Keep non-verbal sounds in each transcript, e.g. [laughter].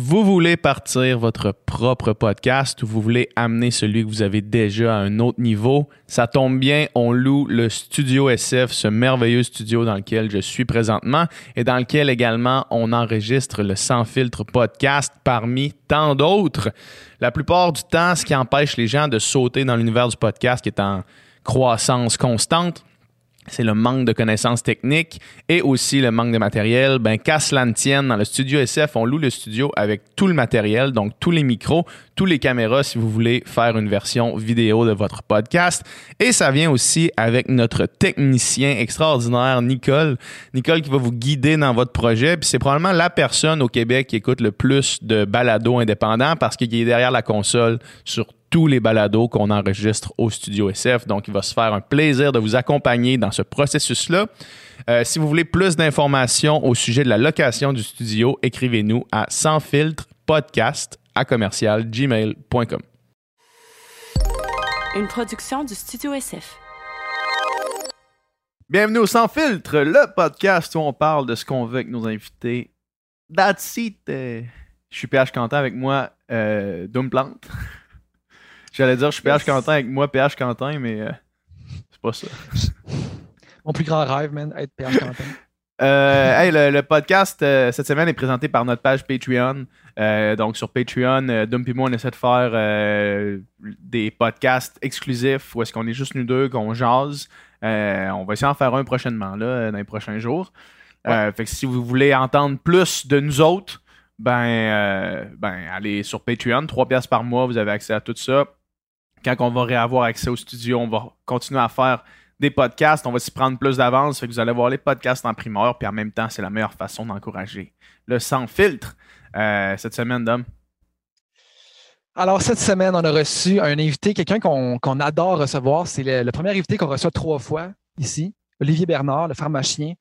Vous voulez partir votre propre podcast ou vous voulez amener celui que vous avez déjà à un autre niveau, ça tombe bien, on loue le Studio SF, ce merveilleux studio dans lequel je suis présentement et dans lequel également on enregistre le Sans filtre podcast parmi tant d'autres. La plupart du temps, ce qui empêche les gens de sauter dans l'univers du podcast qui est en croissance constante, c'est le manque de connaissances techniques et aussi le manque de matériel. Ben, qu'à cela ne tienne, dans le studio SF, on loue le studio avec tout le matériel, donc tous les micros, tous les caméras si vous voulez faire une version vidéo de votre podcast. Et ça vient aussi avec notre technicien extraordinaire, Nicole. Nicole qui va vous guider dans votre projet. Puis c'est probablement la personne au Québec qui écoute le plus de balados indépendants parce qu'il est derrière la console sur tous les balados qu'on enregistre au Studio SF. Donc, il va se faire un plaisir de vous accompagner dans ce processus-là. Euh, si vous voulez plus d'informations au sujet de la location du studio, écrivez-nous à sans filtre podcast à commercial gmail.com. Une production du Studio SF. Bienvenue au Sans filtre, le podcast où on parle de ce qu'on veut avec nos invités. That's it. Euh, je suis PH Quentin avec moi, euh, Plante. J'allais dire, je suis PH Quentin avec moi, PH Quentin, mais euh, c'est pas ça. [laughs] Mon plus grand rêve, man, être PH Quentin. [laughs] Euh, hey, le, podcast euh, cette semaine est présenté par notre page Patreon. donc sur Patreon, Dom et moi, on essaie de faire des podcasts exclusifs où est-ce qu'on est juste nous deux, qu'on jase. on va essayer d'en faire un prochainement, là, dans les prochains jours. fait que si vous voulez entendre plus de nous autres, ben, ben allez sur Patreon, 3 pièces par mois, vous avez accès à tout ça quand on va réavoir accès au studio, on va continuer à faire des podcasts, on va s'y prendre plus d'avance. Vous allez voir les podcasts en primeur, puis en même temps, c'est la meilleure façon d'encourager le sans filtre. Euh, cette semaine, Dom. Alors, cette semaine, on a reçu un invité, quelqu'un qu'on adore recevoir. C'est le, premier invité qu'on reçoit trois fois ici, Olivier Bernard, le pharmacien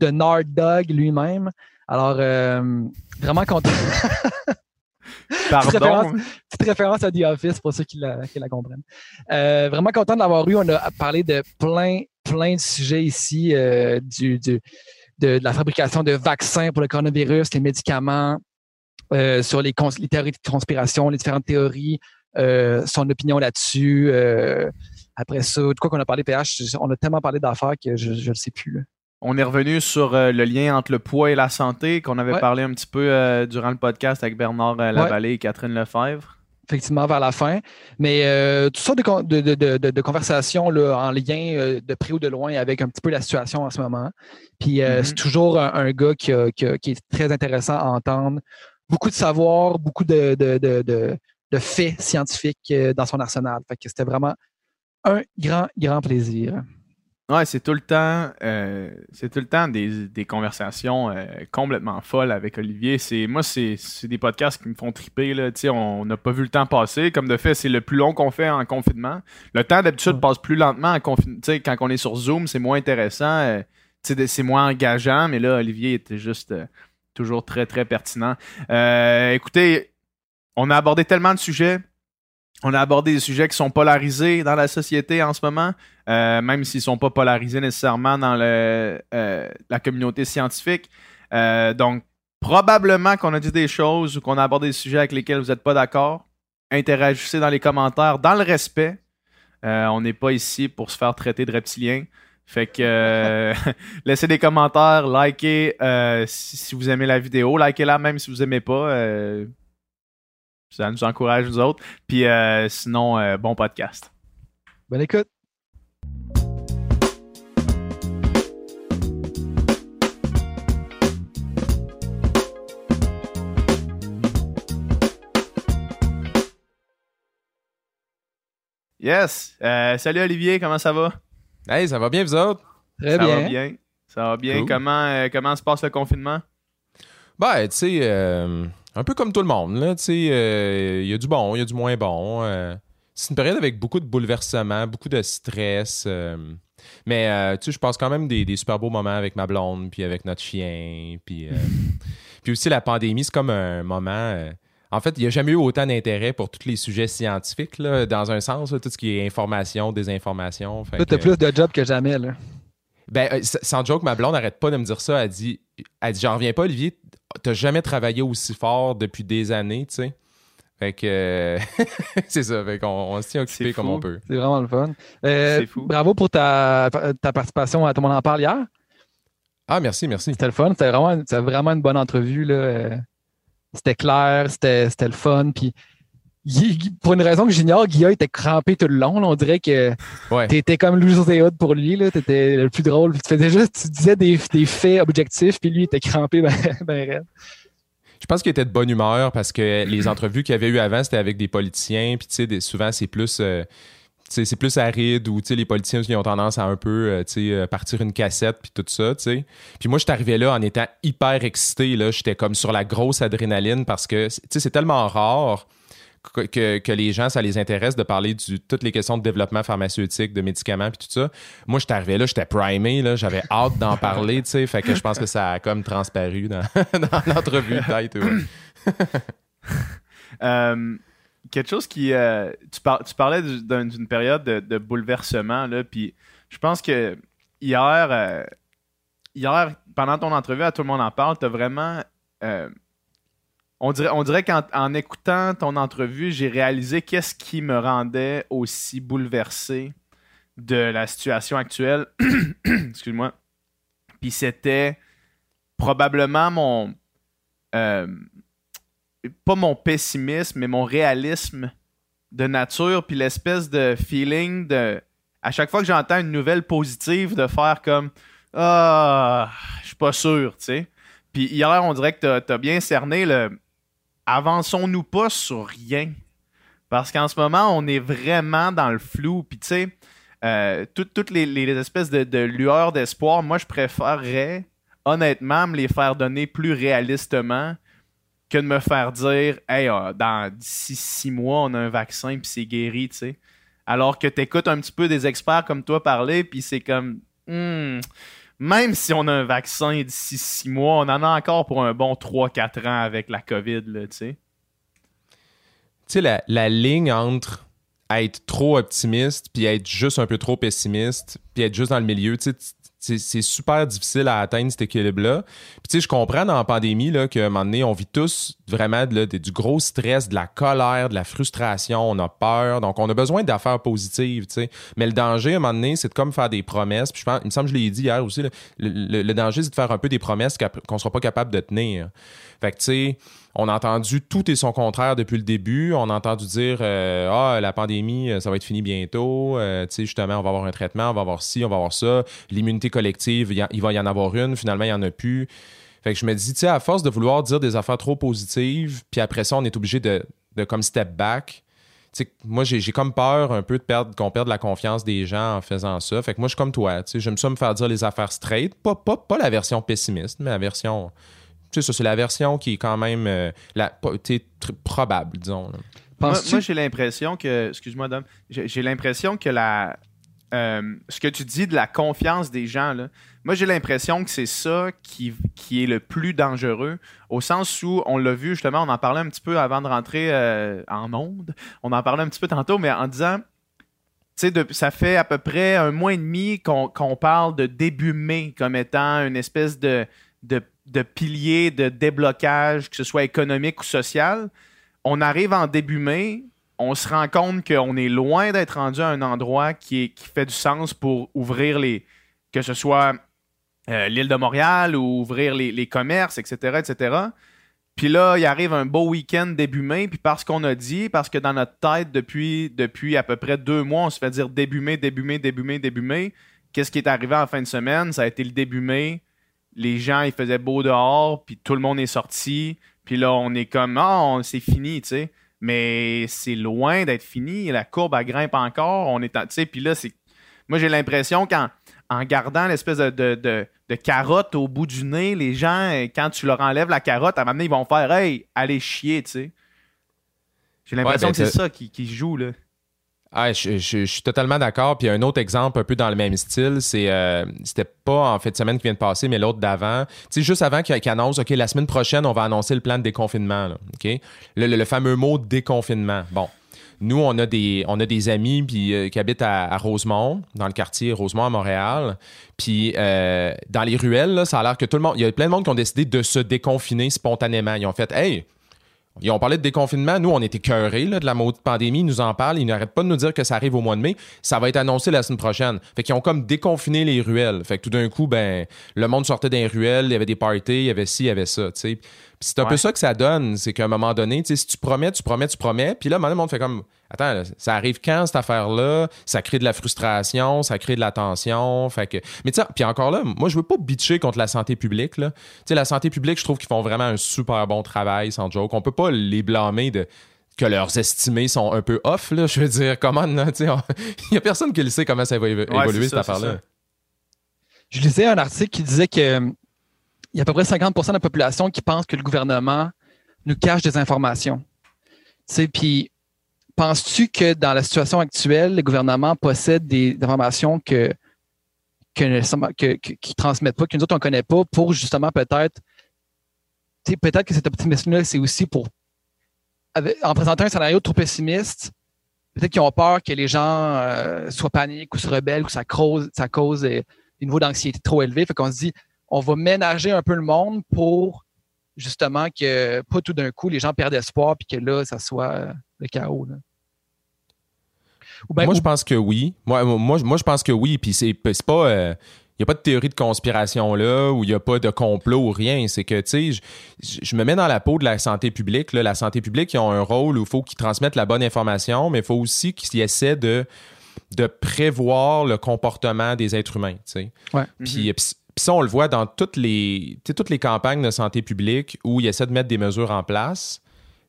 de Nard Dog lui-même. Alors, euh, vraiment content. [laughs] [laughs] Pardon? Petite référence, à The Office pour ceux qui la, comprennent. Euh, vraiment content de l'avoir eu. On a parlé de plein, plein de sujets ici, euh, du, de, la fabrication de vaccins pour le coronavirus, les médicaments, euh, sur les, théories de conspiration, les différentes théories, son opinion là-dessus. après ça, de quoi qu'on a parlé, PH, on a tellement parlé d'affaires que je ne le sais plus. On est revenu sur euh, le lien entre le poids et la santé qu'on avait parlé un petit peu euh, durant le podcast avec Bernard euh, Lavallée et Catherine Lefebvre. Effectivement, vers la fin. Mais toutes sortes de, conversations en lien de près ou de loin avec un petit peu la situation en ce moment. Puis mm-hmm. c'est toujours un, gars qui, est très intéressant à entendre. Beaucoup de savoir, beaucoup de, faits scientifiques dans son arsenal. Fait que c'était vraiment un grand, grand plaisir. Ouais, c'est tout le temps, euh, c'est tout le temps des, conversations euh, complètement folles avec Olivier. C'est moi, c'est, des podcasts qui me font triper là. on n'a pas vu le temps passer. Comme de fait, c'est le plus long qu'on fait en confinement. Le temps d'habitude passe plus lentement en confinement. Quand on est sur Zoom, c'est moins intéressant. Euh, c'est moins engageant. Mais là, Olivier était juste toujours très très pertinent. écoutez, on a abordé tellement de sujets. On a abordé des sujets qui sont polarisés dans la société en ce moment, euh, même s'ils ne sont pas polarisés nécessairement dans euh, la communauté scientifique. Euh, donc, probablement qu'on a dit des choses ou qu'on a abordé des sujets avec lesquels vous n'êtes pas d'accord. Interagissez dans les commentaires, dans le respect. on n'est pas ici pour se faire traiter de reptiliens. Fait que [laughs] laissez des commentaires, likez si, vous aimez la vidéo, likez-la même si vous n'aimez pas ça nous encourage, nous autres. Puis euh, sinon, euh, bon podcast. Bonne écoute. Yes. Euh, salut Olivier, comment ça va? Hey, ça va bien, vous autres? Très bien. Ça va bien. Ça va bien. Comment, comment se passe le confinement? Ben, tu sais, un peu comme tout le monde, là, tu sais, il euh, y a du bon, il y a du moins bon. Euh. c'est une période avec beaucoup de bouleversements, beaucoup de stress. Euh. mais, tu sais, je passe quand même des, super beaux moments avec ma blonde, puis avec notre chien, puis... [laughs] puis aussi, la pandémie, c'est comme un moment... en fait, il n'y a jamais eu autant d'intérêt pour tous les sujets scientifiques, là, dans un sens, tout ce qui est information, désinformation. Tu as plus de job que jamais, là. Ben, sans joke, ma blonde n'arrête pas de me dire ça. Elle dit, elle dit J'en reviens pas, Olivier t'as jamais travaillé aussi fort depuis des années, tu sais. Fait que euh, [laughs] c'est ça, fait qu'on on se tient occupé comme on peut. C'est vraiment le fun. Euh, C'est fou. Bravo pour ta, ta participation à Tout le monde en parle hier. Ah, merci, merci. C'était le fun. C'était vraiment, c'était vraiment une bonne entrevue. Là. Euh, C'était clair, c'était c'était le fun. Puis, pour une raison que j'ignore, Guillaume était crampé tout le long. là. On dirait que Ouais. tu étais comme Louis José Hood pour lui. Tu étais le plus drôle. Tu faisais juste, tu disais des, des faits objectifs, puis lui il était crampé ben, ben raide. Je pense qu'il était de bonne humeur parce que les entrevues qu'il y avait eu avant, c'était avec des politiciens. Puis, tu sais, souvent, c'est plus. euh, c'est plus aride ou les politiciens ils ont tendance à un peu euh, euh, partir une cassette puis tout ça. Puis moi, je suis arrivé là en étant hyper excité. J'étais comme sur la grosse adrénaline parce que c'est tellement rare que, que- les gens, ça les intéresse de parler de toutes les questions de développement pharmaceutique, de médicaments puis tout ça. Moi, j'étais arrivé là, j'étais primé, là, j'avais hâte d'en parler, tu sais. Fait que je pense que ça a comme transparu dans, [laughs] dans l'entrevue peut-être. [laughs] Euh, quelque chose qui. euh, tu, par- tu parlais du- d'un- d'une période de, bouleversement, là, puis je pense que hier, euh, hier, pendant ton entrevue, à tout le monde en parle, tu as vraiment. On dirait, qu'en en écoutant ton entrevue, j'ai réalisé qu'est-ce qui me rendait aussi bouleversé de la situation actuelle. [clears throat] Excuse-moi. Puis c'était probablement mon. euh, pas mon pessimisme, mais mon réalisme de nature, puis l'espèce de feeling de. À chaque fois que j'entends une nouvelle positive, de faire comme Ah, je suis pas sûr, tu sais. Puis hier, on dirait que tu as, bien cerné le. Avançons-nous pas sur rien. Parce qu'en ce moment, on est vraiment dans le flou. Puis tu sais, euh, tout- toutes les, espèces de, lueurs d'espoir, moi, je préférerais honnêtement me les faire donner plus réalistement que de me faire dire Hey, euh, dans six mois, on a un vaccin puis c'est guéri, tu sais. Alors que tu écoutes un petit peu des experts comme toi parler, puis c'est comme Hmm, même si on a un vaccin d'ici six mois, on en a encore pour un bon 3-4 ans avec la COVID, tu sais. Tu sais, la, la ligne entre être trop optimiste puis être juste un peu trop pessimiste puis être juste dans le milieu, tu sais, c'est super difficile à atteindre cet équilibre-là. Puis tu sais, je comprends dans la pandémie là, qu'à un moment donné, on vit tous vraiment du gros stress, de la colère, de la frustration, on a peur. Donc, on a besoin d'affaires positives, tu sais. Mais le danger, à un moment donné, c'est de comme faire des promesses. Puis je pense, il me semble que je l'ai dit hier aussi, le, le- danger, c'est de faire un peu des promesses qu'on sera pas capable de tenir. Fait que, tu sais, on a entendu tout et son contraire depuis le début. On a entendu dire euh, Ah, la pandémie, euh, ça va être fini bientôt. Euh, tu sais, justement, on va avoir un traitement, on va avoir ci, on va avoir ça. L'immunité collective, il va y en avoir une. Finalement, il n'y en a plus. Fait que je me dis, tu sais, à force de vouloir dire des affaires trop positives, puis après ça, on est obligé de, comme step back. Tu sais, moi, j'ai comme peur un peu de perdre, qu'on perde la confiance des gens en faisant ça. Fait que moi, je suis comme toi. J'aime ça me faire dire les affaires straight. Pas, pas, pas la version pessimiste, mais la version. Tu sais, ça, c'est la version qui est quand même euh, la, probable, disons. là. Moi, j'ai l'impression que, excuse-moi, Dom, j'ai l'impression que la, euh, ce que tu dis de la confiance des gens, là, moi, j'ai l'impression que c'est ça qui, qui est le plus dangereux, au sens où, on l'a vu justement, on en parlait un petit peu avant de rentrer euh, en onde, on en parlait un petit peu tantôt, mais en disant, tu sais, de- ça fait à peu près un mois et demi qu'on qu'on parle de début mai comme étant une espèce de, de, de pilier de déblocage, que ce soit économique ou social on arrive en début mai, on se rend compte qu'on est loin d'être rendu à un endroit qui, fait du sens pour ouvrir les. que ce soit euh, l'île de Montréal ou ouvrir les, les commerces, etc., etc. Puis là, il arrive un beau week-end début mai, puis parce qu'on a dit, parce que dans notre tête, depuis, depuis à peu près deux mois, on se fait dire début mai, début mai, début mai, début mai. Qu'est-ce qui est arrivé en fin de semaine? Ça a été le début mai. Les gens, il faisait beau dehors, puis tout le monde est sorti. Puis là, on est comme, ah, c'est fini, tu sais. Mais c'est loin d'être fini. La courbe, elle grimpe encore. On est, en- tu sais, puis là, c'est. Moi, j'ai l'impression qu'en en gardant l'espèce de, de, de- de carotte au bout du nez, les gens, quand tu leur enlèves la carotte, à un moment donné, ils vont faire, hey, allez chier, tu sais. J'ai l'impression Ouais, ben, que c'est ça qui, qui joue, là. Ah, je, suis totalement d'accord. Puis un autre exemple un peu dans le même style, c'est euh, c'était pas en fait de semaine qui vient de passer, mais l'autre d'avant. Tu sais, juste avant qu'il qu'il annonce, OK, la semaine prochaine, on va annoncer le plan de déconfinement. là, OK? Le, le- le fameux mot déconfinement. Bon. nous, on a des, on a des amis puis, euh, qui habitent à, Rosemont, dans le quartier Rosemont à Montréal. Puis euh, dans les ruelles, là, ça a l'air que tout le monde. Il y a plein de monde qui ont décidé de se déconfiner spontanément. Ils ont fait Hey, ils ont parlé de déconfinement. Nous, on était cœurés de la pandémie. Ils nous en parlent. Ils n'arrêtent pas de nous dire que ça arrive au mois de mai. Ça va être annoncé la semaine prochaine. Fait qu'ils ont comme déconfiné les ruelles. Fait que tout d'un coup, ben, le monde sortait des ruelles. Il y avait des parties. Il y avait ci, il y avait ça. C'est un peu ça que ça donne. C'est qu'à un moment donné, si tu promets, tu promets, tu promets. Puis là, le monde fait comme Attends, ça arrive quand cette affaire-là? Ça crée de la frustration, ça crée de la tension. Fait que... Mais tu puis encore là, moi, je veux pas bitcher contre la santé publique. Là. sais, la santé publique, je trouve qu'ils font vraiment un super bon travail, sans joke. On peut pas les blâmer de que leurs estimés sont un peu off, là. Je veux dire, comment, il n'y a personne qui le sait comment ça va évoluer, cette affaire-là. Je lisais un article qui disait que il y a à peu près 50% de la population qui pense que le gouvernement nous cache des informations. Puis, penses-tu que dans la situation actuelle, le gouvernement possède des, informations que, ne transmettent pas, que nous autres, on ne connaît pas, pour justement peut-être, peut-être que cet optimisme-là, c'est aussi pour, en présentant un scénario trop pessimiste, peut-être qu'ils ont peur que les gens euh, soient paniques ou se rebellent ou ça cause, ça cause des, niveaux d'anxiété trop élevés. Fait qu'on se dit, on va ménager un peu le monde pour justement que pas tout d'un coup les gens perdent espoir puis que là, ça soit le chaos. moi, je pense que oui. Moi, moi, moi, je pense que oui. Puis c'est pas. il euh, n'y a pas de théorie de conspiration là, ou il n'y a pas de complot ou rien. C'est que, tu sais, je, me mets dans la peau de la santé publique. La santé publique, ils ont un rôle où il faut qu'ils transmettent la bonne information, mais il faut aussi qu'ils essaient de, de prévoir le comportement des êtres humains. Ouais. Puis, puis ça, on le voit dans toutes les, toutes les campagnes de santé publique où ils essaient de mettre des mesures en place.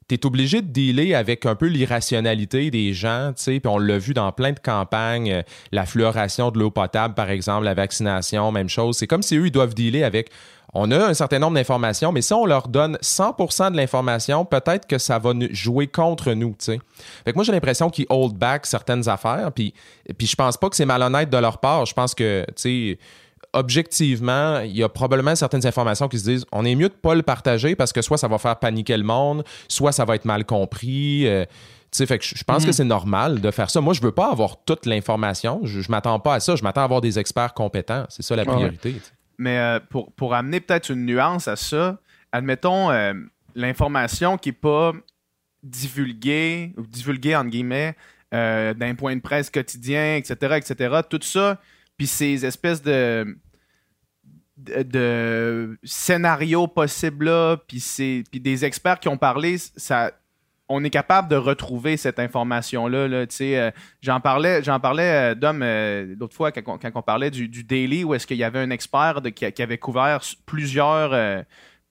Tu es obligé de dealer avec un peu l'irrationalité des gens, tu sais, puis on l'a vu dans plein de campagnes, euh, la fluoration de l'eau potable, par exemple, la vaccination, même chose. C'est comme si eux, ils doivent dealer avec on a un certain nombre d'informations, mais si on leur donne 100% de l'information, peut-être que ça va jouer contre nous, tu sais. Fait que moi, j'ai l'impression qu'ils hold back certaines affaires, puis, puis je pense pas que c'est malhonnête de leur part. Je pense que, tu sais, objectivement, il y a probablement certaines informations qui se disent on est mieux de ne pas le partager parce que soit ça va faire paniquer le monde, soit ça va être mal compris. Euh, fait que je pense que mhm. c'est normal de faire ça. Moi, je veux pas avoir toute l'information. Je, ne m'attends pas à ça. Je m'attends à avoir des experts compétents. C'est ça la priorité. Mais euh, pour, pour amener peut-être une nuance à ça, admettons euh, l'information qui n'est pas divulguée, ou divulguée entre guillemets, d'un point de presse quotidien, etc., etc., tout ça, puis ces espèces de de, scénarios possibles là, puis puis des experts qui ont parlé, on est capable de retrouver cette information là, euh, j'en parlais j'en parlais euh, euh, l'autre fois quand, on parlait du, daily où est-ce qu'il y avait un expert qui, avait couvert plusieurs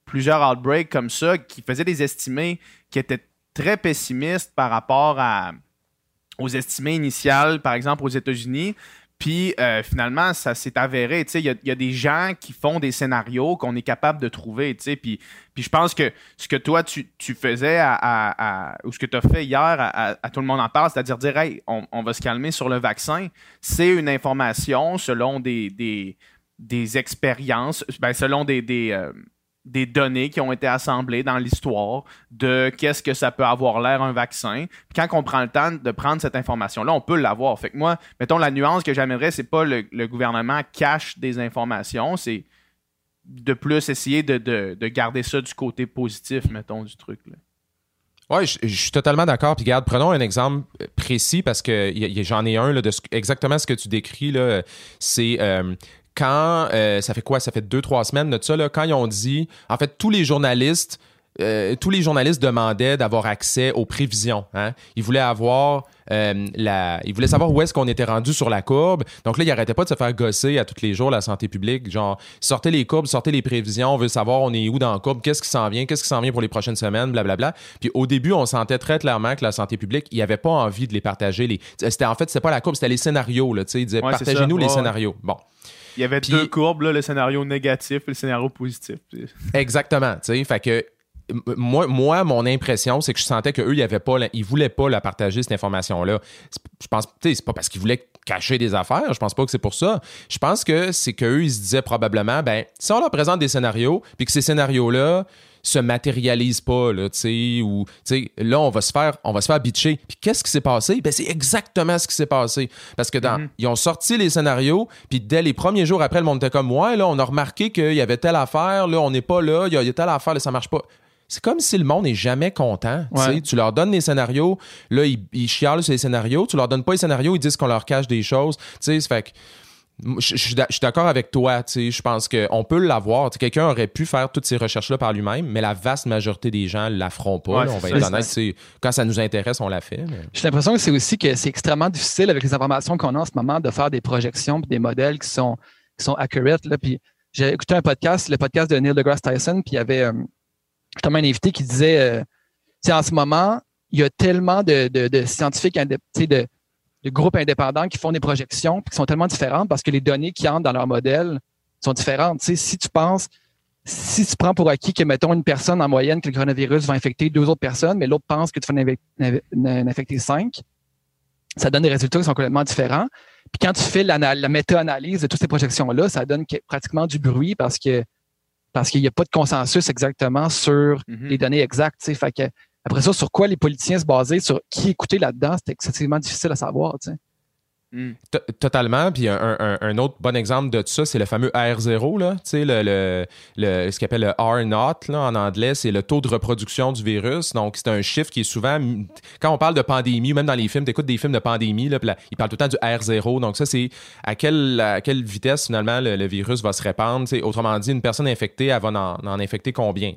plusieurs outbreaks comme ça qui faisait des estimés qui étaient très pessimistes par rapport aux estimés initiales par exemple aux États-Unis puis euh, finalement, ça s'est avéré. Il y, a des gens qui font des scénarios qu'on est capable de trouver. Puis, puis je pense que ce que toi, tu, faisais à, ou ce que tu as fait hier à, Tout le monde en parle, c'est-à-dire dire hey, on, va se calmer sur le vaccin, c'est une information selon des, des, expériences, ben, selon des, euh, des données qui ont été assemblées dans l'histoire de qu'est-ce que ça peut avoir l'air un vaccin. quand on prend le temps de prendre cette information-là, on peut l'avoir. Fait que moi, mettons, la nuance que j'aimerais, c'est pas le, gouvernement cache des informations, c'est de plus essayer de, garder ça du côté positif, mettons, du truc. Oui, je, suis totalement d'accord. Puis regarde, prenons un exemple précis parce que j'en ai un de exactement ce que tu décris. C'est euh, quand, euh, ça fait quoi, ça fait deux, trois semaines de ça, là, quand ils ont dit, en fait, tous les journalistes, euh, tous les journalistes demandaient d'avoir accès aux prévisions. Hein? Ils voulaient avoir euh, la, ils voulaient savoir où est-ce qu'on était rendu sur la courbe. Donc là, ils n'arrêtaient pas de se faire gosser à tous les jours la santé publique. Genre, sortez les courbes, sortez les prévisions, on veut savoir on est où dans la courbe, qu'est-ce qui s'en vient, qu'est-ce qui s'en vient pour les prochaines semaines, blablabla. Puis au début, on sentait très clairement que la santé publique, il avait pas envie de les partager. Les, c'était en fait, c'était pas la courbe, c'était les scénarios. Là, ils disaient partagez-nous les scénarios. Bon. Il y avait deux courbes, là, le scénario négatif et le scénario positif. Exactement. Fait que moi, moi, mon impression, c'est que je sentais qu'eux, ils ne pas, ils voulaient pas la partager, cette information-là. Je pense, c'est pas parce qu'ils voulaient cacher des affaires. Je pense pas que c'est pour ça. Je pense que c'est qu'eux, ils se disaient probablement, ben, si on leur présente des scénarios, puis que ces scénarios-là, se matérialise pas là, tu sais ou tu sais là on va se faire on va se faire bitcher. Puis qu'est-ce qui s'est passé? Ben c'est exactement ce qui s'est passé parce que dans Mhm. ils ont sorti les scénarios puis dès les premiers jours après le monde était comme ouais là on a remarqué qu'il y avait telle affaire là on n'est pas là, il y, a- il y a telle affaire là ça marche pas. C'est comme si le monde est jamais content. tu sais. Ouais. Tu leur donnes les scénarios, là, ils, ils chialent sur les scénarios. Tu leur donnes pas les scénarios, ils disent qu'on leur cache des choses. Tu sais, ça fait je je suis d'a- je suis d'accord avec toi. Je pense qu'on peut l'avoir. Quelqu'un aurait pu faire toutes ces recherches-là par lui-même, mais la vaste majorité des gens ne la feront pas. Ouais, là, on va ça. être honnête. Quand ça nous intéresse, on la fait. mais- J'ai l'impression que c'est aussi que c'est extrêmement difficile avec les informations qu'on a en ce moment de faire des projections et des modèles qui sont, qui sont accurate. Là. Puis j'ai écouté un podcast, le podcast de Neil deGrasse Tyson, puis il y avait euh, justement un invité qui disait euh, en ce moment, il y a tellement de, de- de scientifiques indép- tu sais, de, de groupes indépendants qui font des projections puis qui sont tellement différentes parce que les données qui entrent dans leur modèle sont différentes. Tu sais, si tu penses, si tu prends pour acquis que, mettons, une personne en moyenne, que le coronavirus va infecter deux autres personnes, mais l'autre pense que tu vas en infecter cinq, ça donne des résultats qui sont complètement différents. Puis quand tu fais la méta-analyse de toutes ces projections-là, ça donne que- pratiquement du bruit parce que parce qu'il n'y a pas de consensus exactement sur Mhm. les données exactes. tu sais. Fait que, après ça, sur quoi les politiciens se basaient, sur qui écouter là-dedans, c'est excessivement difficile à savoir. tu sais. Mm. Totalement. Puis un, autre bon exemple de ça, c'est le fameux R0, là. Le, le, ce qu'on appelle le R0 là, en anglais, c'est le taux de reproduction du virus. Donc, c'est un chiffre qui est souvent. Quand on parle de pandémie, même dans les films, tu écoutes des films de pandémie, là, ils parlent tout le temps du R0. Donc, ça, c'est à quelle, quelle vitesse, finalement, le, virus va se répandre. Autrement dit, une personne infectée, elle va en, en infecter combien?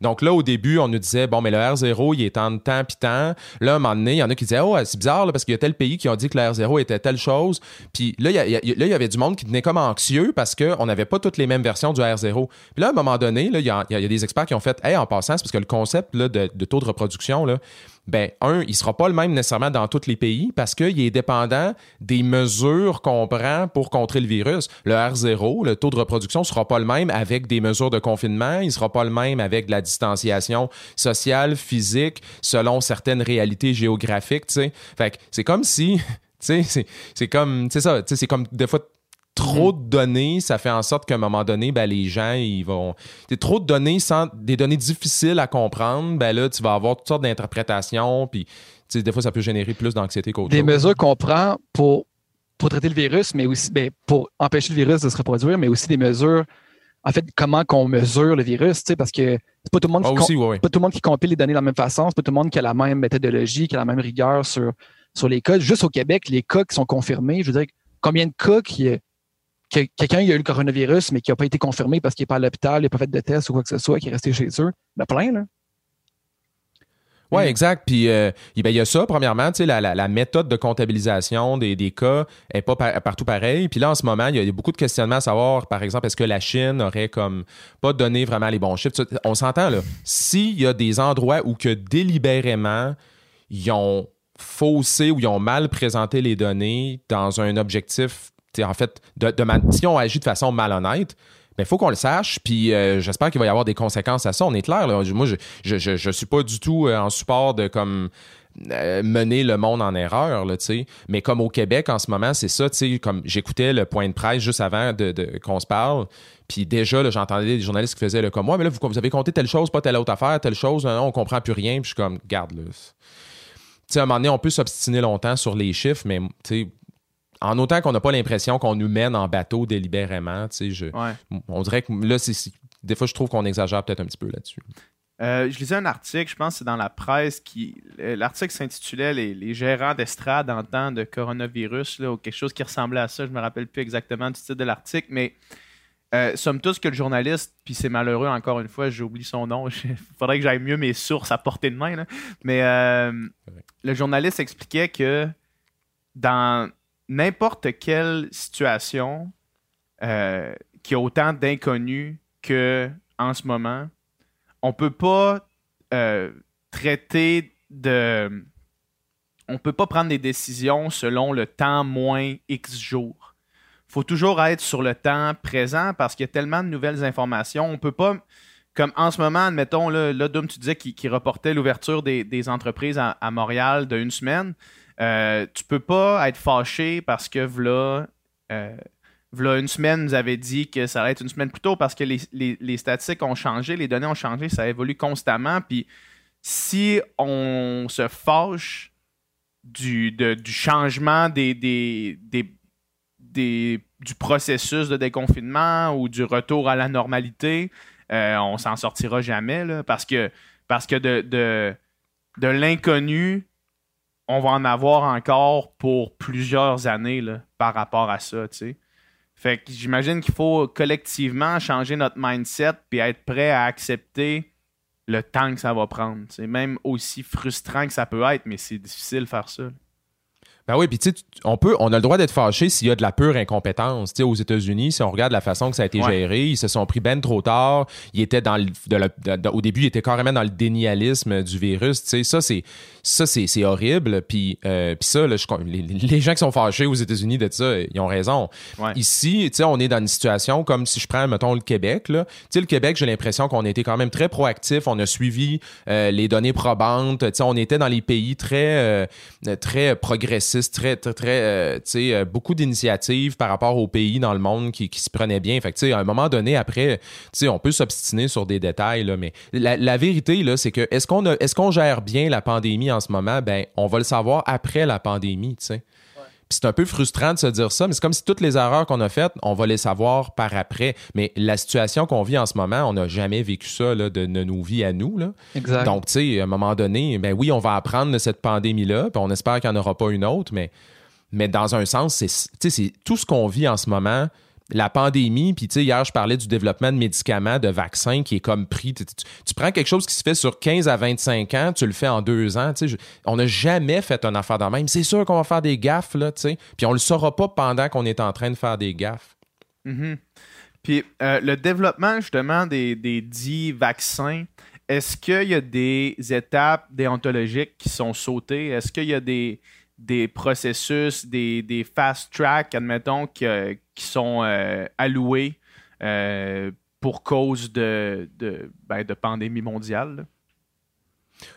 Donc, là, au début, on nous disait, bon, mais le R0, il est en temps puis temps. Là, à un moment donné, il y en a qui disaient, oh, c'est bizarre, parce qu'il y a tel pays qui ont dit que le R0 était telle chose. Puis là, il y, avait du monde qui devenait comme anxieux parce qu'on n'avait pas toutes les mêmes versions du R0. Puis là, à un moment donné, il y, y a des experts qui ont fait, hey, en passant, c'est parce que le concept là, de, taux de reproduction, là, ben, un, il sera pas le même nécessairement dans tous les pays parce qu'il est dépendant des mesures qu'on prend pour contrer le virus. Le R0, le taux de reproduction, sera pas le même avec des mesures de confinement, il sera pas le même avec de la distanciation sociale, physique, selon certaines réalités géographiques, tu sais. Fait c'est comme si, tu sais, c'est- comme, c'est ça, c'est comme des fois trop de données, ça fait en sorte qu'à un moment donné, ben, les gens, ils vont. t'sais, trop de données sans des données difficiles à comprendre, ben là, tu vas avoir toutes sortes d'interprétations, puis des fois, ça peut générer plus d'anxiété qu'autre Des chose. mesures qu'on prend pour, pour traiter le virus, mais aussi ben, pour empêcher le virus de se reproduire, mais aussi des mesures, en fait, comment qu'on mesure le virus, tu sais, parce que c'est pas tout le monde Ah, qui com- aussi, ouais, ouais. pas tout le monde qui compile les données de la même façon, c'est pas tout le monde qui a la même méthodologie, qui a la même rigueur sur, sur les cas. Juste au Québec, les cas qui sont confirmés, je veux dire, combien de cas qui que quelqu'un il a eu le coronavirus, mais qui n'a pas été confirmé parce qu'il n'est pas à l'hôpital, il n'a pas fait de test ou quoi que ce soit, qui est resté chez eux. Ben, plein, là. Oui, exact. Puis euh, il ben, il y a ça, premièrement, la, la- méthode de comptabilisation des, des cas est pas par- partout pareil. Puis là, en ce moment, il y a beaucoup de questionnements à savoir, par exemple, est-ce que la Chine aurait comme pas donné vraiment les bons chiffres? On s'entend là. S'il y a des endroits où que délibérément, ils ont faussé ou ils ont mal présenté les données dans un objectif, en fait, de, si on agit de façon malhonnête, il faut qu'on le sache, puis euh, j'espère qu'il va y avoir des conséquences à ça. On est clair, là. Moi, je, je, je, je suis pas du tout euh, en support de comme euh, mener le monde en erreur, là. Mais comme au Québec en ce moment, c'est ça, comme j'écoutais le point de presse juste avant de, qu'on se parle, puis déjà, j'entendais des journalistes qui faisaient là, comme moi, mais là, vous, vous avez compté telle chose, pas telle autre affaire, telle chose, non, on comprend plus rien, puis je suis comme, garde, là. Tu sais, à un moment donné, on peut s'obstiner longtemps sur les chiffres, mais, tu sais, en autant qu'on n'a pas l'impression qu'on nous mène en bateau délibérément, tu sais, je, Ouais. on dirait que là, des fois, je trouve qu'on exagère peut-être un petit peu là-dessus. Euh, je lisais un article, je pense que c'est dans la presse, qui l'article s'intitulait les, les gérants d'estrade en temps de coronavirus, là, ou quelque chose qui ressemblait à ça. Je me rappelle plus exactement du titre de l'article, mais euh, somme toute, ce que le journaliste, puis c'est malheureux encore une fois, j'oublie son nom, [laughs] il faudrait que j'aille mieux mes sources à portée de main, là. mais euh, le journaliste expliquait que dans n'importe quelle situation euh, qui a autant d'inconnus que en ce moment, on peut pas traiter de. On peut pas prendre des décisions selon le temps moins X jours. Faut toujours être sur le temps présent parce qu'il y a tellement de nouvelles informations. On peut pas. Comme en ce moment, admettons, là, là Dom, tu disais qu'il reportait l'ouverture des, entreprises à, à Montréal d'une semaine. Euh, tu peux pas être fâché parce que voilà, euh, une semaine, nous avait dit que ça allait être une semaine plus tôt parce que les, les- les statistiques ont changé, les données ont changé, ça évolue constamment. Puis si on se fâche du, de- du changement des, des, des- du processus de déconfinement ou du retour à la normalité, euh, on s'en sortira jamais parce que, parce que de, de, de l'inconnu, on va en avoir encore pour plusieurs années là, par rapport à ça. Fait que j'imagine qu'il faut collectivement changer notre mindset puis être prêt à accepter le temps que ça va prendre. C'est même aussi frustrant que ça peut être, mais c'est difficile de faire ça. Ben oui, puis tu sais, tu- on peut, on a le droit d'être fâché s'il y a de la pure incompétence. Tu sais, aux États-Unis, si on regarde la façon que ça a été Ouais. géré, ils se sont pris ben trop tard. Ils étaient dans le, de la- de- de- au début, ils étaient carrément dans le dénialisme du virus. Tu sais, ça c'est, ça c'est, c'est horrible. Puis, euh, puis ça, là, je, les, les gens qui sont fâchés aux États-Unis de ça, ils ont raison. Ouais. Ici, tu sais, on est dans une situation comme si je prends, mettons, le Québec. Là. Tu sais, le Québec, j'ai l'impression qu'on a été quand même très proactif. On a suivi euh, les données probantes. Tu sais, on était dans les pays très, euh, très très, très, très, euh, tu sais, euh, beaucoup d'initiatives par rapport aux pays dans le monde qui, qui se prenaient bien. Fait tu sais, à un moment donné, après, tu sais, on peut s'obstiner sur des détails, là, mais la, la vérité, là, c'est que est-ce qu'on est-ce gère bien la pandémie en ce moment? Ben, on va le savoir après la pandémie, tu sais. C'est un peu frustrant de se dire ça, mais c'est comme si toutes les erreurs qu'on a faites, on va les savoir par après. Mais la situation qu'on vit en ce moment, on n'a jamais vécu ça là, de, de nos vies à nous. Là. Exact. Donc, tu sais, à un moment donné, ben oui, on va apprendre de cette pandémie-là, puis on espère qu'il n'y en aura pas une autre, mais, mais dans un sens, c'est, tu sais, c'est tout ce qu'on vit en ce moment. La pandémie, puis tu sais, hier, je parlais du développement de médicaments, de vaccins qui est comme pris. Tu, prends quelque chose qui se fait sur 15 à 25 ans, tu le fais en deux ans. on n'a jamais fait une affaire de même. C'est sûr qu'on va faire des gaffes, là, tu sais. Puis on le saura pas pendant qu'on est en train de faire des gaffes. Mhm. Puis euh, le développement justement des, des dits vaccins, est-ce qu'il y a des étapes déontologiques qui sont sautées? Est-ce qu'il y a des, des processus, des, des fast tracks, admettons, qui, qui sont euh, alloués euh, pour cause de, de, ben, de pandémie mondiale?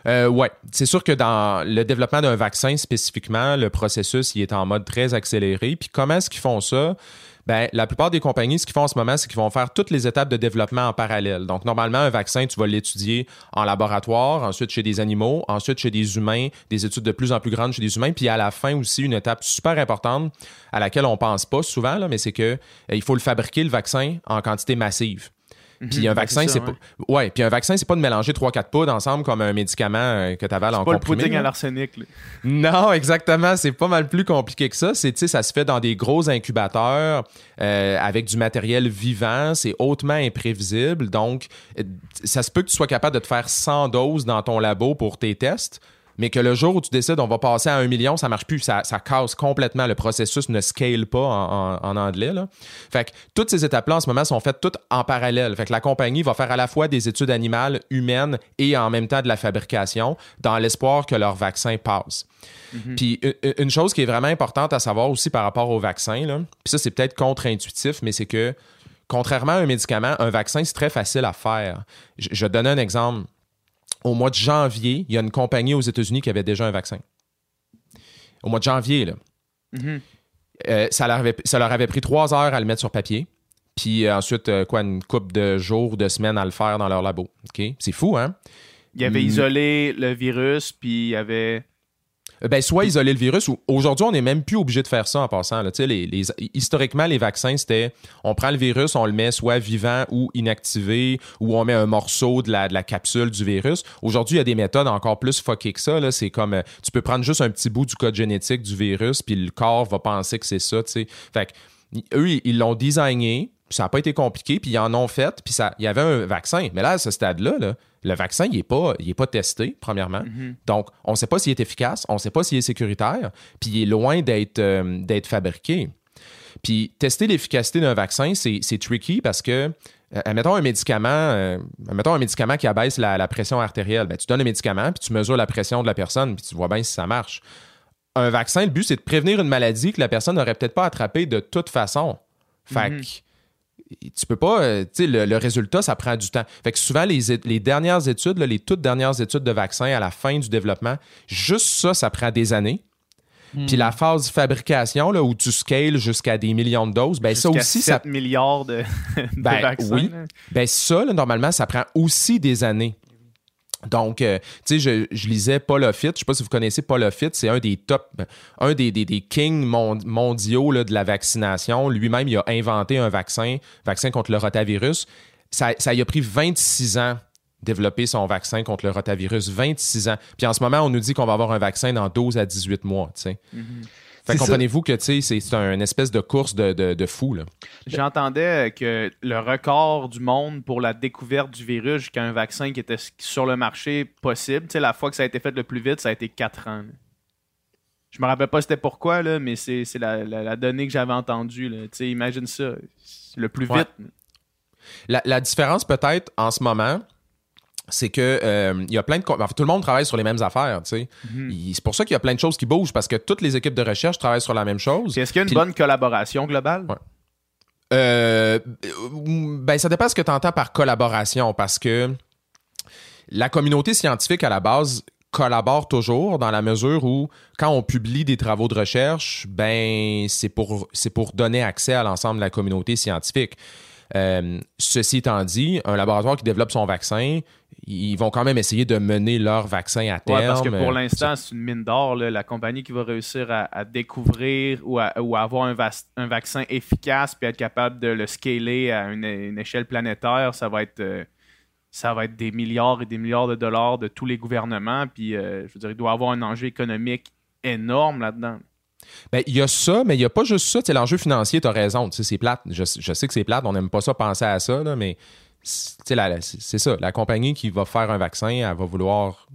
Euh, ouais, c'est sûr que dans le développement d'un vaccin spécifiquement, le processus il est en mode très accéléré. Puis comment est-ce qu'ils font ça? Ben, la plupart des compagnies, ce qu'ils font en ce moment, c'est qu'ils vont faire toutes les étapes de développement en parallèle. Donc, normalement, un vaccin, tu vas l'étudier en laboratoire, ensuite chez des animaux, ensuite chez des humains, des études de plus en plus grandes chez des humains, puis à la fin aussi, une étape super importante à laquelle on pense pas souvent, là, mais c'est que euh, il faut le fabriquer, le vaccin, en quantité massive. Puis Mhm, un ben, vaccin, c'est pas. ouais. Puis un vaccin, c'est pas de mélanger 3-4 poudres ensemble comme un médicament euh, que tu avales en Pas le pudding à l'arsenic. Non, exactement. C'est pas mal plus compliqué que ça. C'est, ça se fait dans des gros incubateurs euh, avec du matériel vivant. C'est hautement imprévisible. Donc, euh, ça se peut que tu sois capable de te faire 100 doses dans ton labo pour tes tests. Mais que le jour où tu décides on va passer à un million, ça marche plus. Ça, ça casse complètement. Le processus ne scale pas en, en- en anglais. Là. Fait que toutes ces étapes-là en ce moment sont faites toutes en parallèle. Fait que la compagnie va faire à la fois des études animales, humaines et en même temps de la fabrication dans l'espoir que leur vaccin passe. Puis u- une chose qui est vraiment importante à savoir aussi par rapport au vaccin, là, puis ça c'est peut-être contre-intuitif, mais c'est que contrairement à un médicament, un vaccin c'est très facile à faire. Je, je donne un exemple. Au mois de janvier, il y a une compagnie aux États-Unis qui avait déjà un vaccin. Au mois de janvier, là. Mhm. Euh, ça, leur avait, ça leur avait pris trois heures à le mettre sur papier. Puis euh, ensuite, euh, quoi, une couple de jours, de semaines à le faire dans leur labo. OK? C'est fou, hein? Il avait Mm. isolé le virus, puis il y avait. Euh, Ben, soit isoler le virus ou aujourd'hui, on n'est même plus obligé de faire ça en passant. Là. Historiquement, les vaccins, c'était on prend le virus, on le met soit vivant ou inactivé, ou on met un morceau de la, capsule du virus. Aujourd'hui, il y a des méthodes encore plus fuckées que ça. C'est comme euh, tu peux prendre juste un petit bout du code génétique du virus, puis le corps va penser que c'est ça. tu sais. Fait que, eux, ils- l'ont designé, ça n'a pas été compliqué, puis ils en ont fait, puis ça- il y avait un vaccin. Mais là, à ce stade-là, là, le vaccin, il n'est pas, il est pas testé, premièrement. Donc, on ne sait pas s'il est efficace, on ne sait pas s'il est sécuritaire, puis il est loin d'être euh, d'être fabriqué. Puis tester l'efficacité d'un vaccin, c'est tricky parce que, euh, admettons un médicament, euh, admettons un médicament qui abaisse la, la pression artérielle, ben, tu donnes le médicament, puis tu mesures la pression de la personne, puis tu vois bien si ça marche. Un vaccin, le but, c'est de prévenir une maladie que la personne n'aurait peut-être pas attrapée de toute façon. Fait que tu peux pas, euh, tu sais, le, le résultat, ça prend du temps. Fait que souvent, les, les dernières études, là, les toutes dernières études de vaccins à la fin du développement, juste ça, ça prend des années. Hmm. Puis la phase fabrication, là, où tu scales jusqu'à des millions de doses, ben ça aussi, ça, 7 milliards de, [laughs] de Ben, vaccins. oui. là. ben ça, là, normalement, ça prend aussi des années. Donc, euh, tu sais, je, lisais Paul Offit. Je sais pas si vous connaissez Paul Offit. C'est un des top, un des, des, des kings mon- mondiaux de la vaccination. Lui-même, il a inventé un vaccin, vaccin contre le rotavirus. Ça, ça a pris 26 ans développer son vaccin contre le rotavirus. 26 ans. Puis en ce moment, on nous dit qu'on va avoir un vaccin dans 12 à 18 mois, tu sais. C'est ça. comprenez-vous que, c'est- c'est un espèce de course de, de, de fou. J'entendais que le record du monde pour la découverte du virus jusqu'à un vaccin qui était sur le marché possible, la fois que ça a été fait le plus vite, ça a été 4 ans. là. Je me rappelle pas c'était pourquoi, là, mais c'est la, la- la donnée que j'avais entendue. là. Imagine ça. Le plus Ouais. vite. La, la différence peut-être en ce moment, c'est que euh, il y a plein de co- enfin, tout le monde travaille sur les mêmes affaires, tu sais. Mhm. C'est pour ça qu'il y a plein de choses qui bougent parce que toutes les équipes de recherche travaillent sur la même chose. Est-ce qu'il y a une Puis- bonne collaboration globale? Ouais. Euh, ben ça dépend ce que tu entends par collaboration parce que la communauté scientifique à la base collabore toujours dans la mesure où quand on publie des travaux de recherche, ben c'est pour c'est pour donner accès à l'ensemble de la communauté scientifique. Euh, ceci étant dit, un laboratoire qui développe son vaccin, ils vont quand même essayer de mener leur vaccin à terme. Ouais, parce que pour Euh, l'instant, c'est une mine d'or. La compagnie qui va réussir à, à découvrir ou à, ou à avoir un, vaccin efficace puis être capable de le scaler à une, une échelle planétaire, ça va être euh, ça va être des milliards et des milliards de dollars de tous les gouvernements. Puis, euh, je veux dire, il doit avoir un enjeu économique énorme là-dedans. Ben, il y a ça, mais il n'y a pas juste ça. L'enjeu financier, tu as raison. Tu sais, C'est plate. Je, je sais que c'est plate. On n'aime pas ça penser à ça, là, mais c'est ça. La compagnie qui va faire un vaccin, elle va vouloir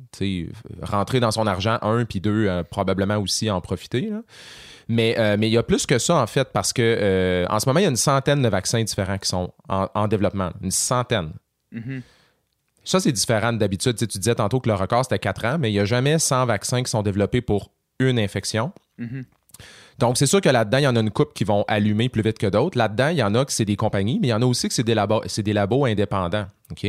rentrer dans son argent, un, puis deux, euh, probablement aussi en profiter. là. Mais euh, mais il y a plus que ça, en fait, parce que euh, en ce moment, il y a une centaine de vaccins différents qui sont en, en développement. Une centaine. Mhm. Ça, c'est différent d'habitude. Tu sais, tu disais tantôt que le record, c'était 4 ans, mais il n'y a jamais 100 vaccins qui sont développés pour une infection. Mhm. Donc, c'est sûr que là-dedans, il y en a une coupe qui vont allumer plus vite que d'autres. Là-dedans, il y en a que c'est des compagnies, mais il y en a aussi que c'est des, labos, c'est des labos indépendants. OK?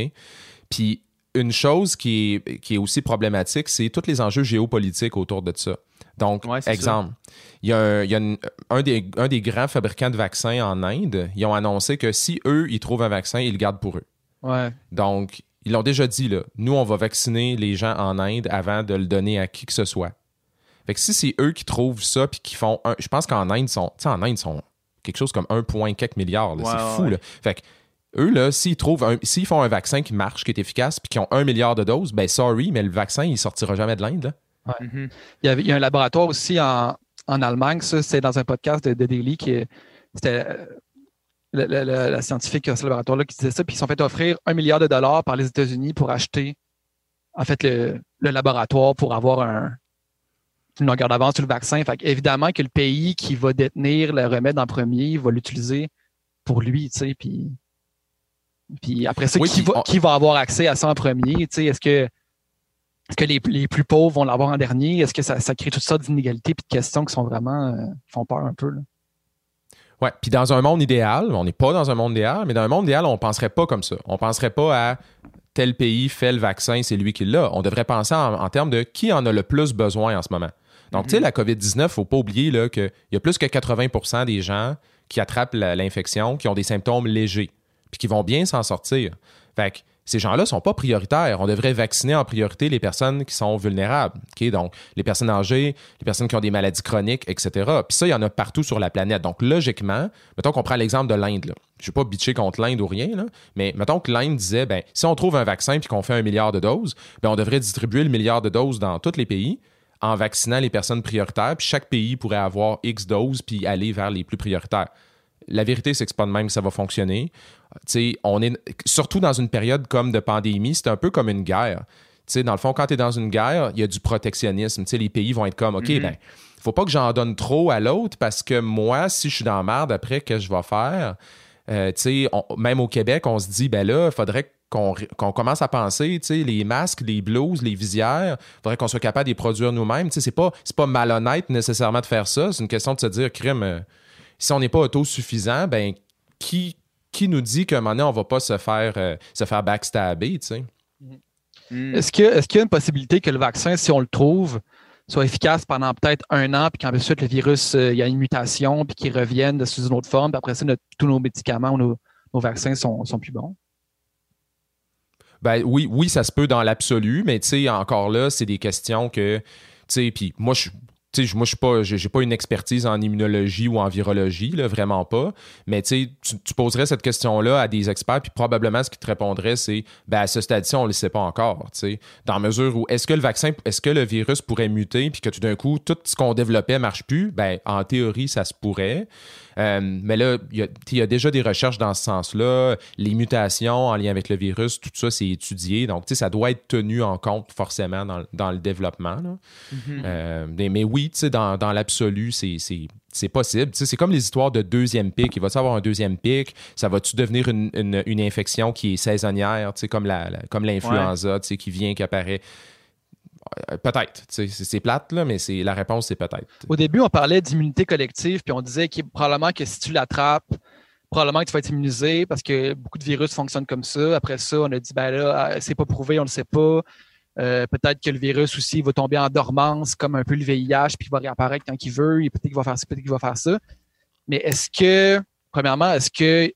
Puis, une chose qui est, qui est aussi problématique, c'est tous les enjeux géopolitiques autour de ça. Donc, Ouais, exemple, il y a, un, il y a une- un des, un des grands fabricants de vaccins en Inde, ils ont annoncé que si eux, ils trouvent un vaccin, ils le gardent pour eux. Ouais. Donc, ils l'ont déjà dit, là. Nous, on va vacciner les gens en Inde avant de le donner à qui que ce soit. Fait que si c'est eux qui trouvent ça puis qui font un. Je pense qu'en Inde, ils sont. Tu sais, en Inde, ils sont quelque chose comme 1, point quelques milliards. c'est ouais, fou, ouais. là. Fait que eux, là, s'ils trouvent un- s'ils font un vaccin qui marche, qui est efficace, puis qui ont un milliard de doses, ben sorry, mais le vaccin, il sortira jamais de l'Inde, là. Mhm. Il y, avait, il y a un laboratoire aussi en, en Allemagne, ça, c'est dans un podcast de, de Daily qui est- c'était euh, le- le- le- la scientifique à ce laboratoire-là qui disait ça, puis ils se sont fait offrir un milliard de dollars par les États-Unis pour acheter en fait le, le laboratoire pour avoir un, une longueur d'avance sur le vaccin. Fait évidemment que le pays qui va détenir le remède en premier va l'utiliser pour lui, tu sais, puis, puis après ça, Oui, qui, va, on- qui va avoir accès à ça en premier? Tu sais, est-ce que est-ce que les, les plus pauvres vont l'avoir en dernier? Est-ce que ça, ça crée toutes sortes d'inégalités et de questions qui sont vraiment euh, font peur un peu? Là? Ouais. Puis dans un monde idéal, on n'est pas dans un monde idéal, mais dans un monde idéal, on penserait pas comme ça. On penserait pas à tel pays fait le vaccin, c'est lui qui l'a. On devrait penser en, en termes de qui en a le plus besoin en ce moment. Donc, tu sais, la COVID-19, faut pas oublier qu'il y a plus que 80% des gens qui attrapent l'infection, qui ont des symptômes légers, puis qui vont bien s'en sortir. Fait que ces gens-là sont pas prioritaires. On devrait vacciner en priorité les personnes qui sont vulnérables. Donc, les personnes âgées, les personnes qui ont des maladies chroniques, etc. Puis ça, il y en a partout sur la planète. Donc, logiquement, mettons qu'on prend l'exemple de l'Inde. Je ne vais pas bitcher contre l'Inde ou rien, là, mais mettons que l'Inde disait, ben, si on trouve un vaccin puis qu'on fait un milliard de doses, ben, on devrait distribuer le milliard de doses dans tous les pays en vaccinant les personnes prioritaires, puis chaque pays pourrait avoir X doses puis aller vers les plus prioritaires. La vérité, c'est que c'est pas de même que ça va fonctionner. On est surtout dans une période comme de pandémie, c'est un peu comme une guerre. Dans le fond, quand tu es dans une guerre, il y a du protectionnisme. Les pays vont être comme, OK, ben, faut pas que j'en donne trop à l'autre parce que moi, si je suis dans la merde après, qu'est-ce que je vais faire? Euh, on- même au Québec, on se dit, ben là, il faudrait qu'on commence à penser, tu sais, les masques, les blouses, les visières, il faudrait qu'on soit capable de les produire nous-mêmes. Tu sais, c'est pas, c'est pas malhonnête nécessairement de faire ça. C'est une question de se dire, crime, euh, si on n'est pas autosuffisant, ben, qui, qui nous dit qu'à un moment donné, on va pas se faire, euh, se faire backstabber, tu sais? Mhm. Est-ce que est-ce qu'il y a une possibilité que le vaccin, si on le trouve, soit efficace pendant peut-être un an, puis qu'ensuite le virus, euh, il y a une mutation, puis qu'il revienne sous une autre forme, puis après ça, tous nos médicaments ou nos, vaccins sont, sont plus bons? Ben oui, oui, ça se peut dans l'absolu, mais tu sais, encore là, c'est des questions que, tu sais, puis moi, je moi, je pas, j'ai pas une expertise en immunologie ou en virologie, là, vraiment pas. Mais tu, tu poserais cette question-là à des experts, puis probablement ce qu'ils te répondraient, c'est ben, à ce stade-ci, on ne le sait pas encore. Dans mesure où est-ce que le vaccin, est-ce que le virus pourrait muter, puis que tout d'un coup, tout ce qu'on développait marche plus? Ben, en théorie, ça se pourrait. Euh, mais là, il y, a déjà des recherches dans ce sens-là. Les mutations en lien avec le virus, tout ça, c'est étudié. Donc, ça doit être tenu en compte forcément dans, le développement. Mm-hmm. Euh, mais, oui, dans, dans l'absolu, c'est possible. c'est comme les histoires de deuxième pic. Il va-tu avoir un deuxième pic? Ça va-tu devenir une, infection qui est saisonnière, comme l'influenza la, comme qui vient, qui apparaît? Euh, peut-être. C'est plate, là, mais la réponse, c'est peut-être. Au début, on parlait d'immunité collective, puis on disait que probablement que si tu l'attrapes, probablement que tu vas être immunisé parce que beaucoup de virus fonctionnent comme ça. Après ça, on a dit, ben là, ah, c'est pas prouvé, on ne le sait pas. Euh, peut-être que le virus aussi va tomber en dormance, comme un peu le VIH, puis il va réapparaître quand il veut, peut-être qu'il va faire ça, peut-être qu'il va faire ça. Mais est-ce que, premièrement, est-ce que,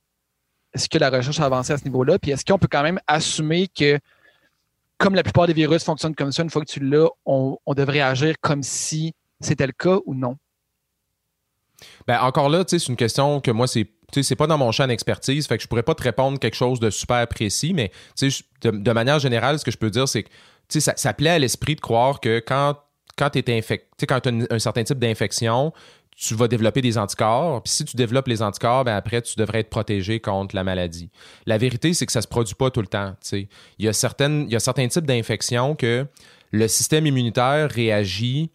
est-ce que la recherche a avancé à ce niveau-là? Puis est-ce qu'on peut quand même assumer que comme la plupart des virus fonctionnent comme ça, une fois que tu l'as, on, devrait agir comme si c'était le cas ou non? Ben encore là, c'est une question que moi, c'est c'est pas dans mon champ d'expertise, fait que je pourrais pas te répondre quelque chose de super précis, mais de, manière générale, ce que je peux dire, c'est que ça, ça plaît à l'esprit de croire que quand, quand tu es infecté, quand tu as un certain type d'infection, tu vas développer des anticorps. Puis si tu développes les anticorps, ben après, tu devrais être protégé contre la maladie. La vérité, c'est que ça ne se produit pas tout le temps. Il y, a certaines, il y a certains types d'infections que le système immunitaire réagit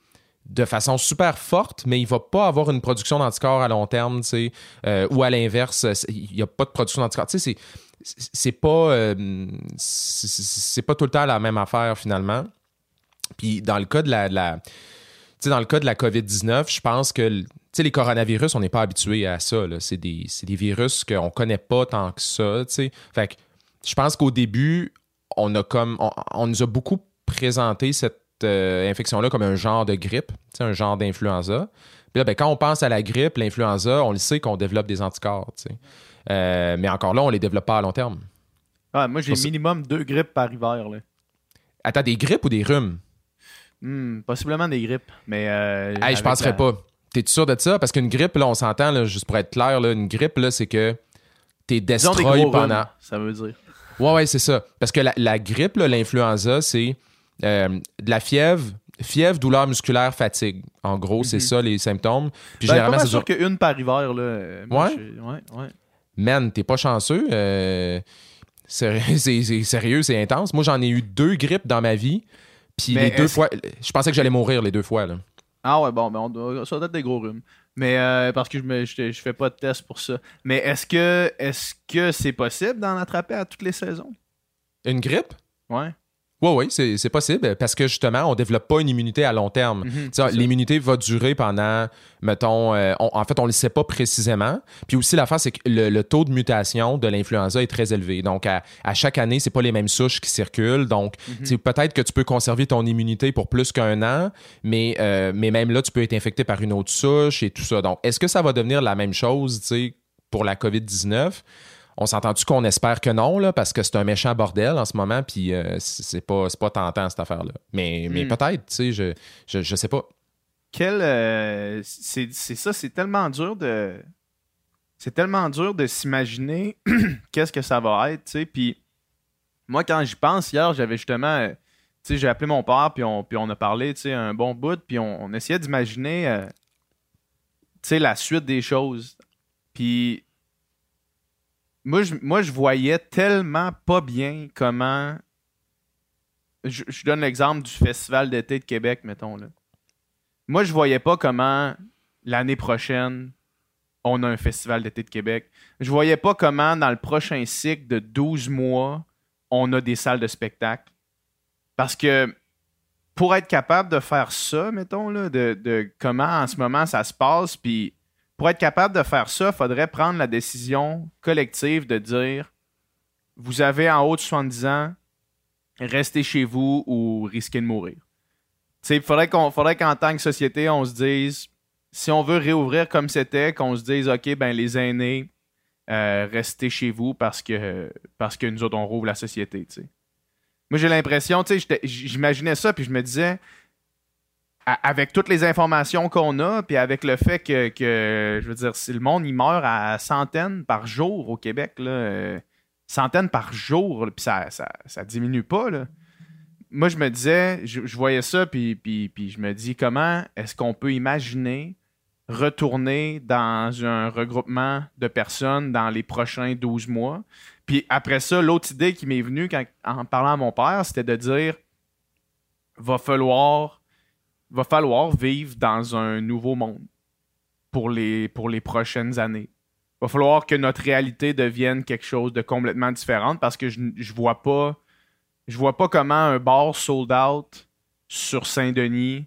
de façon super forte, mais il ne va pas avoir une production d'anticorps à long terme, euh, ou à l'inverse, il n'y a pas de production d'anticorps. C'est, c'est pas, euh, c'est pas tout le temps la même affaire finalement. Puis dans le cas de la, de la dans le cas de la COVID-19, je pense que les coronavirus, on n'est pas habitué à ça. C'est des, des, virus qu'on ne connaît pas tant que ça. Fait que je pense qu'au début, on a comme on, nous a beaucoup présenté cette euh, infection-là comme un genre de grippe, un genre d'influenza. Puis là, ben, quand on pense à la grippe, l'influenza, on le sait qu'on développe des anticorps. Euh, mais encore là, on ne les développe pas à long terme. moi, j'ai minimum deux grippes par hiver. Là. Attends, des grippes ou des rhumes? Hmm, possiblement des grippes, mais. Euh, hey, je penserais pas. T'es sûr de ça? Parce qu'une grippe, là, on s'entend, juste pour être clair, là, une grippe, là, c'est que t'es destroy pendant. ça veut dire. Ouais, ouais, c'est ça. Parce que la, grippe, l'influenza, c'est euh, de la fièvre, fièvre, douleur musculaire, fatigue. En gros, c'est mhm. ça les symptômes. Puis ben, généralement, c'est sûr qu'une par hiver, là. ouais? ouais, ouais. Man, t'es pas chanceux. Euh, [laughs] c'est sérieux, c'est intense. Moi, j'en ai eu deux grippes dans ma vie. Puis les deux fois, je pensais que j'allais mourir les deux fois. Là. Ah ouais, bon, mais on ça doit être des gros rhumes. Mais euh, parce que je, me, je, fais pas de test pour ça. Mais est-ce que est-ce que c'est possible d'en attraper à toutes les saisons? Une grippe? Ouais. Oui, oui, c'est possible parce que justement, on ne développe pas une immunité à long terme. Mhm, l'immunité va durer pendant, mettons, euh, en fait, on ne le sait pas précisément. Puis aussi, l'affaire, c'est que le, taux de mutation de l'influenza est très élevé. Donc, à, chaque année, c'est pas les mêmes souches qui circulent. Donc, mhm. peut-être que tu peux conserver ton immunité pour plus qu'un an, mais, euh, mais même là, tu peux être infecté par une autre souche et tout ça. Donc, est-ce que ça va devenir la même chose, pour la COVID-19? On s'entend-tu qu'on espère que non, là, parce que c'est un méchant bordel en ce moment, puis euh, c'est pas, pas tentant cette affaire-là. Mais, mais hmm. peut-être, tu sais, je, je, je, sais pas. Quel. Euh, c'est ça, c'est tellement dur de. C'est tellement dur de s'imaginer [clears throat] qu'est-ce que ça va être, tu sais. Puis moi, quand j'y pense, hier, j'avais justement. Euh, tu sais, j'ai appelé mon père, puis on, puis on a parlé, tu sais, un bon bout, puis on, on essayait d'imaginer, tu sais, la suite des choses. Puis moi je, moi, voyais tellement pas bien comment. Je, donne l'exemple du Festival d'été de Québec, mettons. Là. Moi, je voyais pas comment l'année prochaine, on a un Festival d'été de Québec. Je voyais pas comment, dans le prochain cycle de 12 mois, on a des salles de spectacle. Parce que pour être capable de faire ça, mettons, là, de, de comment en ce moment ça se passe, puis pour être capable de faire ça, il faudrait prendre la décision collective de dire vous avez en haut de 70 ans, restez chez vous ou risquez de mourir. il faudrait qu'en tant que société, on se dise, si on veut réouvrir comme c'était, qu'on se dise, OK, ben les aînés, euh, restez chez vous parce que, parce que nous autres, on rouvre la société. Moi, j'ai l'impression, j'imaginais ça, puis je me disais, avec toutes les informations qu'on a, puis avec le fait que, je veux dire, si le monde, il meurt à centaines par jour au Québec, là, euh, centaines par jour, puis ça, ça, diminue pas, là. Moi, je me disais, je, voyais ça, puis, puis, puis je me dis, comment est-ce qu'on peut imaginer retourner dans un regroupement de personnes dans les prochains 12 mois? Puis après ça, l'autre idée qui m'est venue en parlant à mon père, c'était de dire va falloir va falloir vivre dans un nouveau monde pour les, prochaines années. Va falloir que notre réalité devienne quelque chose de complètement différent parce que je, je vois pas vois pas comment un bar sold out sur Saint-Denis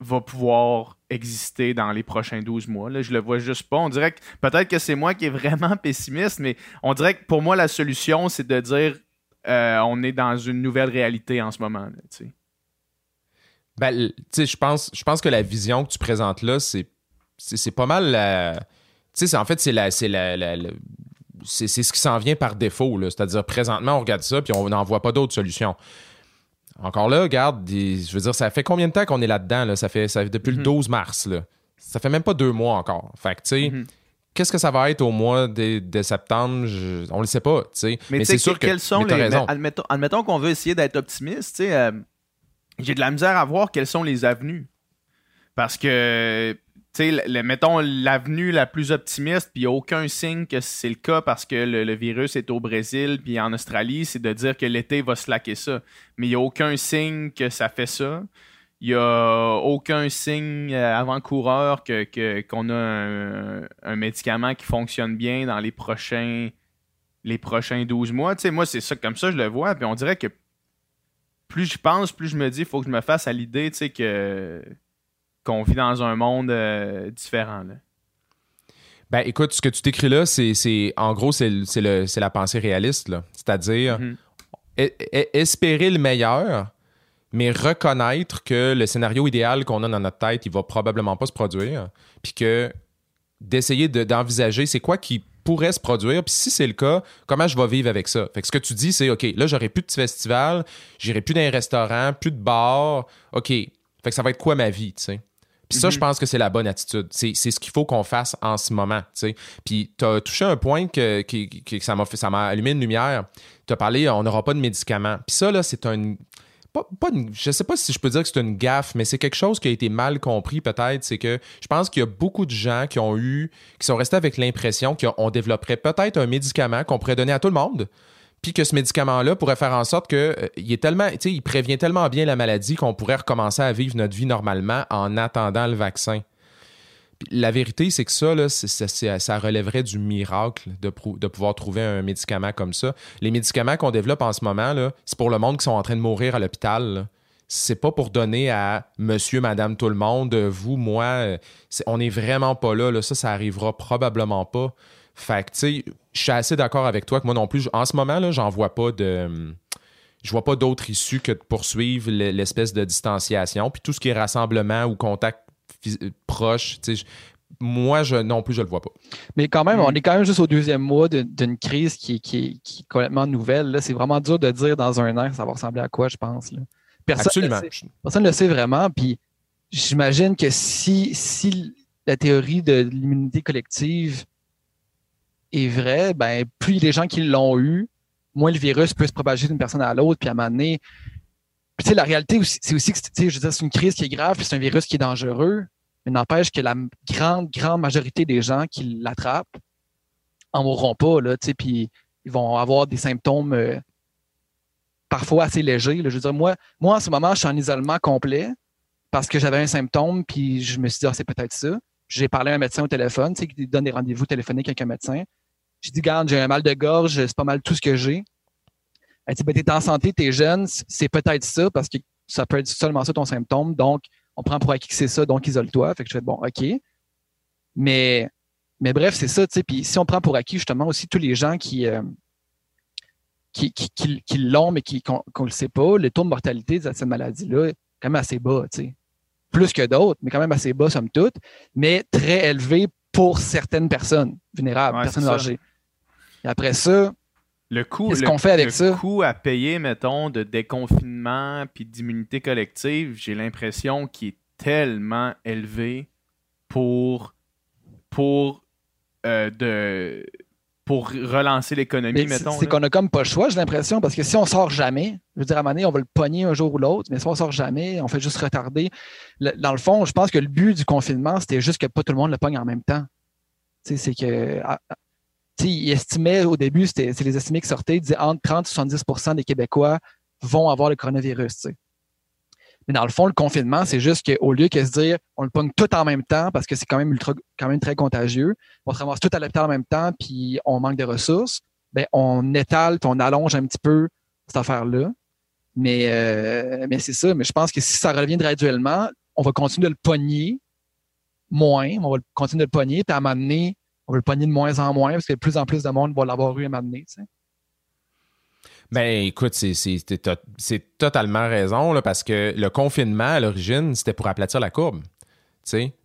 va pouvoir exister dans les prochains 12 mois. Là, je le vois juste pas. On dirait que peut-être que c'est moi qui est vraiment pessimiste, mais on dirait que pour moi, la solution, c'est de dire euh, on est dans une nouvelle réalité en ce moment. Ben, je pense, je pense que la vision que tu présentes là, c'est, c'est, pas mal la. c'est, en fait, c'est la. C'est la, c'est, ce qui s'en vient par défaut. C'est-à-dire, présentement, on regarde ça, puis on n'en voit pas d'autres solutions. Encore là, regarde, je veux dire, ça fait combien de temps qu'on est là-dedans? Ça, fait, ça depuis le 12 mhm. mars. Là. Ça fait même pas deux mois encore. Fait que, tu sais, mhm. qu'est-ce que ça va être au mois de, septembre? on le sait pas, tu sais. Mais, c'est sûr que. Quels sont les, admettons, qu'on veut essayer d'être optimiste, tu sais, euh, j'ai de la misère à voir quelles sont les avenues. Parce que tu sais, mettons l'avenue la plus optimiste, puis aucun signe que c'est le cas parce que le, virus est au Brésil puis en Australie, c'est de dire que l'été va slacker ça. Mais il n'y a aucun signe que ça fait ça. Il n'y a aucun signe euh, avant-coureur qu'on que, a un, médicament qui fonctionne bien dans les prochains, les prochains 12 mois. Tu sais, moi, c'est ça comme ça, je le vois. Puis on dirait que plus je pense, plus je me dis, il faut que je me fasse à l'idée, tu sais, que qu'on vit dans un monde euh, différent. Ben, écoute, ce que tu t'écris là, c'est, en gros, c'est, la pensée réaliste. C'est-à-dire mhm. espérer le meilleur, mais reconnaître que le scénario idéal qu'on a dans notre tête, il va probablement pas se produire. Puis que d'essayer d'envisager c'est quoi qui pourrait se produire. Puis si c'est le cas, comment je vais vivre avec ça? Fait que ce que tu dis, c'est OK, là, j'aurai plus de festival, j'irai plus dans les restaurants, plus de bars. OK. Fait que ça va être quoi ma vie, tu sais? Puis ça, je mhm. pense que c'est la bonne attitude. C'est, ce qu'il faut qu'on fasse en ce moment. sais. Puis tu as touché un point que, ça, m'a ça m'a allumé une lumière. Tu as parlé, on n'aura pas de médicaments. Puis ça, là, c'est un. Pas, pas je sais pas si je peux dire que c'est une gaffe, mais c'est quelque chose qui a été mal compris peut-être. C'est que je pense qu'il y a beaucoup de gens qui ont eu, qui sont restés avec l'impression qu'on développerait peut-être un médicament qu'on pourrait donner à tout le monde puis que ce médicament-là pourrait faire en sorte que euh, il prévient tellement bien la maladie qu'on pourrait recommencer à vivre notre vie normalement en attendant le vaccin. La vérité, c'est que ça, ça relèverait du miracle de, pouvoir trouver un médicament comme ça. Les médicaments qu'on développe en ce moment, c'est pour le monde qui sont en train de mourir à l'hôpital. C'est pas pour donner à monsieur, madame, tout le monde, vous, moi. Euh, on n'est vraiment pas là. Ça, ça arrivera probablement pas. Fait que, tu sais, je suis assez d'accord avec toi que moi non plus, en ce moment, j'en vois pas de. Je vois pas d'autre issue que de poursuivre l'espèce de distanciation. Puis tout ce qui est rassemblement ou contact proche, tu sais, moi, je, non plus, je le vois pas. Mais quand même, on est quand même juste au deuxième mois d'une crise qui, qui, est complètement nouvelle. C'est vraiment dur de dire dans un an ça va ressembler à quoi, je pense. Personne Absolument. personne ne le sait vraiment. Puis j'imagine que si, si la théorie de l'immunité collective est vrai, ben, plus il y a des gens qui l'ont eu, moins le virus peut se propager d'une personne à l'autre, puis à un moment donné, tu sais, la réalité, c'est aussi que je veux c'est une crise qui est grave, puis c'est un virus qui est dangereux, mais n'empêche que la grande, grande majorité des gens qui l'attrapent en mourront pas, là, tu sais, puis ils vont avoir des symptômes euh, parfois assez légers. Je veux dire, moi, moi, en ce moment, je suis en isolement complet parce que j'avais un symptôme, puis je me suis dit, ah, c'est peut-être ça. J'ai parlé à un médecin au téléphone, tu sais, qui donne des rendez-vous téléphoniques avec un médecin. J'ai dit, garde, j'ai un mal de gorge, c'est pas mal tout ce que j'ai. Elle dit, ben, t'es en santé, t'es jeune, c'est peut-être ça, parce que ça peut être seulement ça ton symptôme. Donc, on prend pour acquis que c'est ça, donc isole-toi. Fait que je fais, bon, OK. Mais, mais bref, c'est ça, tu sais. Puis si on prend pour acquis, justement, aussi tous les gens qui, euh, qui, qui, qui, l'ont, mais qui, qu'on ne le sait pas, le taux de mortalité de cette maladie-là quand même assez bas, tu sais. Plus que d'autres, mais quand même assez bas, somme toute, mais très élevé pour certaines personnes vulnérables, Ouais, personnes âgées. Et après ça, Le coût, Qu'est-ce le- qu'on fait avec le ça? coût à payer, mettons, de déconfinement puis d'immunité collective, j'ai l'impression qu'il est tellement élevé pour pour euh, de pour relancer l'économie, c'est mettons. c'est qu'on a comme pas le choix, j'ai l'impression, parce que si on sort jamais, je veux dire, à un moment donné, on va le pogner un jour ou l'autre, mais si on sort jamais, on fait juste retarder. Le- dans le fond, je pense que le but du confinement, c'était juste que pas tout le monde le pogne en même temps. Tu sais, c'est que. Ils estimaient au début, c'était c'est les estimés qui sortaient, ils disaient entre 30 et 70% des Québécois vont avoir le coronavirus. Mais dans le fond, le confinement, c'est juste qu'au lieu que se dire on le pogne tout en même temps parce que c'est quand même ultra, quand même très contagieux, on se ramasse tout à l'hôpital en même temps puis on manque de ressources, ben on étale on allonge un petit peu cette affaire-là. Mais, euh, mais c'est ça. Mais je pense que si ça revient graduellement, on va continuer de le pogner moins, on va continuer de le pogner, puis à donné, on va le pogner de moins en moins parce que de plus en plus de monde va l'avoir eu à sais. Ben écoute, c'est- c'est c'est to- c'est totalement raison là, parce que le confinement à l'origine, c'était pour aplatir la courbe.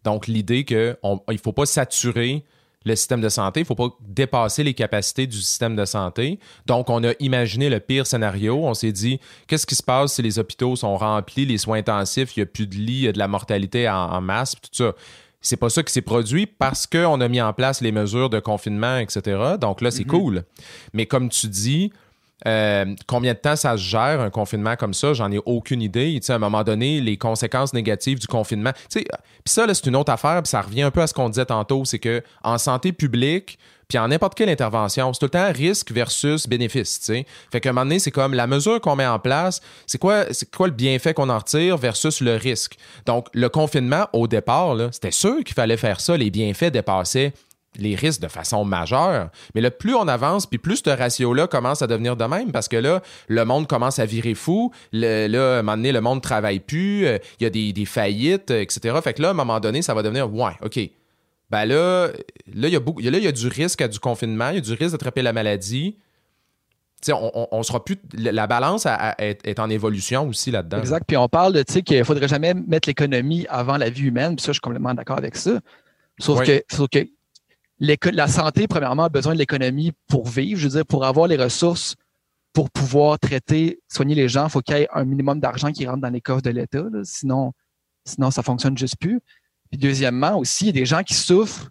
Donc l'idée qu'il ne faut pas saturer le système de santé, il ne faut pas dépasser les capacités du système de santé. Donc on a imaginé le pire scénario. On s'est dit, qu'est-ce qui se passe si les hôpitaux sont remplis, les soins intensifs, il n'y a plus de lits, il y a de la mortalité en, en masse, tout ça? C'est pas ça qui s'est produit parce qu'on a mis en place les mesures de confinement, etc. Donc là, c'est cool. Mais comme tu dis, euh, combien de temps ça se gère, un confinement comme ça? J'en ai aucune idée. Tu sais, à un moment donné, les conséquences négatives du confinement. Tu sais, Puis ça, là, c'est une autre affaire, puis ça revient un peu à ce qu'on disait tantôt, c'est que en santé publique, puis en n'importe quelle intervention, c'est tout le temps risque versus bénéfice. tu sais. Fait qu'à un moment donné, c'est comme la mesure qu'on met en place, c'est quoi, quoi le bienfait qu'on en retire versus le risque? Donc, le confinement, au départ, c'était sûr qu'il fallait faire ça. Les bienfaits dépassaient les risques de façon majeure. Mais là, plus on avance, puis plus ce ratio-là commence à devenir de même, parce que là, le monde commence à virer fou. Le- là, à un moment donné, le monde ne travaille plus. euh, Il y a des, des faillites, euh, etc. Fait que là, à un moment donné, ça va devenir, ouais, OK. Ben là, là, il y a beaucoup, là, il y a du risque à du confinement, il y a du risque d'attraper la maladie. On, on, sera plus. La balance est, est en évolution aussi là-dedans. Exact. Puis on parle de, qu'il ne faudrait jamais mettre l'économie avant la vie humaine. Puis ça, je suis complètement d'accord avec ça. Sauf Oui. que, sauf que la santé, premièrement, a besoin de l'économie pour vivre. Je veux dire, pour avoir les ressources pour pouvoir traiter, soigner les gens, il faut qu'il y ait un minimum d'argent qui rentre dans les coffres de l'État. Sinon, sinon, ça fonctionne juste plus. Puis deuxièmement, aussi, il y a des gens qui souffrent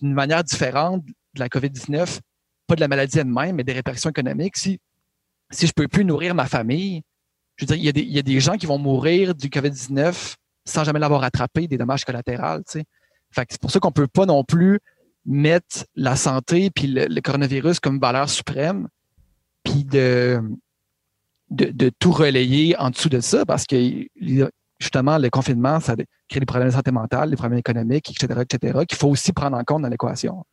d'une manière différente de la COVID-19, pas de la maladie elle-même, mais des répercussions économiques. Si, si je peux plus nourrir ma famille, je veux dire, il y a des, il y a des gens qui vont mourir du COVID-19 sans jamais l'avoir attrapé, des dommages collatéraux, tu sais. C'est pour ça qu'on peut pas non plus mettre la santé puis le, le coronavirus comme valeur suprême, puis de, de, de tout relayer en dessous de ça, parce que justement, le confinement, ça crée des problèmes de santé mentale, des problèmes économiques, etc., etc., qu'il faut aussi prendre en compte dans l'équation.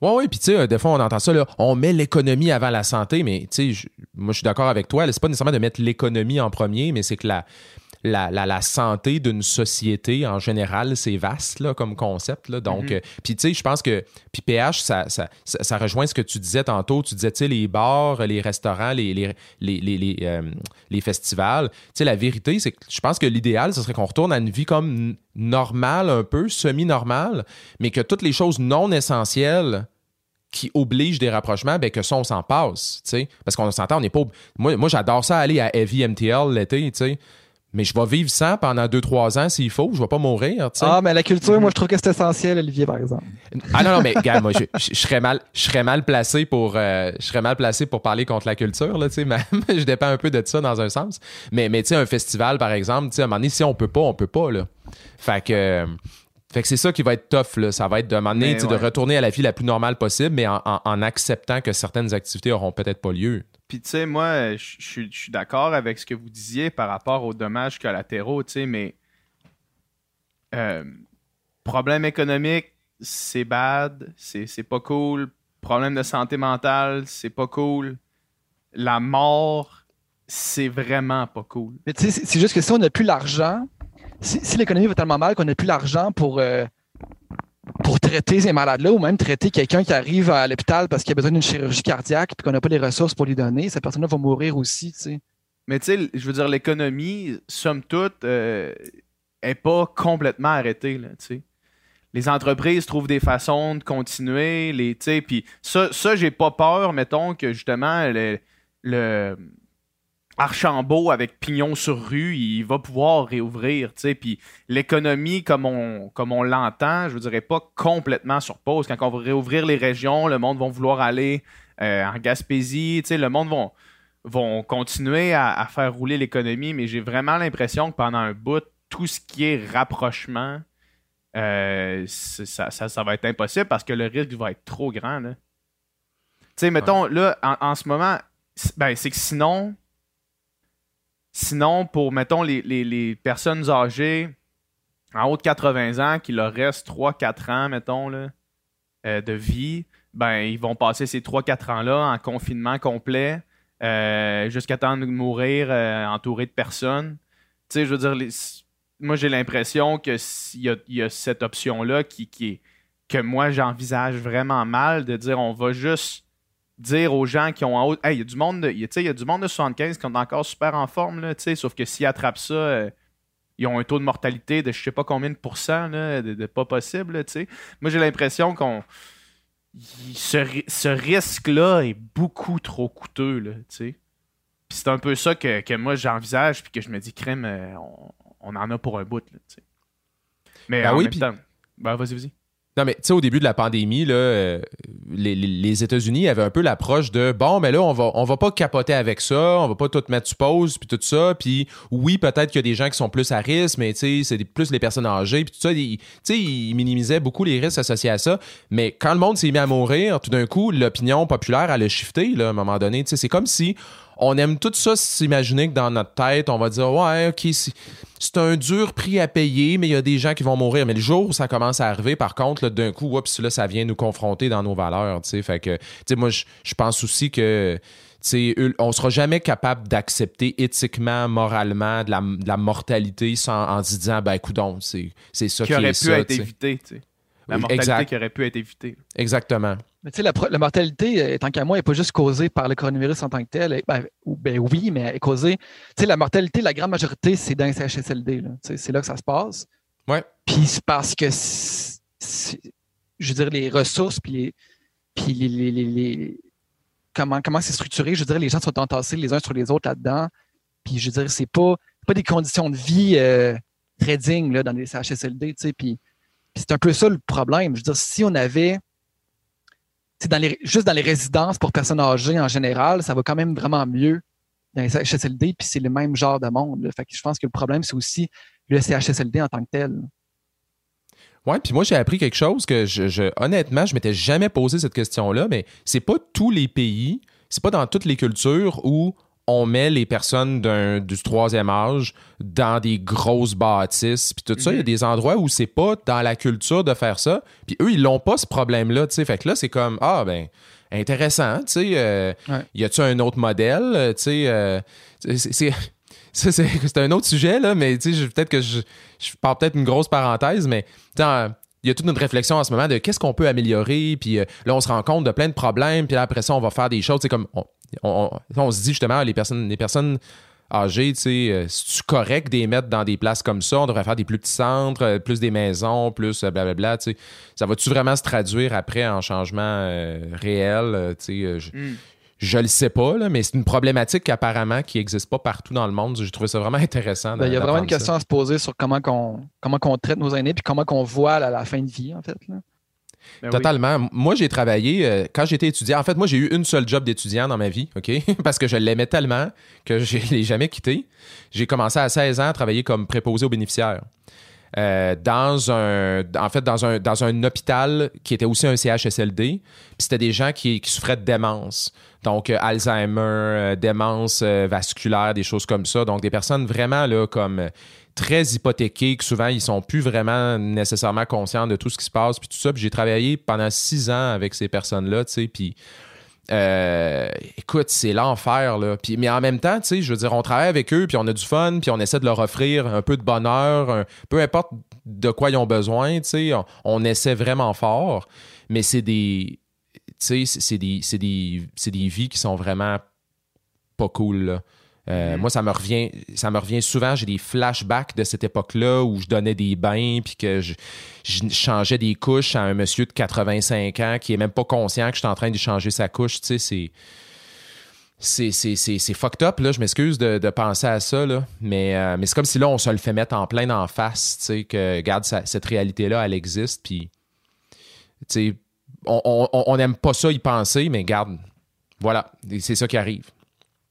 Oui, oui, puis tu sais, euh, des fois, on entend ça, là, on met l'économie avant la santé, mais tu sais, moi, je suis d'accord avec toi, c'est pas nécessairement de mettre l'économie en premier, mais c'est que la, la, la, la santé d'une société, en général, c'est vaste, là, comme concept, là, donc, Mhm. euh, puis tu sais, je pense que, puis PH, ça, ça, ça, ça rejoint ce que tu disais tantôt, tu disais, tu sais, les bars, les restaurants, les, les, les, les, les, euh, les festivals, tu sais, la vérité, c'est que je pense que l'idéal, ce serait qu'on retourne à une vie comme normale, un peu, semi-normale, mais que toutes les choses non essentielles qui obligent des rapprochements, ben que ça, on s'en passe, tu sais. Parce qu'on s'entend, on n'est pas... Moi, moi j'adore ça aller à Heavy MTL l'été, tu sais. Mais je vais vivre sans pendant 2-3 ans s'il faut, je vais pas mourir, tu sais. Ah, mais la culture, moi, je trouve que c'est essentiel, Olivier, par exemple. Ah non, non, mais gars, moi, je, je- je serais mal, je serais mal placé pour, euh, je serais mal placé pour parler contre la culture, là, tu sais, [laughs] mais je dépends un peu de ça dans un sens. Mais, mais tu sais, un festival, par exemple, tu sais, à un moment donné, si on peut pas, on peut pas, là. Fait que, euh, fait que c'est ça qui va être tough, là. Ça va être de, un moment donné, Mais tu sais, ouais. de retourner à la vie la plus normale possible, mais en, en- en acceptant que certaines activités auront peut-être pas lieu. Puis, tu sais, moi, je suis d'accord avec ce que vous disiez par rapport aux dommages collatéraux, tu sais, mais. euh, problème économique, c'est bad, c'est pas cool. Problème de santé mentale, c'est pas cool. La mort, c'est vraiment pas cool. Mais tu sais, c'est- c'est juste que si on n'a plus l'argent, si, si l'économie va tellement mal qu'on n'a plus l'argent pour, euh, pour traiter ces malades-là ou même traiter quelqu'un qui arrive à l'hôpital parce qu'il a besoin d'une chirurgie cardiaque puis qu'on n'a pas les ressources pour lui donner, cette personne-là va mourir aussi, tu sais. Mais tu sais, je veux dire, l'économie, somme toute, euh, est pas complètement arrêtée, là. Les entreprises trouvent des façons de continuer, les, ça, ça j'ai pas peur, mettons, que justement, le Archambault avec pignon sur rue, il va pouvoir réouvrir, tu sais, puis l'économie, comme on, comme on l'entend, je ne dirais pas complètement sur pause. Quand on va réouvrir les régions, le monde va vouloir aller euh, en Gaspésie, tu sais, le monde va vont continuer à, faire rouler l'économie, mais j'ai vraiment l'impression que pendant un bout, tout ce qui est rapprochement, euh, ça, ça, va être impossible parce que le risque va être trop grand. Tu sais, mettons, là, en, ce moment, ben, c'est que sinon, sinon, pour, mettons, les, personnes âgées en haut de 80 ans qui leur reste 3-4 ans, mettons, là, euh, de vie, ben, ils vont passer ces 3-4 ans-là en confinement complet euh, jusqu'à temps de mourir euh, entouré de personnes. Tu sais, je veux dire, moi j'ai l'impression que il y, a cette option-là est que moi j'envisage vraiment mal de dire on va juste dire aux gens qui ont en haut. Hey, il y a du monde de, y a du monde de 75 qui sont encore super en forme, là, sauf que s'ils attrapent ça, euh, ils ont un taux de mortalité de je sais pas combien de pourcents, de, pas possible. sais. Moi j'ai l'impression qu'on ce, risque-là est beaucoup trop coûteux, là. Puis c'est un peu ça que, moi j'envisage, puis que je me dis, crème, euh, on, en a pour un bout, là. Mais ben en même temps, ben, vas-y, vas-y. Non, mais tu sais, au début de la pandémie, là, euh, les, États-Unis avaient un peu l'approche de bon, mais là, on va, on va pas capoter avec ça, on va pas tout mettre sur pause, puis tout ça. Puis oui, peut-être qu'il y a des gens qui sont plus à risque, mais tu sais, c'est plus les personnes âgées, puis tout ça. Tu sais, ils minimisaient beaucoup les risques associés à ça. Mais quand le monde s'est mis à mourir, tout d'un coup, l'opinion populaire, elle a shifté, là, à un moment donné. Tu sais, c'est comme si on aime tout ça s'imaginer que dans notre tête, on va dire ouais, ok, c'est un dur prix à payer, mais il y a des gens qui vont mourir. Mais le jour où ça commence à arriver, par contre, d'un coup, oups, là, ça vient nous confronter dans nos valeurs. Fait que, moi, je pense aussi que on sera jamais capable d'accepter éthiquement, moralement de la, mortalité sans, en se disant, ben, écoute, c'est ça qui, qui aurait pu être évité. La mortalité qui aurait pu être évitée. Exactement. Mais tu sais, la, mortalité, euh, tant qu'à moi, n'est pas juste causée par le coronavirus en tant que tel. Ben, ben oui, mais elle est causée. Tu sais, la mortalité, la grande majorité, c'est dans les CHSLD. C'est là que ça se passe. Ouais. Puis c'est parce que, je veux dire, les ressources, puis les. Puis les, comment comment c'est structuré, je veux dire, les gens sont entassés les uns sur les autres là-dedans. Puis je veux dire, c'est pas, pas des conditions de vie euh, très dignes là, dans les CHSLD. Tu sais, puis c'est un peu ça le problème. Je veux dire, si on avait dans juste dans les résidences pour personnes âgées en général, ça va quand même vraiment mieux dans les CHSLD, puis c'est le même genre de monde. Je pense que le problème, c'est aussi le CHSLD en tant que tel. Oui, puis moi, j'ai appris quelque chose que, je, honnêtement, je m'étais jamais posé cette question-là, mais c'est pas tous les pays, c'est pas dans toutes les cultures où on met les personnes du troisième âge dans des grosses bâtisses puis tout ça. Il y a mhm. des endroits où c'est pas dans la culture de faire ça. Puis eux, ils l'ont pas ce problème-là, tu sais. Fait que là, c'est comme ah ben intéressant, tu sais. Euh, y a-tu un autre modèle, euh, tu sais. Euh, c'est [laughs] un autre sujet là, mais tu sais, peut-être que je, je parle peut-être une grosse parenthèse, mais il y a toute une réflexion en ce moment de qu'est-ce qu'on peut améliorer, puis là, on se rend compte de plein de problèmes, puis après ça, on va faire des choses, c'est comme, on, se dit justement, les personnes, les personnes âgées, tu sais, euh, c'est correct de les mettre dans des places comme ça? On devrait faire des plus petits centres, euh, plus des maisons, plus euh, blablabla, tu sais. Ça va-tu vraiment se traduire après en changement réel? tu sais, je, mm. je, le sais pas, là, mais c'est une problématique apparemment qui n'existe pas partout dans le monde. J'ai trouvé ça vraiment intéressant. Ben, il y a vraiment une question à se poser sur comment on comment qu'on traite nos aînés puis comment qu'on voit la, la fin de vie, en fait. Là. Ben Totalement. Moi, j'ai travaillé, euh, quand j'étais étudiant, en fait, moi, j'ai eu une seule job d'étudiant dans ma vie, OK? [laughs] Parce que je l'aimais tellement que je ne [laughs] l'ai jamais quitté. J'ai commencé à 16 ans à travailler comme préposé aux bénéficiaires. Euh, dans un en fait dans un dans un hôpital qui était aussi un CHSLD puis c'était des gens qui, souffraient de démence donc euh, Alzheimer démence vasculaire des choses comme ça donc des personnes vraiment là comme très hypothéqués, que souvent ils sont plus vraiment nécessairement conscients de tout ce qui se passe, puis tout ça. Puis j'ai travaillé pendant six ans avec ces personnes-là, tu sais, puis euh, écoute, c'est l'enfer, mais en même temps, tu sais, je veux dire, on travaille avec eux, puis on a du fun, puis on essaie de leur offrir un peu de bonheur, peu importe de quoi ils ont besoin, tu sais, on, essaie vraiment fort, mais c'est des, tu sais, c'est des, des, des vies qui sont vraiment pas cool, là. Euh, Mhm. Moi, ça me revient, ça me revient souvent. J'ai des flashbacks de cette époque-là où je donnais des bains puis que je, je changeais des couches à un monsieur de 85 ans qui est même pas conscient que je suis en train de changer sa couche. Tu sais, c'est c'est, fucked up, là. Je m'excuse de, de penser à ça, là. Mais, euh, mais c'est comme si là, on se le fait mettre en plein en face, tu sais, que, regarde, ça- cette réalité-là, elle existe, puis, tu sais, on- on on- on n'aime pas ça y penser, mais garde, voilà, c'est ça qui arrive.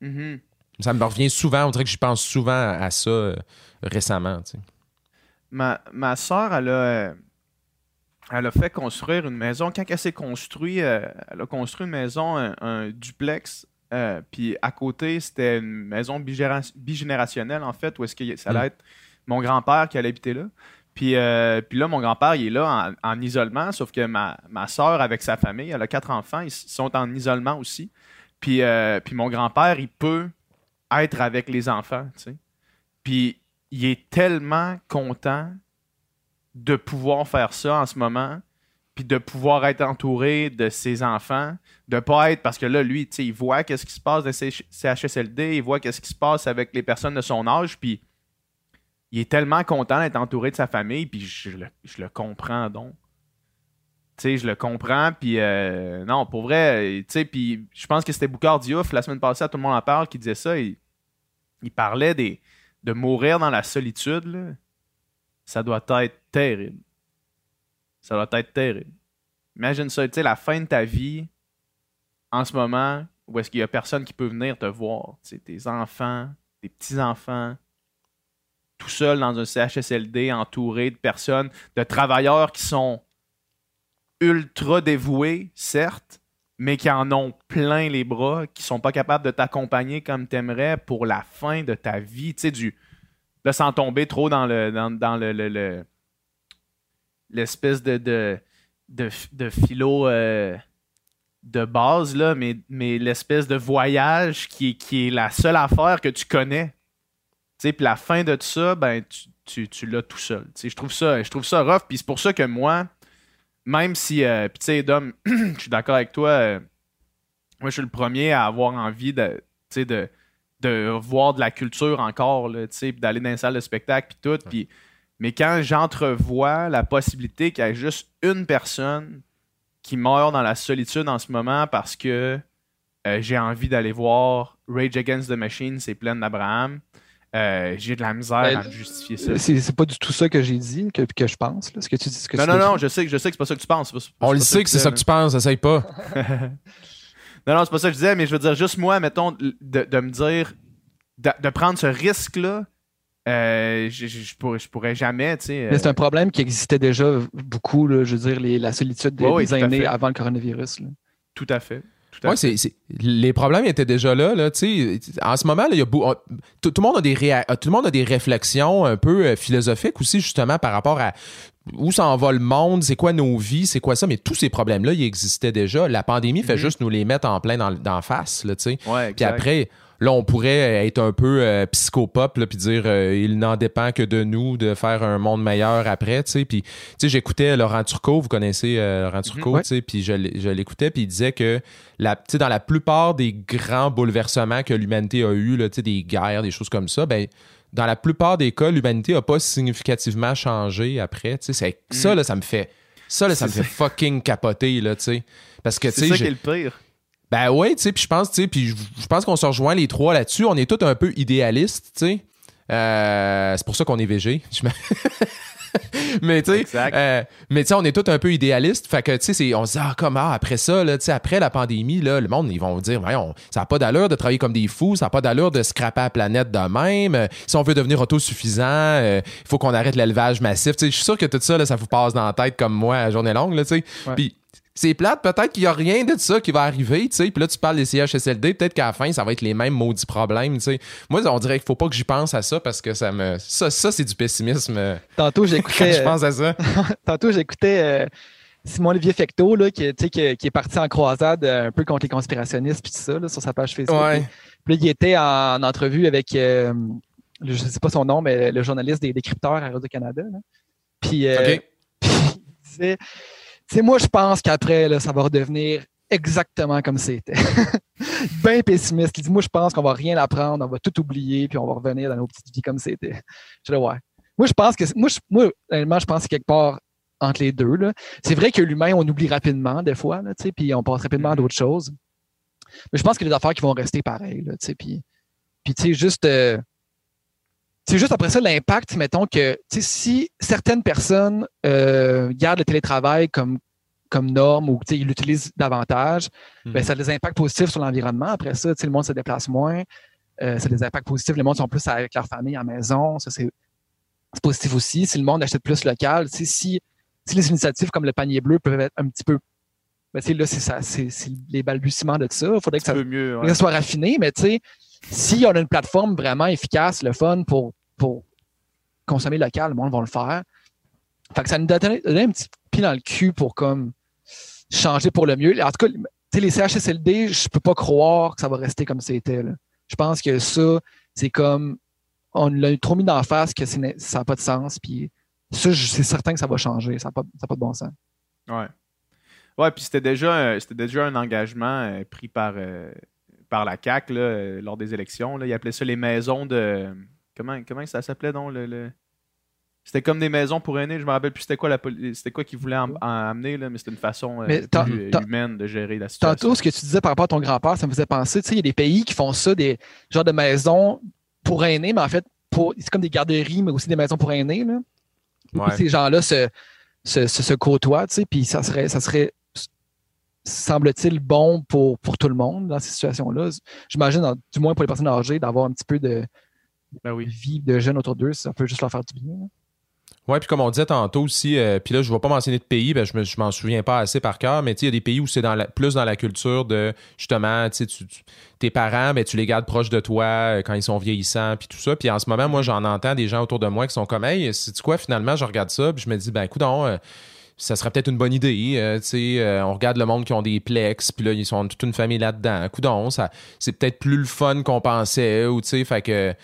Mhm. Ça me revient souvent, on dirait que j'y pense souvent à ça euh, récemment, tu sais. Ma, ma soeur, elle a, euh, elle a fait construire une maison. Quand elle s'est construite, euh, elle a construit une maison, un, un duplex. euh, puis à côté, c'était une maison bigénérationnelle, en fait, où est-ce que ça allait Mm. être mon grand-père qui allait habiter là. Puis, euh, puis là, mon grand-père, il est là en, en isolement, sauf que ma, ma soeur, avec sa famille, elle a quatre enfants, ils sont en isolement aussi. Puis, euh, puis mon grand-père, il peut être avec les enfants, tu sais. Puis il est tellement content de pouvoir faire ça en ce moment, puis de pouvoir être entouré de ses enfants, de pas être parce que là lui, tu sais, il voit qu'est-ce qui se passe dans ces CHSLD, il voit qu'est-ce qui se passe avec les personnes de son âge, puis il est tellement content d'être entouré de sa famille, puis je le comprends donc. Sais, je le comprends, puis euh, non, pour vrai, tu sais, je pense que c'était Boucard Diouf, la semaine passée, à Tout le monde en parle, qui disait ça, il, parlait de mourir dans la solitude, ça doit être terrible. Ça doit être terrible. Imagine ça, tu sais, la fin de ta vie, en ce moment, où est-ce qu'il y a personne qui peut venir te voir, tes enfants, tes petits-enfants, tout seul dans un CHSLD, entouré de personnes, de travailleurs qui sont ultra dévoués, certes, mais qui en ont plein les bras, qui sont pas capables de t'accompagner comme t'aimerais pour la fin de ta vie, tu sais, du... Là, sans tomber trop dans le... dans, le... le- le- l'espèce de... de, de, de philo... euh, de base, là, mais, l'espèce de voyage qui, est- qui est la seule affaire que tu connais. Tu sais, puis la fin de tout ça, ben, tu, tu, tu l'as tout seul. Tu je trouve ça, je trouve ça rough, puis c'est pour ça que moi, même si, euh, tu sais, Dom, [clears throat] je suis d'accord avec toi, euh, moi, je suis le premier à avoir envie de, tu sais, de, de voir de la culture encore, tu sais, d'aller dans les salles de spectacle, puis tout, mais quand j'entrevois la possibilité qu'il y ait juste une personne qui meurt dans la solitude en ce moment parce que euh, j'ai envie d'aller voir Rage Against the Machine, c'est plein d'Abraham. Euh, j'ai de la misère Ben, à me justifier ça. C'est c'est pas du tout ça que j'ai dit, que, que je pense. là, ce que tu dis. Ce que Non, tu non, non, je sais, que- je sais que c'est pas ça que tu penses. c'est pas- c'est On le sait que c'est ça que tu penses, essaye pas. [laughs] Non, non, c'est pas ça que je disais, mais je veux dire, juste moi, mettons, de, de me dire, de, de prendre ce risque-là, euh, je, je, je pourrais, je pourrais jamais, tu sais. euh, Mais c'est un problème qui existait déjà beaucoup, là, je veux dire, les- la solitude des, à aînés avant le coronavirus. là. Tout à fait. Ouais, fait. c'est, c'est- les problèmes étaient déjà là, là. En ce moment, là, y a beau- on- tout, tout le monde a des réa- tout le monde a des réflexions un peu euh, philosophiques aussi, justement, par rapport à où s'en va le monde, c'est quoi nos vies, c'est quoi ça, mais tous ces problèmes-là, ils existaient déjà. La pandémie fait Mhm. juste nous les mettre en plein dans, dans face, là. Ouais, Puis après, là, on pourrait être un peu euh, psychopop, puis dire euh, il n'en dépend que de nous de faire un monde meilleur après, tu sais. Puis, tu sais, j'écoutais Laurent Turcot, vous connaissez euh, Laurent Turcot, Ouais. tu sais, puis je, l'écoutais, puis il disait que, la, tu sais, dans la plupart des grands bouleversements que l'humanité a eu, là, des guerres, des choses comme ça, ben dans la plupart des cas, l'humanité n'a pas significativement changé après, c'est- Ça, là, ça me fait... Ça, là, ça me fait fucking capoter, là, tu sais. Parce que, tu C'est ça j'ai- qui est le pire. Ben ouais, tu sais, puis je pense, tu sais, puis je pense qu'on se rejoint les trois là-dessus. On est tous un peu idéalistes, tu sais. Euh, c'est pour ça qu'on est [laughs] me- mais tu sais, euh, mais tu sais, on est tous un peu idéalistes. Fait que tu sais, on se dit ah comment après ça, là, tu sais, après la pandémie, là, le monde ils vont dire, voyons, ça n'a pas d'allure de travailler comme des fous, ça n'a pas d'allure de scraper la planète de même. Euh, si on veut devenir autosuffisant, euh, il faut qu'on arrête l'élevage massif. Tu sais, je suis sûr que tout ça, là, ça vous passe dans la tête comme moi à journée longue, là, tu sais. Ouais. Puis c'est plate, peut-être qu'il n'y a rien de ça qui va arriver, tu sais. Puis là, tu parles des CHSLD, peut-être qu'à la fin, ça va être les mêmes maudits problèmes, tu sais. Moi, on dirait qu'il faut pas que j'y pense à ça parce que ça me. Ça, ça c'est du pessimisme euh, Tantôt, j'écoutais. je pense à ça. [laughs] Tantôt, j'écoutais euh, Simon-Olivier Fecteau, là, qui, tu sais, qui, qui est parti en croisade euh, un peu contre les conspirationnistes puis tout ça, là, sur sa page Facebook. Ouais. Puis là, il était en, entrevue avec, euh, je ne sais pas son nom, mais le journaliste des décrypteurs à Radio-Canada. Puis, euh, OK. [laughs] puis il disait, sais, moi, je pense qu'après, là, ça va redevenir exactement comme c'était. [laughs] Bien pessimiste. Il dit Moi, je pense qu'on va rien apprendre, on va tout oublier, puis on va revenir dans nos petites vies comme c'était. Je dis Ouais. Moi, je pense que. Moi, je, moi je pense que quelque part entre les deux. C'est vrai que l'humain, on oublie rapidement, des fois, là, puis on passe rapidement à d'autres choses. Mais je pense que les affaires qui vont rester pareilles. Là, puis, puis tu sais, juste. Euh, c'est juste après ça l'impact, mettons que si certaines personnes euh, gardent le télétravail comme, comme norme ou ils l'utilisent davantage, ben, ça a des impacts positifs sur l'environnement. Après ça, le monde se déplace moins. Euh, ça a des impacts positifs. Les monde sont plus avec leur famille à la maison. Ça, c'est positif aussi. Si le monde achète plus local, si, si les initiatives comme le panier bleu peuvent être un petit peu. Ben, là, c'est ça, c'est les balbutiements de ça. Il faudrait que ça, mieux, soit raffiné, mais tu sais, si on a une plateforme vraiment efficace, le fun pour, pour consommer local, le monde va le faire. Fait que ça nous donne, un petit pied dans le cul pour comme changer pour le mieux. En tout cas, les CHSLD, je peux pas croire que ça va rester comme c'était. Je pense que ça, c'est comme on l'a trop mis d'en face que ça n'a pas de sens. Puis ça, c'est certain que ça va changer. Ça n'a pas, pas, de bon sens. Ouais. Ouais, puis c'était déjà, déjà un engagement euh, pris par, euh, par la CAC là, lors des élections. Ils appelaient ça les maisons de. Comment, comment ça s'appelait donc le... C'était comme des maisons pour aînés. Je me rappelle plus c'était quoi la c'était quoi qu'ils voulaient en, amener, là, mais c'était une façon euh, humaine de gérer la situation. Tantôt, ce que tu disais par rapport à ton grand-père, ça me faisait penser, tu sais, il y a des pays qui font ça, des genres de maisons pour aînés, mais en fait, c'est comme des garderies, mais aussi des maisons pour aînés. Là. Ces gens-là se, se, se, côtoient, tu sais, puis ça serait, ça serait semble-t-il, bon pour, pour tout le monde dans ces situations-là. J'imagine, du moins pour les personnes âgées, d'avoir un petit peu de, ben vie de jeunes autour d'eux, ça peut juste leur faire du bien. Oui, puis comme on disait tantôt aussi, euh, puis là, je ne vais pas mentionner de pays, ben, je ne m'en souviens pas assez par cœur, mais il y a des pays où c'est dans plus dans la culture de justement, tu, tes parents, ben, tu les gardes proches de toi euh, quand ils sont vieillissants, puis tout ça. Puis en ce moment, moi, j'en entends des gens autour de moi qui sont comme, hey, c'est quoi, finalement, je regarde ça, puis je me dis, ben, écoute, euh, ça serait peut-être une bonne idée. tu on regarde le monde qui ont des plex, puis là, ils sont toute une famille là-dedans. Coudon, ça, c'est peut-être plus le fun qu'on pensait, ou tu sais, fait que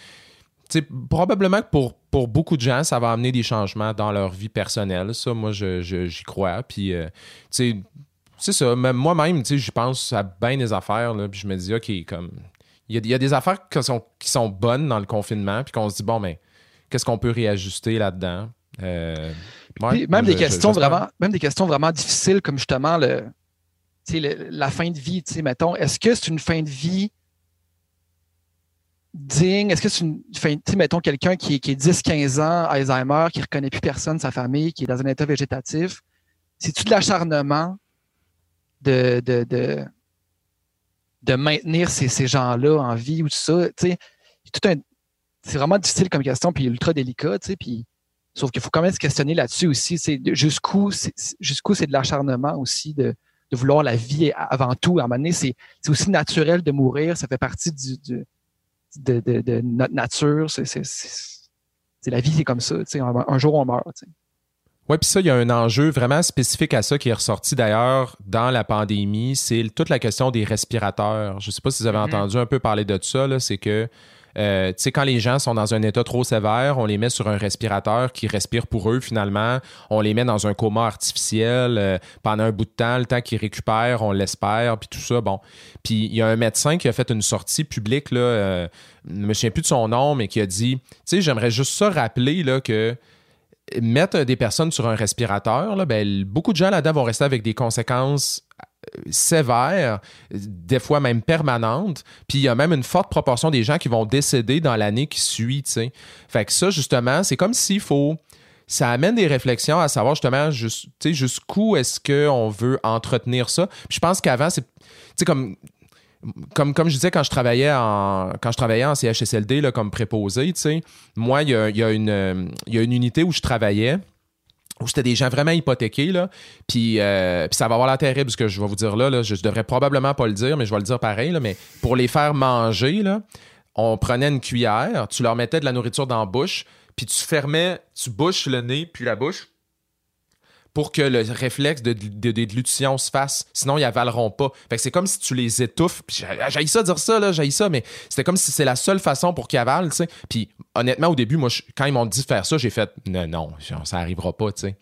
probablement que pour, pour beaucoup de gens, ça va amener des changements dans leur vie personnelle. Ça, moi, j'y crois. Puis, euh, c'est ça. Moi-même, j'y pense à bien des affaires. Là, puis je me dis, OK, comme. Il y, a, des affaires qui sont, qui sont bonnes dans le confinement, puis qu'on se dit, bon, mais qu'est-ce qu'on peut réajuster là-dedans? Euh, même, des questions vraiment, même des questions vraiment difficiles, comme justement le, le la fin de vie. Mettons, est-ce que c'est une fin de vie digne? Est-ce que c'est une. Enfin, mettons quelqu'un qui, qui est 10-15 ans, Alzheimer, qui ne reconnaît plus personne, sa famille, qui est dans un état végétatif. C'est-tu de l'acharnement de, de, de, de, maintenir ces, ces gens-là en vie ou tout ça? C'est vraiment difficile comme question, puis ultra délicat, puis. Sauf qu'il faut quand même se questionner là-dessus aussi. Jusqu'où c'est de l'acharnement aussi de, de, vouloir la vie avant tout? À un moment donné, c'est aussi naturel de mourir. Ça fait partie du, du, de, notre nature. C'est la vie, c'est comme ça. Un, un, jour, on meurt. Oui, puis ça, il y a un enjeu vraiment spécifique à ça qui est ressorti d'ailleurs dans la pandémie. C'est toute la question des respirateurs. Je ne sais pas si vous avez mm-hmm. entendu un peu parler de ça. C'est que euh, tu sais, quand les gens sont dans un état trop sévère, on les met sur un respirateur qui respire pour eux finalement. On les met dans un coma artificiel euh, pendant un bout de temps, le temps qu'ils récupèrent, on l'espère, puis tout ça. Bon. Puis il y a un médecin qui a fait une sortie publique, là, euh, je ne me souviens plus de son nom, mais qui a dit, tu sais, j'aimerais juste ça rappeler là, que mettre des personnes sur un respirateur, là, ben, beaucoup de gens là-dedans vont rester avec des conséquences sévère, des fois même permanente. Puis il y a même une forte proportion des gens qui vont décéder dans l'année qui suit. Fait que ça, justement, c'est comme s'il faut. Ça amène des réflexions à savoir justement jusqu'où est-ce qu'on veut entretenir ça. Je pense qu'avant, c'est comme je disais quand je travaillais en quand je travaillais en CHSLD là, comme préposé, moi, il y a, y a une unité où je travaillais où c'était des gens vraiment hypothéqués, là. Puis, euh, ça va avoir la terrible, ce que je vais vous dire là, là. Je, devrais probablement pas le dire, mais je vais le dire pareil. Mais pour les faire manger, là, on prenait une cuillère, tu leur mettais de la nourriture dans la bouche, puis tu fermais, tu bouches le nez, puis la bouche, pour que le réflexe de, déglutition se fasse. Sinon, ils avaleront pas. Fait que c'est comme si tu les étouffes. J'ai ça dire ça, là, j'ai ça, mais c'était comme si c'est la seule façon pour qu'ils avalent, tu sais. Puis honnêtement, au début, moi, quand ils m'ont dit de faire ça, j'ai fait non, non, ça arrivera pas, tu sais.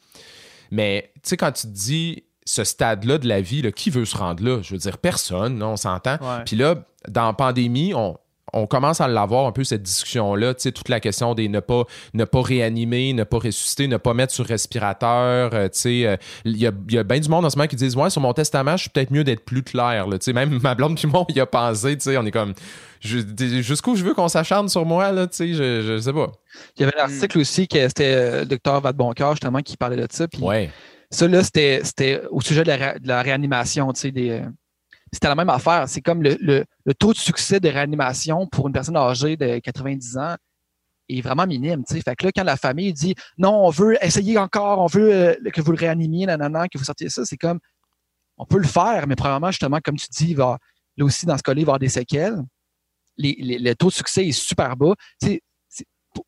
Mais tu sais, quand tu te dis ce stade-là de la vie, là, qui veut se rendre là? Je veux dire, personne, là, on s'entend. Ouais. Puis là, dans la pandémie, on, on commence à l'avoir un peu cette discussion-là, tu sais, toute la question des ne pas, ne pas réanimer, ne pas ressusciter, ne pas mettre sur respirateur, euh, tu sais, euh, il y a, il y a bien du monde en ce moment qui disent, ouais, sur mon testament, je suis peut-être mieux d'être plus clair, là, tu sais, même [laughs] ma blonde puis moi, il a pensé, tu sais, on est comme, jusqu'où je veux qu'on s'acharne sur moi, là, tu sais, je, je sais pas. Il y avait un article aussi que c'était euh, le docteur Vadeboncoeur, justement, qui parlait de ça. Puis Ouais. ça, là, c'était c'était au sujet de la, ré- de la réanimation, tu sais, des. Euh, C'était la même affaire. C'est comme le, le- taux de succès de réanimation pour une personne âgée de 90 ans est vraiment minime. tu sais. Fait que là, quand la famille dit non, on veut essayer encore, on veut euh, que vous le réanimiez, nanana, que vous sortiez ça, c'est comme on peut le faire, mais probablement, justement, comme tu dis, va, là aussi, dans ce cas-là, il va avoir des séquelles. Les- les- le taux de succès est super bas.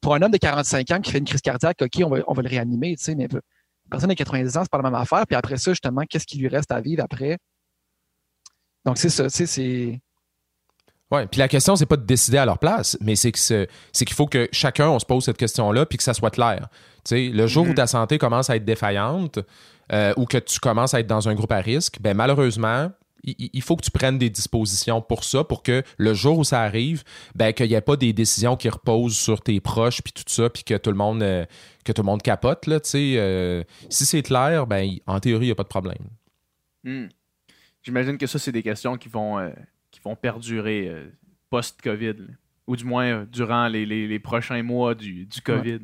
Pour, un homme de 45 ans qui fait une crise cardiaque, OK, on va, on va le réanimer, tu sais, mais une personne de 90 ans, c'est pas la même affaire. Puis après ça, justement, qu'est-ce qui lui reste à vivre après? Donc, c'est ça, tu sais, c'est. Ouais, puis la question, c'est pas de décider à leur place, mais c'est que c'est c'est qu'il faut que chacun, on se pose cette question-là, puis que ça soit clair. Tu sais, le jour où Mhm. ta santé commence à être défaillante euh, ou que tu commences à être dans un groupe à risque, ben malheureusement, il, faut que tu prennes des dispositions pour ça, pour que le jour où ça arrive, ben qu'il n'y ait pas des décisions qui reposent sur tes proches, puis tout ça, puis que tout le monde euh, que tout le monde capote. Là, tu sais, euh, si c'est clair, ben en théorie, il n'y a pas de problème. Hmm. J'imagine que ça, c'est des questions qui vont, euh, qui vont perdurer euh, post-COVID, ou du moins euh, durant les, les- les prochains mois du, du COVID.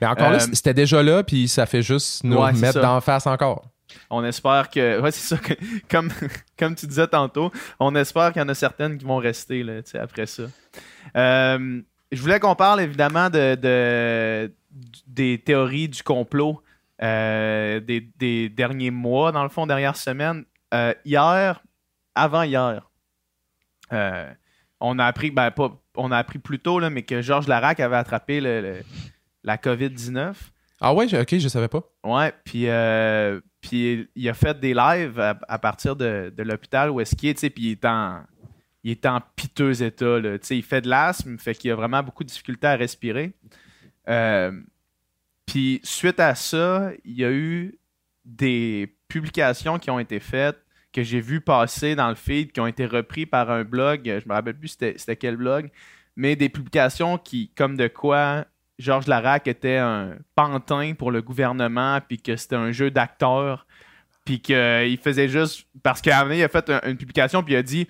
Mais encore là, c'était déjà là, puis ça fait juste nous Ouais, mettre d'en face encore. On espère que. Ouais, c'est ça. que- [laughs] comme, comme tu disais tantôt, on espère qu'il y en a certaines qui vont rester là, après ça. Je voulais qu'on parle évidemment de, de- des théories du complot euh, des, des derniers mois, dans le fond, dernière semaine. Euh, hier, avant-hier, euh, on a appris, ben pas, on a appris plus tôt, là, mais que Georges Larac avait attrapé le- le- la COVID-19. Ah ouais, ok, je savais pas. Ouais, puis, euh, puis il a fait des lives à, à partir de, de l'hôpital où est-ce qu'il est, tu sais, puis il est en, il est en piteux état, là, tu sais, il fait de l'asthme, fait qu'il a vraiment beaucoup de difficultés à respirer. Euh, puis suite à ça, il y a eu des publications qui ont été faites que j'ai vu passer dans le feed, qui ont été repris par un blog, je me rappelle plus c'était quel blog, mais des publications qui, comme de quoi Georges Larac était un pantin pour le gouvernement, puis que c'était un jeu d'acteur, puis qu'il faisait juste. Parce qu'à un moment il a fait un- une publication, puis il a dit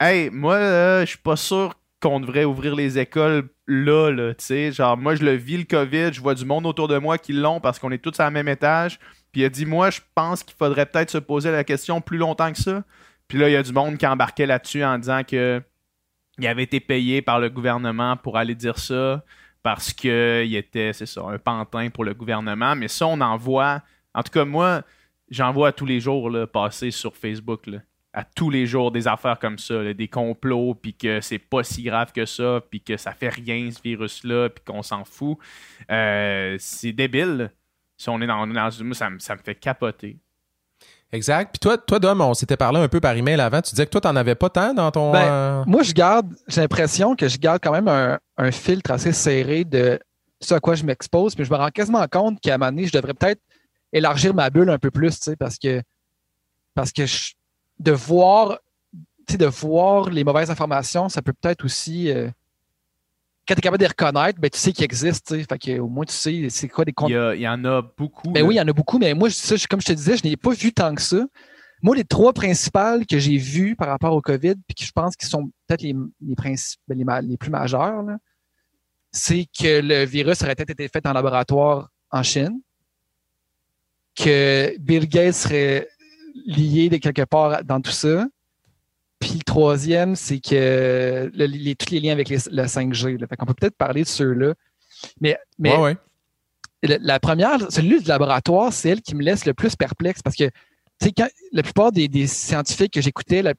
Hey, moi, je suis pas sûr qu'on devrait ouvrir les écoles là, là, tu sais. Genre, moi, je le vis, le COVID, je vois du monde autour de moi qui l'ont parce qu'on est tous à la même étage. Puis il a dit Moi, je pense qu'il faudrait peut-être se poser la question plus longtemps que ça. Puis là, il y a du monde qui embarquait là-dessus en disant que il avait été payé par le gouvernement pour aller dire ça parce qu'il était, c'est ça, un pantin pour le gouvernement. Mais ça, on en voit. En tout cas, moi, j'en vois tous les jours là, passer sur Facebook. À tous les jours, des affaires comme ça, des complots, puis que c'est pas si grave que ça, puis que ça fait rien, ce virus-là, puis qu'on s'en fout. Euh, c'est débile. Si on est dans, dans moi, ça, me- ça me fait capoter. Exact. Puis toi, toi, Dom, on s'était parlé un peu par email avant. Tu disais que toi, t'en avais pas tant dans ton. Ben, euh, Moi, je garde, j'ai l'impression que je garde quand même un, un filtre assez serré de ce à quoi je m'expose, mais je me rends quasiment compte qu'à un moment donné, je devrais peut-être élargir ma bulle un peu plus, tu sais, parce que, parce que je- de voir, tu sais, de voir les mauvaises informations, ça peut peut-être aussi, euh, quand tu es capable de les reconnaître, ben, tu sais qu'ils existent, fait que au moins tu sais c'est quoi des Il comptes. y, a- il y en a beaucoup. Ben là. oui, il y en a beaucoup, mais moi, ça, comme je te disais, je n'ai pas vu tant que ça. Moi, les trois principales que j'ai vues par rapport au COVID, puis que je pense qu'ils sont peut-être les, les, ben, les, ma- les plus majeures, là, c'est que le virus aurait peut-être été fait en laboratoire en Chine, que Bill Gates serait lié de quelque part dans tout ça. Puis le troisième, c'est que le- les, tous les liens avec les- le 5G. Là. Fait qu'on peut peut-être parler de ceux-là. Mais, mais Ouais, ouais. le- la première, celui du laboratoire, c'est elle qui me laisse le plus perplexe parce que, quand la plupart des, des scientifiques que j'écoutais, la,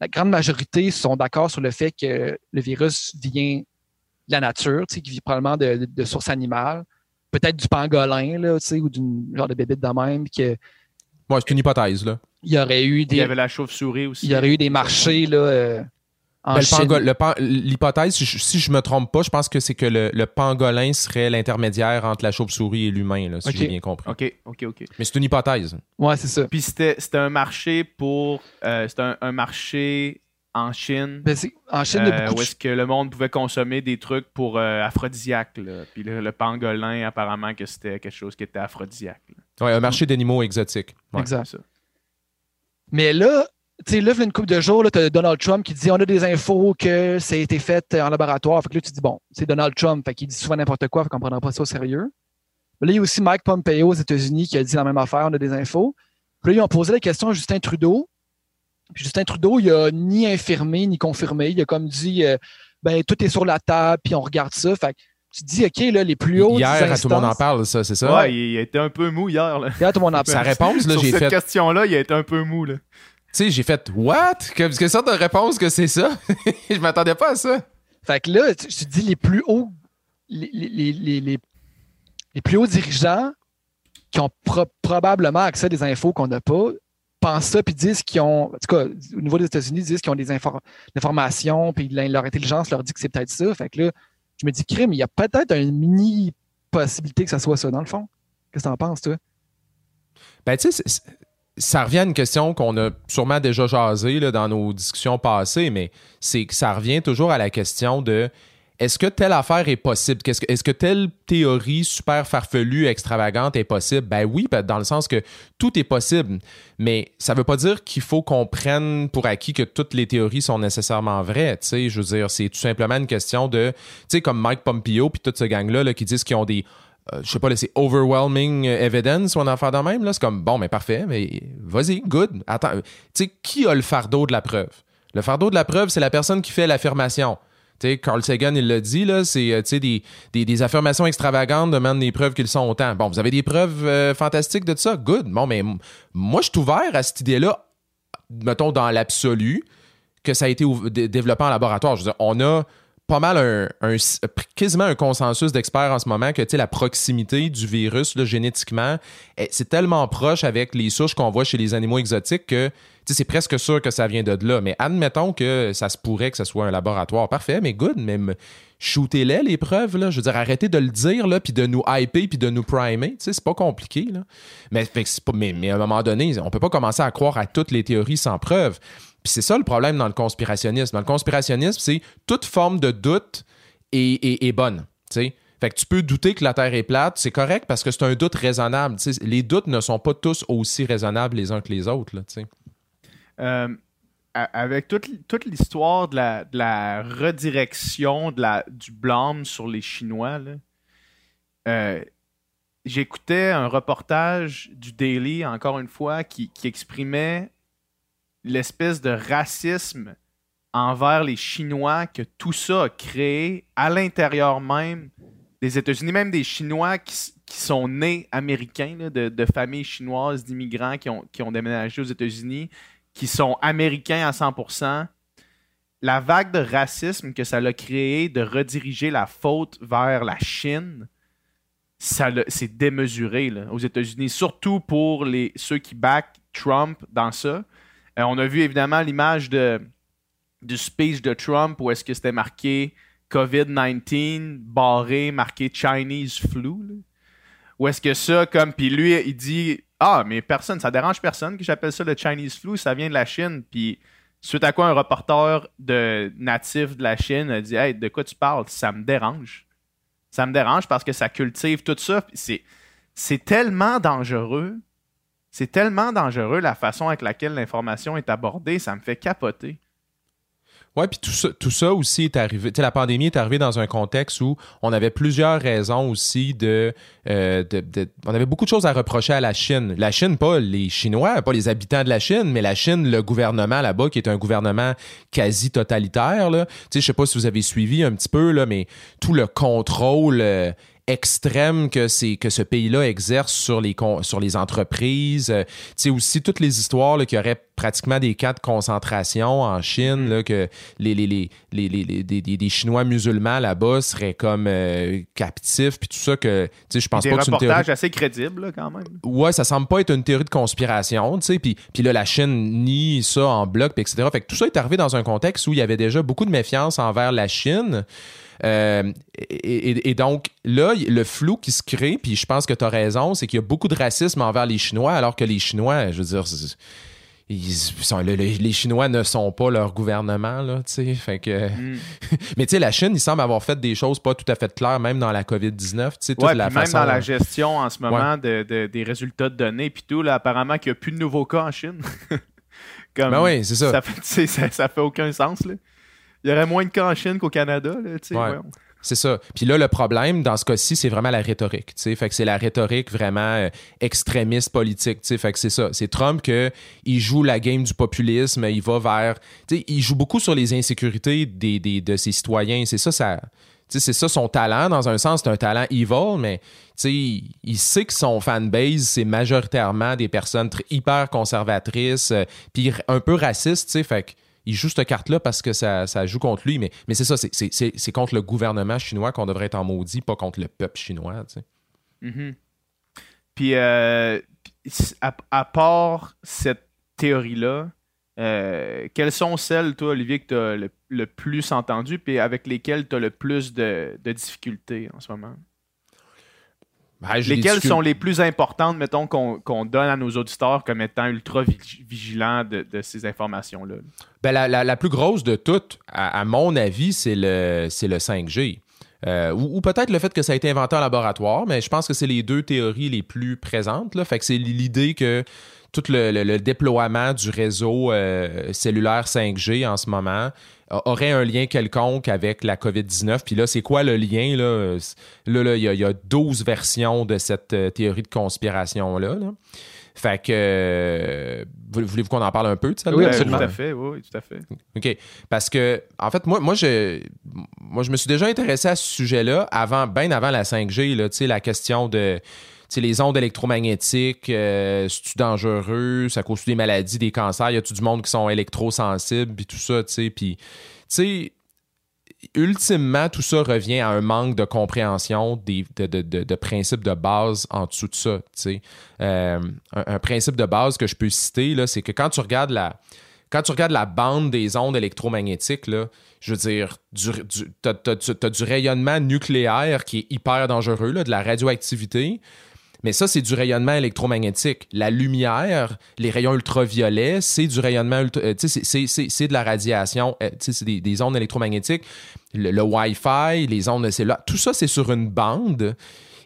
la grande majorité sont d'accord sur le fait que le virus vient de la nature, qui vient probablement de, de, de source animale, peut-être du pangolin, là, ou d'une genre de bébête de même, qu'il Ouais, c'est une hypothèse, là. Y aurait eu Il des, y avait la chauve-souris aussi. il y aurait eu des marchés, là, euh, en Ben, Chine. le L'hypothèse, si je, si je me trompe pas, je pense que c'est que le, le pangolin serait l'intermédiaire entre la chauve-souris et l'humain, là, si j'ai bien compris. OK, OK, OK. Mais c'est une hypothèse. Ouais, c'est ça. Puis c'était c'était un marché pour. euh, c'était un, un marché en Chine. Ben, en Chine, il euh, beaucoup où de est-ce que le monde pouvait consommer des trucs pour euh, aphrodisiaques. là. Puis le, le pangolin, apparemment, que c'était quelque chose qui était aphrodisiaque. là. Ouais, un marché d'animaux exotiques. Ouais. Exact. Ça. Mais là, tu sais, là, une couple de jours, tu as Donald Trump qui dit on a des infos que ça a été fait euh, en laboratoire. Fait que là, tu dis bon, c'est Donald Trump, fait qu'il dit souvent n'importe quoi, fait qu'on ne prendra pas ça au sérieux. Là, il y a aussi Mike Pompeo aux États-Unis qui a dit la même affaire, on a des infos. Puis là, ils ont posé la question à Justin Trudeau. Puis Justin Trudeau, il a ni infirmé ni confirmé. Il a comme dit euh, ben tout est sur la table, puis on regarde ça. Fait que tu te dis, OK, là, les plus hauts. Hier, à tout le monde en parle, ça, c'est ça? Ouais, il, il a été un peu mou hier. Là. Hier, tout le monde en Sa parle. réponse, là, Sur j'ai cette fait. question-là, il a été un peu mou. Là. Tu sais, j'ai fait What? Que- Quelle sorte de réponse que c'est ça? [laughs] je m'attendais pas à ça. Fait que là, tu tu te dis les plus hauts, les, les, les, les- plus hauts dirigeants qui ont pro- probablement accès à des infos qu'on n'a pas, pensent ça puis disent qu'ils ont, en tout cas, au niveau des États-Unis, disent qu'ils ont des infor- informations puis leur intelligence leur dit que c'est peut-être ça. Fait que là, je me dis, crime, il y a peut-être une mini possibilité que ça soit ça, dans le fond. Qu'est-ce que t'en penses, toi? Ben, tu sais, ça revient à une question qu'on a sûrement déjà jasé là, dans nos discussions passées, mais c'est que ça revient toujours à la question de est-ce que telle affaire est possible? Est-ce que telle théorie super farfelue, extravagante est possible? Ben oui, ben, dans le sens que tout est possible, mais ça veut pas dire qu'il faut qu'on prenne pour acquis que toutes les théories sont nécessairement vraies. Je veux c'est tout simplement une question de, tu sais, comme Mike Pompeo puis toute ce gang-là là, qui disent qu'ils ont des euh, je sais pas, c'est overwhelming evidence ou un affaire de même. C'est comme, bon, mais parfait, mais vas-y, good. Attends, tu qui a le fardeau de la preuve? Le fardeau de la preuve, c'est la personne qui fait l'affirmation. Carl Sagan, il l'a dit, là, c'est euh, des, affirmations extravagantes demandent des preuves qu'ils sont autant. Bon, vous avez des preuves euh, fantastiques de ça? Good. Bon, mais moi, je suis ouvert à cette idée-là, mettons, dans l'absolu, que ça a été développé en laboratoire. Je veux dire, on a pas mal un, quasiment un consensus d'experts en ce moment que la proximité du virus génétiquement, c'est tellement proche avec les souches qu'on voit chez les animaux exotiques que c'est presque sûr que ça vient de là. Mais admettons que ça se pourrait que ce soit un laboratoire. Parfait, mais good, mais shootez-les les preuves. Je veux dire, arrêtez de le dire là, puis de nous hyper puis de nous primer. C'est pas compliqué. Là. Mais, mais, à un moment donné, on peut pas commencer à croire à toutes les théories sans preuve. Puis c'est ça le problème dans le conspirationnisme. Dans le conspirationnisme, c'est toute forme de doute est, bonne. tu. Fait que tu peux douter que la Terre est plate, c'est correct parce que c'est un doute raisonnable. tu sais. Les doutes ne sont pas tous aussi raisonnables les uns que les autres. Là, tu sais. Euh, a- avec toute, toute l'histoire de la, redirection de la, du blâme sur les Chinois, euh, j'écoutais un reportage du Daily, encore une fois, qui, qui exprimait l'espèce de racisme envers les Chinois que tout ça a créé à l'intérieur même des États-Unis, même des Chinois qui, qui sont nés américains, de, de familles chinoises, d'immigrants qui ont, qui ont déménagé aux États-Unis, qui sont américains à 100%. La vague de racisme que ça l'a créé, de rediriger la faute vers la Chine, ça c'est démesuré là, aux États-Unis, surtout pour les, ceux qui back Trump dans ça. Euh, on a vu évidemment l'image de, du speech de Trump où est-ce que c'était marqué COVID-19, barré, marqué Chinese flu. là. Où est-ce que ça, comme, puis lui, il dit Ah, mais personne, ça dérange personne que j'appelle ça le Chinese flu, ça vient de la Chine. Puis suite à quoi un reporter de natif de la Chine a dit Hey, de quoi tu parles? Ça me dérange. Ça me dérange parce que ça cultive tout ça. C'est tellement dangereux. C'est tellement dangereux la façon avec laquelle l'information est abordée, ça me fait capoter. Ouais, puis tout ça, tout ça aussi est arrivé. Tu sais, la pandémie est arrivée dans un contexte où on avait plusieurs raisons aussi de, euh, de, On avait beaucoup de choses à reprocher à la Chine. La Chine, pas les Chinois, pas les habitants de la Chine, mais la Chine, le gouvernement là-bas, qui est un gouvernement quasi totalitaire. Je sais pas si vous avez suivi un petit peu, là, mais tout le contrôle. euh, extrême que c'est que ce pays-là exerce sur les sur les entreprises euh, tu sais aussi toutes les histoires là, qui auraient pratiquement des cas de concentration en Chine, là, que les, les, les, les, les- des, des- Chinois musulmans là-bas seraient comme euh, captifs, puis tout ça, que, tu sais, je pense Des pas que c'est une théorie. assez crédibles, là, quand même. Ouais, ça semble pas être une théorie de conspiration, tu sais, puis, puis là, la Chine nie ça en bloc, puis etc. Fait que tout ça est arrivé dans un contexte où il y avait déjà beaucoup de méfiance envers la Chine. Euh, et, donc, là, le flou qui se crée, puis je pense que tu as raison, c'est qu'il y a beaucoup de racisme envers les Chinois, alors que les Chinois, je veux dire, ils sont- le- le- les Chinois ne sont pas leur gouvernement, là, tu sais. Fait que... Mm. [laughs] Mais tu sais, la Chine, il semble avoir fait des choses pas tout à fait claires, même dans la COVID-19, tu sais, toute Ouais, la puis même façon... dans la gestion en ce moment de, de- des résultats de données, puis tout, là, apparemment qu'il n'y a plus de nouveaux cas en Chine. [laughs] Comme, Ben oui, c'est ça. Ça fait, [laughs] ça, ça fait aucun sens. Là. Il y aurait moins de cas en Chine qu'au Canada. Là, tu sais, Ouais. C'est ça. Puis là, le problème, dans ce cas-ci, c'est vraiment la rhétorique. Fait que c'est la rhétorique vraiment euh, extrémiste politique. Fait que c'est ça. C'est Trump que il joue la game du populisme. Il va vers. tu sais, Il joue beaucoup sur les insécurités des, des- de ses citoyens. C'est ça, ça. C'est ça son talent, dans un sens, c'est un talent evil, mais il, sait que son fanbase, c'est majoritairement des personnes hyper conservatrices, euh, puis un peu racistes, tu sais, fait que il joue cette carte-là parce que ça, ça joue contre lui, mais, mais c'est ça, c'est- contre le gouvernement chinois qu'on devrait être en maudit, pas contre le peuple chinois. Mhm. Puis, euh, à part cette théorie-là, euh, quelles sont celles, toi, Olivier, que tu as le, le plus entendu, puis avec lesquelles tu as le plus de, de difficultés en ce moment? Ben, Lesquelles sont les plus importantes, mettons, qu'on qu'on donne à nos auditeurs comme étant ultra vig- vigilants de, de ces informations-là? Ben, la, la- la plus grosse de toutes, à, à mon avis, c'est le, c'est le 5G. Euh, ou ou peut-être le fait que ça a été inventé en laboratoire, mais je pense que c'est les deux théories les plus présentes. Là. Fait que c'est l'idée que tout le, le- le déploiement du réseau euh, cellulaire 5G en ce moment a- aurait un lien quelconque avec la COVID-19. Puis là, c'est quoi le lien? Là, là, là, il y, a- il y a 12 versions de cette euh, théorie de conspiration-là. là. Fait que... euh, voulez-vous qu'on en parle un peu de ça? Oui, absolument. Tout à fait, oui, tout à fait. OK. Parce que, en fait, moi, moi, je, moi, je me suis déjà intéressé à ce sujet-là avant, bien avant la 5G, là, tu sais, la question de les ondes électromagnétiques, euh, c'est-tu dangereux, ça cause des maladies, des cancers, y a-tu du monde qui sont électrosensibles, puis tout ça, tu sais, puis, tu sais, ultimement, tout ça revient à un manque de compréhension des, de, de, de- principes de base en dessous de ça. tu sais. Euh, un, principe de base que je peux citer, là, c'est que quand tu regardes la, quand tu regardes la bande des ondes électromagnétiques, là, je veux dire, t'as, t'as- t'as du rayonnement nucléaire qui est hyper dangereux, là, de la radioactivité. Mais ça, c'est du rayonnement électromagnétique. La lumière, les rayons ultraviolets, c'est du rayonnement, euh, c'est- de la radiation, euh, c'est des, des ondes électromagnétiques. Le, Wi-Fi, les ondes cellulaires, tout ça, c'est sur une bande.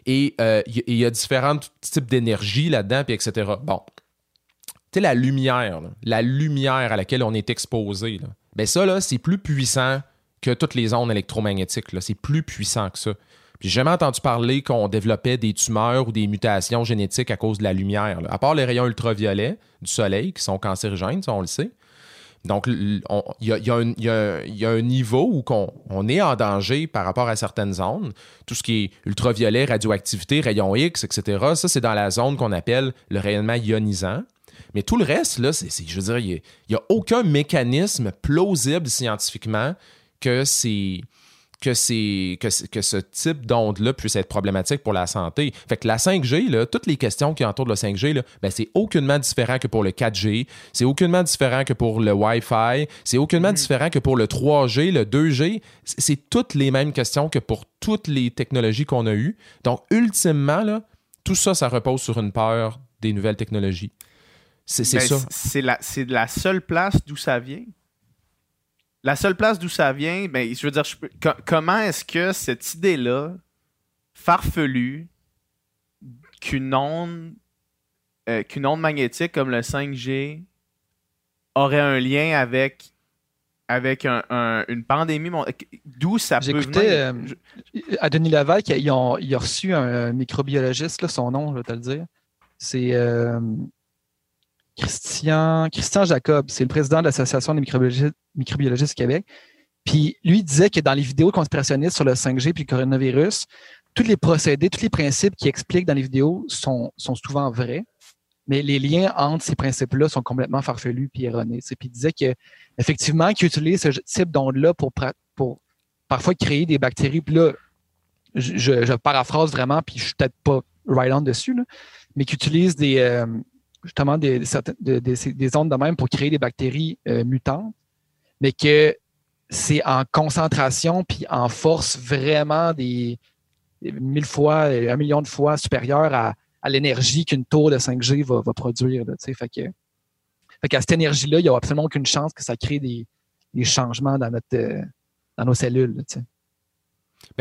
Et euh, il y, a différents types d'énergie là-dedans, puis etc. Bon. Tu sais, la lumière, là, la lumière à laquelle on est exposé, là, ben ça, là, c'est plus puissant que toutes les ondes électromagnétiques. là. C'est plus puissant que ça. Puis j'ai jamais entendu parler qu'on développait des tumeurs ou des mutations génétiques à cause de la lumière. À part les rayons ultraviolets du soleil, qui sont cancérigènes, ça, on le sait. Donc, il y a, a un- a- a niveau où on est en danger par rapport à certaines zones. Tout ce qui est ultraviolet, radioactivité, rayons X, etc., ça, c'est dans la zone qu'on appelle le rayonnement ionisant. Mais tout le reste, là, je veux dire, il n'y a, aucun mécanisme plausible scientifiquement que c'est que, que, que ce type d'onde-là puisse être problématique pour la santé. Fait que la 5G, là, toutes les questions qui entourent le 5G, là, ben, c'est aucunement différent que pour le 4G, c'est aucunement différent que pour le Wi-Fi, c'est aucunement différent que pour le 3G, le 2G. C'est, toutes les mêmes questions que pour toutes les technologies qu'on a eues. Donc, ultimement, là, tout ça, ça repose sur une peur des nouvelles technologies. C'est, Ben, ça. C'est la, c'est la seule place d'où ça vient. La seule place d'où ça vient, ben, je veux dire, je peux- co- comment est-ce que cette idée-là, farfelue, qu'une onde, euh, qu'une onde magnétique comme le 5G aurait un lien avec, avec un- un- une pandémie, d'où ça peut J'écoutais venir? euh, à Denis Laval, a- il a reçu un microbiologiste, là, son nom, je vais te le dire. C'est euh, Christian, Christian Jacob, c'est le président de l'Association des microbiologistes, du Québec. Puis lui disait que dans les vidéos conspirationnistes sur le 5G puis le coronavirus, tous les procédés, tous les principes qui expliquent dans les vidéos sont, sont souvent vrais. mais les liens entre ces principes-là sont complètement farfelus puis erronés. Puis il disait que effectivement, qu'ils utilisent ce type d'onde-là pour, parfois créer des bactéries. Puis là, je, paraphrase vraiment, puis je suis peut-être pas right on dessus, mais qu'ils utilisent des, euh, justement des, des, ondes de même pour créer des bactéries euh, mutantes, mais que c'est en concentration puis en force vraiment des, mille fois, un million de fois supérieur à, l'énergie qu'une tour de 5G va, produire. Là, fait qu'à cette énergie-là, il n'y a absolument aucune chance que ça crée des, changements dans, notre, euh, dans nos cellules.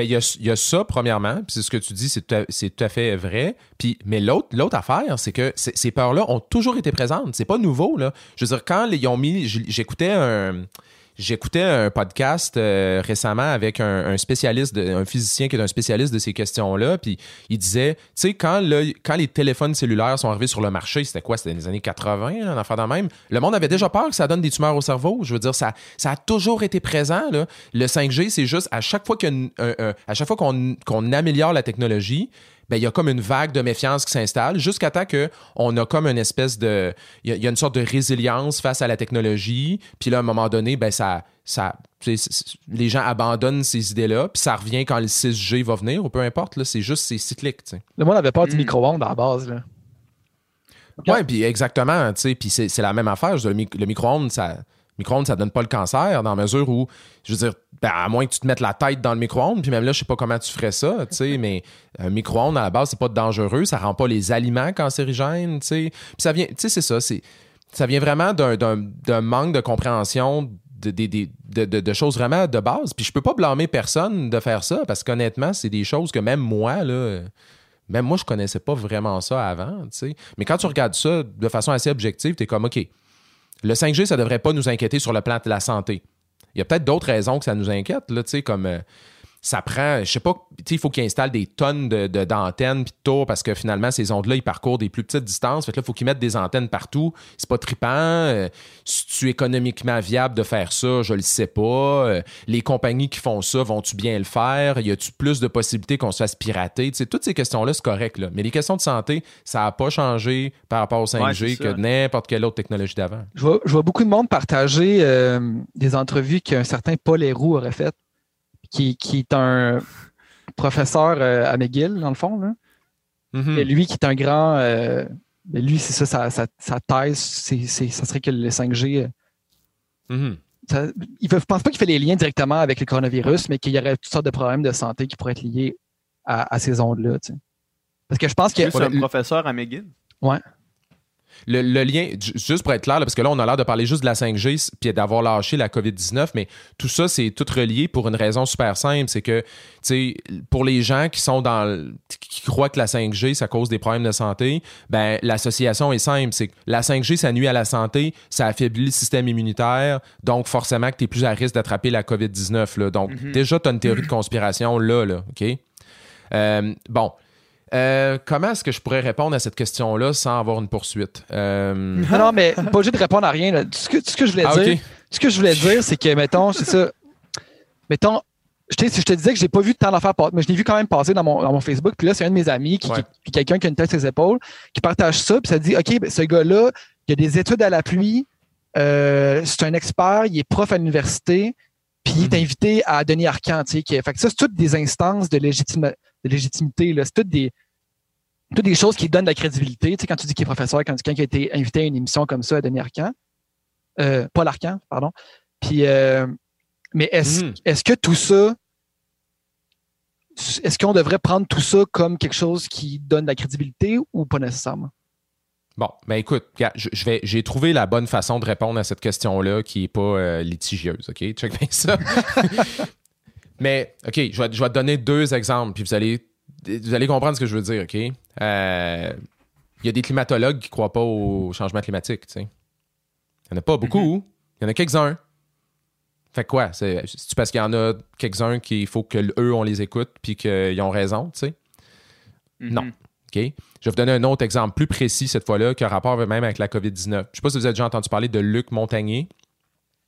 Il, y a, ça, premièrement, puis c'est ce que tu dis, c'est tout, à fait vrai. Puis, mais l'autre, l'autre affaire, c'est que ces peurs-là ont toujours été présentes. C'est pas nouveau. Là. Je veux dire, quand ils ont mis. J'écoutais un J'écoutais un podcast euh, récemment avec un, spécialiste, un physicien qui est un spécialiste de ces questions-là, puis il disait, tu sais, quand, les téléphones cellulaires sont arrivés sur le marché, c'était quoi? C'était dans les années 80, un enfant de même? Le monde avait déjà peur que ça donne des tumeurs au cerveau. Je veux dire, ça, a toujours été présent. Le 5G, c'est juste à chaque fois qu'on améliore la technologie, il y a comme une vague de méfiance qui s'installe jusqu'à temps qu'on a comme une espèce de. Il y, a une sorte de résilience face à la technologie. Puis là, à un moment donné, ben, ça. ça les gens abandonnent ces idées-là, puis ça revient quand le 6G va venir, ou peu importe, c'est juste, c'est cyclique. Le monde avait peur du hmm. micro-ondes à la base. Là. Oui, puis exactement, puis c'est la même affaire. Le micro-ondes, ça, micro-ondes, ça donne pas le cancer dans la mesure où, je veux dire, ben, à moins que tu te mettes la tête dans le micro-ondes, puis même là, je sais pas comment tu ferais ça, tu sais, mais un micro-ondes, à la base, c'est pas dangereux, ça rend pas les aliments cancérigènes, tu sais. Puis ça vient, tu sais, c'est ça, c'est, ça vient vraiment d'un manque de compréhension de, de, choses vraiment de base. Puis je peux pas blâmer personne de faire ça, parce qu'honnêtement, c'est des choses que même moi, là, même moi, je connaissais pas vraiment ça avant, tu sais. Mais quand tu regardes ça de façon assez objective, tu es comme, OK, le 5G, ça ne devrait pas nous inquiéter sur le plan de la santé. Il y a peut-être d'autres raisons que ça nous inquiète, là, comme euh, ça prend, je sais pas, il faut qu'ils installent des tonnes d'antennes de, puis de tours parce que finalement, ces ondes-là, ils parcourent des plus petites distances. Fait que là, il faut qu'ils mettent des antennes partout. C'est pas trippant. Euh, si tu es économiquement viable de faire ça, je le sais pas. Euh, les compagnies qui font ça, vont-tu bien le faire? Y a-tu plus de possibilités qu'on se fasse pirater? toutes ces questions-là, c'est correct. Là. Mais les questions de santé, ça n'a pas changé par rapport au 5G que n'importe quelle autre technologie d'avant. Je vois, beaucoup de monde partager euh, des entrevues qu'un certain Paul Héroux aurait faites qui, est un professeur euh, à McGill, dans le fond. Là. Mm-hmm. Et lui qui est un grand. Euh, lui, c'est ça, sa, thèse, c'est, ça serait que le 5G. Euh, mm-hmm. il ne pense pas qu'il fait les liens directement avec le coronavirus, mais qu'il y aurait toutes sortes de problèmes de santé qui pourraient être liés à, ces ondes-là. Parce que je pense que. C'est un professeur à McGill? Ouais. Le, lien, juste pour être clair, parce que là, on a l'air de parler juste de la 5G puis d'avoir lâché la COVID-19, mais tout ça, c'est tout relié pour une raison super simple. C'est que, tu sais, pour les gens qui sont dans. qui croient que la 5G, ça cause des problèmes de santé, ben, l'association est simple. C'est que la 5G, ça nuit à la santé, ça affaiblit le système immunitaire, donc forcément que tu es plus à risque d'attraper la COVID-19. Là. Donc, mm-hmm. déjà, tu as une théorie de conspiration là, là, OK? Euh, bon, euh, comment est-ce que je pourrais répondre à cette question-là sans avoir une poursuite? Euh, [laughs] non, mais pas obligé de répondre à rien. Tout, ce que, je voulais ah, dire, ce que je voulais dire, c'est que, mettons, c'est ça. Mettons, je, je te disais que j'ai pas vu tant d'affaires passer, mais je l'ai vu quand même passer dans mon, dans mon Facebook. Puis là, c'est un de mes amis, qui, quelqu'un qui a une tête sur ses épaules, qui partage ça. Puis ça dit OK, ben, ce gars-là, il a des études à la pluie. Euh, c'est un expert, il est prof à l'université, puis il est mhm. invité à Denis Arcand. Fait que ça, c'est toutes des instances de, de légitimité. C'est toutes des, toutes des choses qui donnent de la crédibilité. Tu sais, quand tu dis qu'il est professeur, quand quelqu'un qui a été invité à une émission comme ça à Denis Arcan, euh, Paul Arcan, pardon. Puis, euh, mais est-ce hmm. est que tout ça, est-ce qu'on devrait prendre tout ça comme quelque chose qui donne de la crédibilité ou pas nécessairement? Bon, ben écoute, je, vais, j'ai trouvé la bonne façon de répondre à cette question-là qui n'est pas euh, litigieuse, OK? Check bien ça. [laughs] Mais, OK, je vais, je vais te donner deux exemples, puis vous allez vous allez comprendre ce que je veux dire, OK? Euh, il y a des climatologues qui ne croient pas au changement climatique, Il n'y en a pas beaucoup. Mhm. Il y en a quelques-uns. Fait quoi? C'est parce qu'il y en a quelques-uns qu'il faut que eux, on les écoute puis qu'ils ont raison, tu sais? Mhm. Non. OK? Je vais vous donner un autre exemple plus précis cette fois-là qui a rapport même avec la COVID-19. Je ne sais pas si vous avez déjà entendu parler de Luc Montagnier.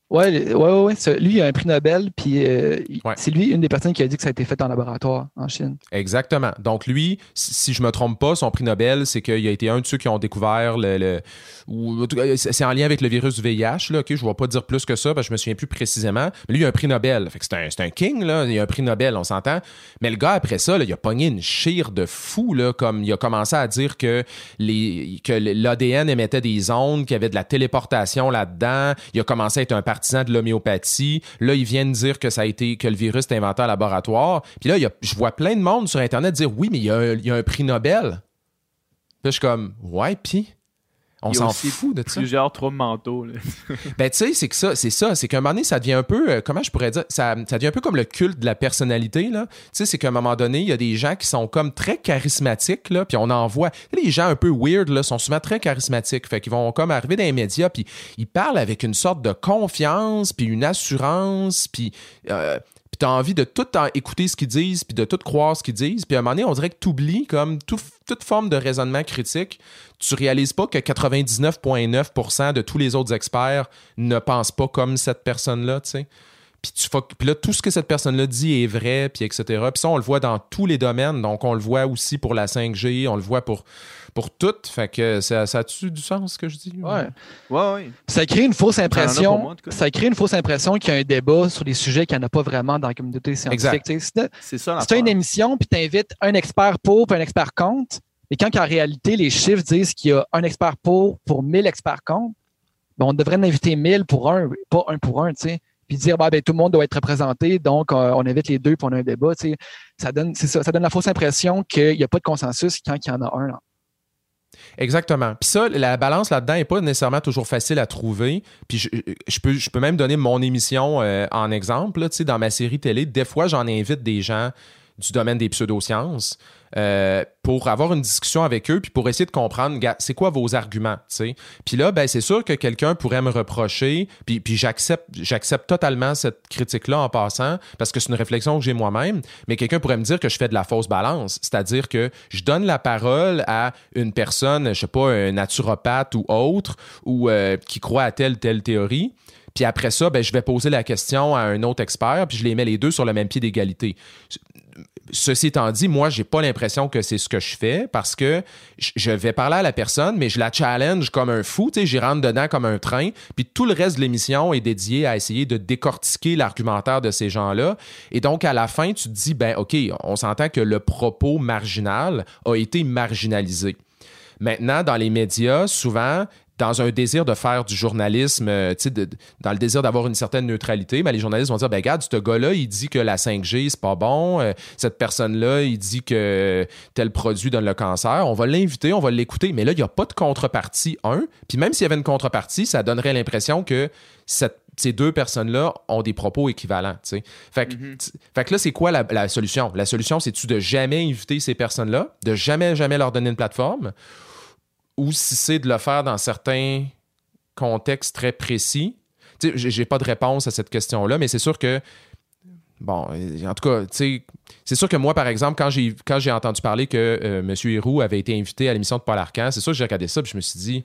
Ouais, ouais, ouais, lui, il a un prix Nobel, puis euh, Ouais. c'est lui une des personnes qui a dit que ça a été fait en laboratoire en Chine. Exactement. Donc lui, si je me trompe pas, son prix Nobel, c'est qu'il a été un de ceux qui ont découvert le, le- c'est en lien avec le virus du VIH là. Ok, je vais pas dire plus que ça parce que je me souviens plus précisément. Mais lui, il a un prix Nobel. Fait que c'est un, king là. Il a un prix Nobel, on s'entend. Mais le gars après ça, là, il a pogné une chire de fou là, comme il a commencé à dire que les que l'ADN émettait des ondes, qu'il y avait de la téléportation là-dedans. Il a commencé à être un partisan de l'homéopathie. Là, ils viennent dire que ça a été que le virus est inventé en laboratoire. Puis là, je vois plein de monde sur Internet dire oui, mais il y a un, il y a un prix Nobel. Là, je suis comme ouais, puis? On s'en fout de ça. Plusieurs troubles mentaux. là. [laughs] Ben, tu sais, c'est que ça, c'est ça. C'est qu'à un moment donné, ça devient un peu, euh, comment je pourrais dire, ça, ça devient un peu comme le culte de la personnalité, là. Tu sais, c'est qu'à un moment donné, il y a des gens qui sont comme très charismatiques, là, puis on en voit. Les gens un peu weird, là, sont souvent très charismatiques. Fait qu'ils vont comme arriver dans les médias, puis ils parlent avec une sorte de confiance, puis une assurance, puis. euh, puis t'as envie de tout écouter ce qu'ils disent, puis de tout croire ce qu'ils disent. Puis à un moment donné, on dirait que t'oublies comme tout- toute forme de raisonnement critique. Tu réalises pas que 99,9% de tous les autres experts ne pensent pas comme cette personne-là, tu sais. Puis, puis là, tout ce que cette personne-là dit est vrai, puis etc. Puis ça, on le voit dans tous les domaines. Donc, on le voit aussi pour la 5G, on le voit pour, pour tout. Fait que ça, ça a-tu du sens, ce que je dis? Ouais. Ouais, ouais. Ça crée une fausse impression. moi. Ça crée une fausse impression qu'il y a un débat sur des sujets qu'il n'y en a pas vraiment dans la communauté scientifique. C'est ça si tu as une émission puis tu invites un expert pour puis un expert contre, mais quand en réalité les chiffres disent qu'il y a un expert pour pour 1000 experts contre, ben, on devrait en inviter 1000 pour un, pas un pour un, tu sais. Puis dire bah, ben, tout le monde doit être représenté, donc euh, on invite les deux pour on a un débat. tu sais. Ça donne, c'est ça, ça donne la fausse impression qu'il n'y a pas de consensus quand il y en a un. là. Exactement. Puis ça, la balance là-dedans n'est pas nécessairement toujours facile à trouver. Puis je, je peux, je peux même donner mon émission euh, en exemple. là. Dans ma série télé, des fois, j'en invite des gens du domaine des pseudosciences euh, pour avoir une discussion avec eux puis pour essayer de comprendre c'est quoi vos arguments puis là ben c'est sûr que quelqu'un pourrait me reprocher puis, puis j'accepte j'accepte totalement cette critique là en passant parce que c'est une réflexion que j'ai moi-même mais quelqu'un pourrait me dire que je fais de la fausse balance c'est-à-dire que je donne la parole à une personne je sais pas un naturopathe ou autre ou euh, qui croit à telle telle théorie puis après ça, ben, je vais poser la question à un autre expert, puis je les mets les deux sur le même pied d'égalité. Ceci étant dit, moi, j'ai pas l'impression que c'est ce que je fais parce que je- vais parler à la personne, mais je la challenge comme un fou, tu sais, j'y rentre dedans comme un train, puis tout le reste de l'émission est dédié à essayer de décortiquer l'argumentaire de ces gens-là. Et donc, à la fin, tu te dis, ben, OK, on s'entend que le propos marginal a été marginalisé. Maintenant, dans les médias, souvent, dans un désir de faire du journalisme, euh, de- dans le désir d'avoir une certaine neutralité, ben, les journalistes vont dire, ben regarde, ce gars-là, il dit que la 5G, c'est pas bon. euh, cette personne-là, il dit que tel produit donne le cancer. On va l'inviter, on va l'écouter. Mais là, il n'y a pas de contrepartie, un. Puis même s'il y avait une contrepartie, ça donnerait l'impression que cette- ces deux personnes-là ont des propos équivalents. Fait, que, t- fait que là, c'est quoi la, la solution? La solution, c'est-tu de jamais inviter ces personnes-là, de jamais, jamais leur donner une plateforme, ou si c'est de le faire dans certains contextes très précis. J'ai- pas de réponse à cette question-là, mais c'est sûr que Bon, en tout cas, c'est sûr que moi, par exemple, quand j'ai entendu parler que euh, M. Héroux avait été invité à l'émission de Paul Arcan, c'est sûr que j'ai regardé ça et je me suis dit,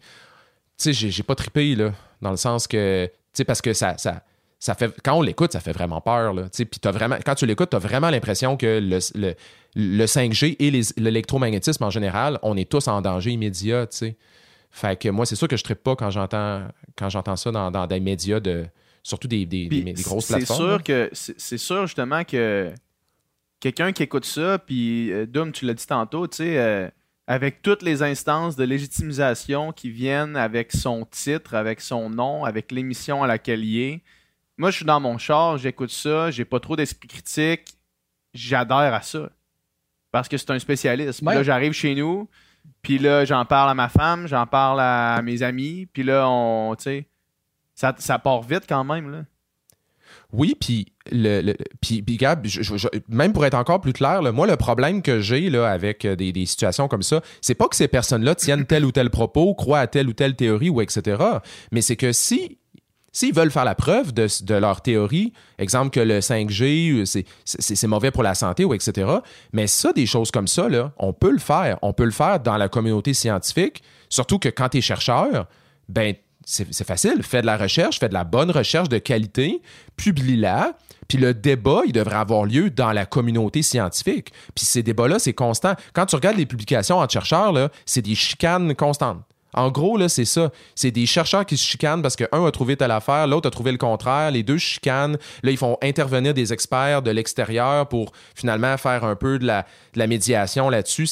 tu sais, j'ai pas trippé, là, dans le sens que, tu sais, parce que ça, ça, ça fait, quand on l'écoute, ça fait vraiment peur, là, tu puis vraiment, quand tu l'écoutes, t'as vraiment l'impression que le, le, le 5G et l'électromagnétisme en général, on est tous en danger immédiat, tu. Fait que moi, c'est sûr que je trippe pas quand j'entends quand j'entends ça dans, dans des médias de surtout des, des, Puis des- des grosses c'est plateformes. là. sûr que c'est c'est sûr justement que quelqu'un qui écoute ça, puis euh, Doom, tu l'as dit tantôt, tu sais, euh, avec toutes les instances de légitimisation qui viennent avec son titre, avec son nom, avec l'émission à laquelle il est. Moi, je suis dans mon char, j'écoute ça, j'ai pas trop d'esprit critique, j'adhère à ça. Parce que c'est un spécialiste. Ouais. là, j'arrive chez nous, puis là, j'en parle à ma femme, j'en parle à mes amis, puis là, on, tu sais, ça, ça part vite quand même, là. Oui, puis le, le- puis, puis, Gab, je- je- je- même pour être encore plus clair, là, moi, le problème que j'ai là, avec euh, des, des situations comme ça, c'est pas que ces personnes-là tiennent tel ou tel propos, croient à telle ou telle théorie ou etc. Mais c'est que si S'ils veulent faire la preuve de, de leur théorie, exemple que le 5G, euh, c'est- mauvais pour la santé ou etc., mais ça, des choses comme ça, on peut le faire. On peut le faire dans la communauté scientifique, surtout que quand tu es chercheur, ben, c'est facile. Fais de la recherche, fais de la bonne recherche de qualité, publie-la. Puis le débat, il devrait avoir lieu dans la communauté scientifique. Puis ces débats-là, c'est constant. Quand tu regardes les publications en chercheurs, c'est des chicanes constantes. En gros, là, c'est ça. C'est des chercheurs qui se chicanent parce qu'un a trouvé telle affaire, l'autre a trouvé le contraire, les deux chicanent. Là, ils font intervenir des experts de l'extérieur pour finalement faire un peu de la, de la médiation là-dessus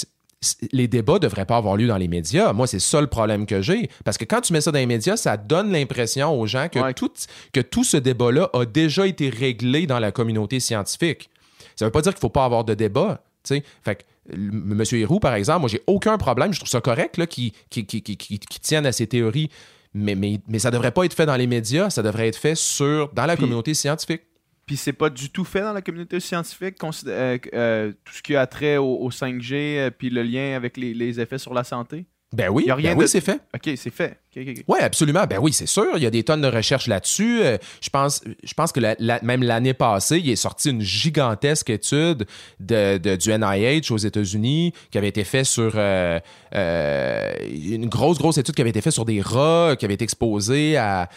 les débats ne devraient pas avoir lieu dans les médias. Moi, c'est ça le problème que j'ai. Parce que quand tu mets ça dans les médias, ça donne l'impression aux gens que, tout, que tout ce débat-là a déjà été réglé dans la communauté scientifique. Ça ne veut pas dire qu'il ne faut pas avoir de débat. Fait que, M. Héroux, par exemple, moi, j'ai aucun problème. Je trouve ça correct qu'il qui, qui, qui, tienne à ses théories. Mais, mais, mais ça ne devrait pas être fait dans les médias. Ça devrait être fait sur, dans la communauté scientifique. Puis c'est pas du tout fait dans la communauté scientifique, euh, euh, tout ce qui a trait au, 5G, euh, puis le lien avec les, effets sur la santé? Ben oui, rien ben oui, c'est fait. OK, c'est fait. Oui, absolument. Ben oui, c'est sûr. Il y a des tonnes de recherches là-dessus. je, pense, je pense que même l'année passée, il est sorti une gigantesque étude de, du NIH aux États-Unis qui avait été faite sur une grosse, grosse étude qui avait été faite sur des rats qui avaient été exposés à,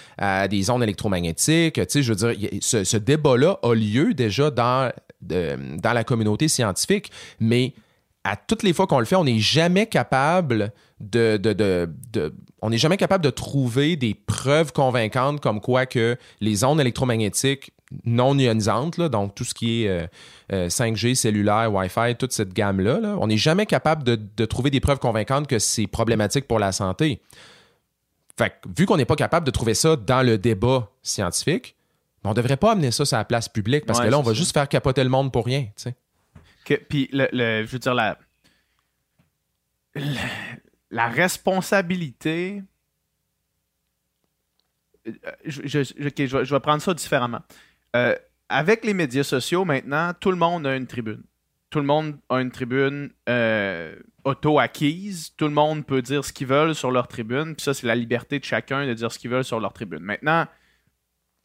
des ondes électromagnétiques. Tu sais, je veux dire, ce, ce débat-là a lieu déjà dans, dans la communauté scientifique, mais à toutes les fois qu'on le fait, on n'est jamais capable de, de, on n'est jamais capable de trouver des preuves convaincantes comme quoi que les ondes électromagnétiques non ionisantes, donc tout ce qui est 5G, euh, euh, cellulaire, Wi-Fi, toute cette gamme-là, on n'est jamais capable de, trouver des preuves convaincantes que c'est problématique pour la santé. Fait vu qu'on n'est pas capable de trouver ça dans le débat scientifique, on ne devrait pas amener ça sur la place publique parce que là, on va juste faire capoter le monde pour rien. puis, le, je veux dire, la, la responsabilité. Euh, je, vais, prendre ça différemment. Euh, avec les médias sociaux, maintenant, tout le monde a une tribune. Tout le monde a une tribune euh, auto-acquise. Tout le monde peut dire ce qu'ils veulent sur leur tribune. Puis ça, c'est la liberté de chacun de dire ce qu'ils veulent sur leur tribune. Maintenant,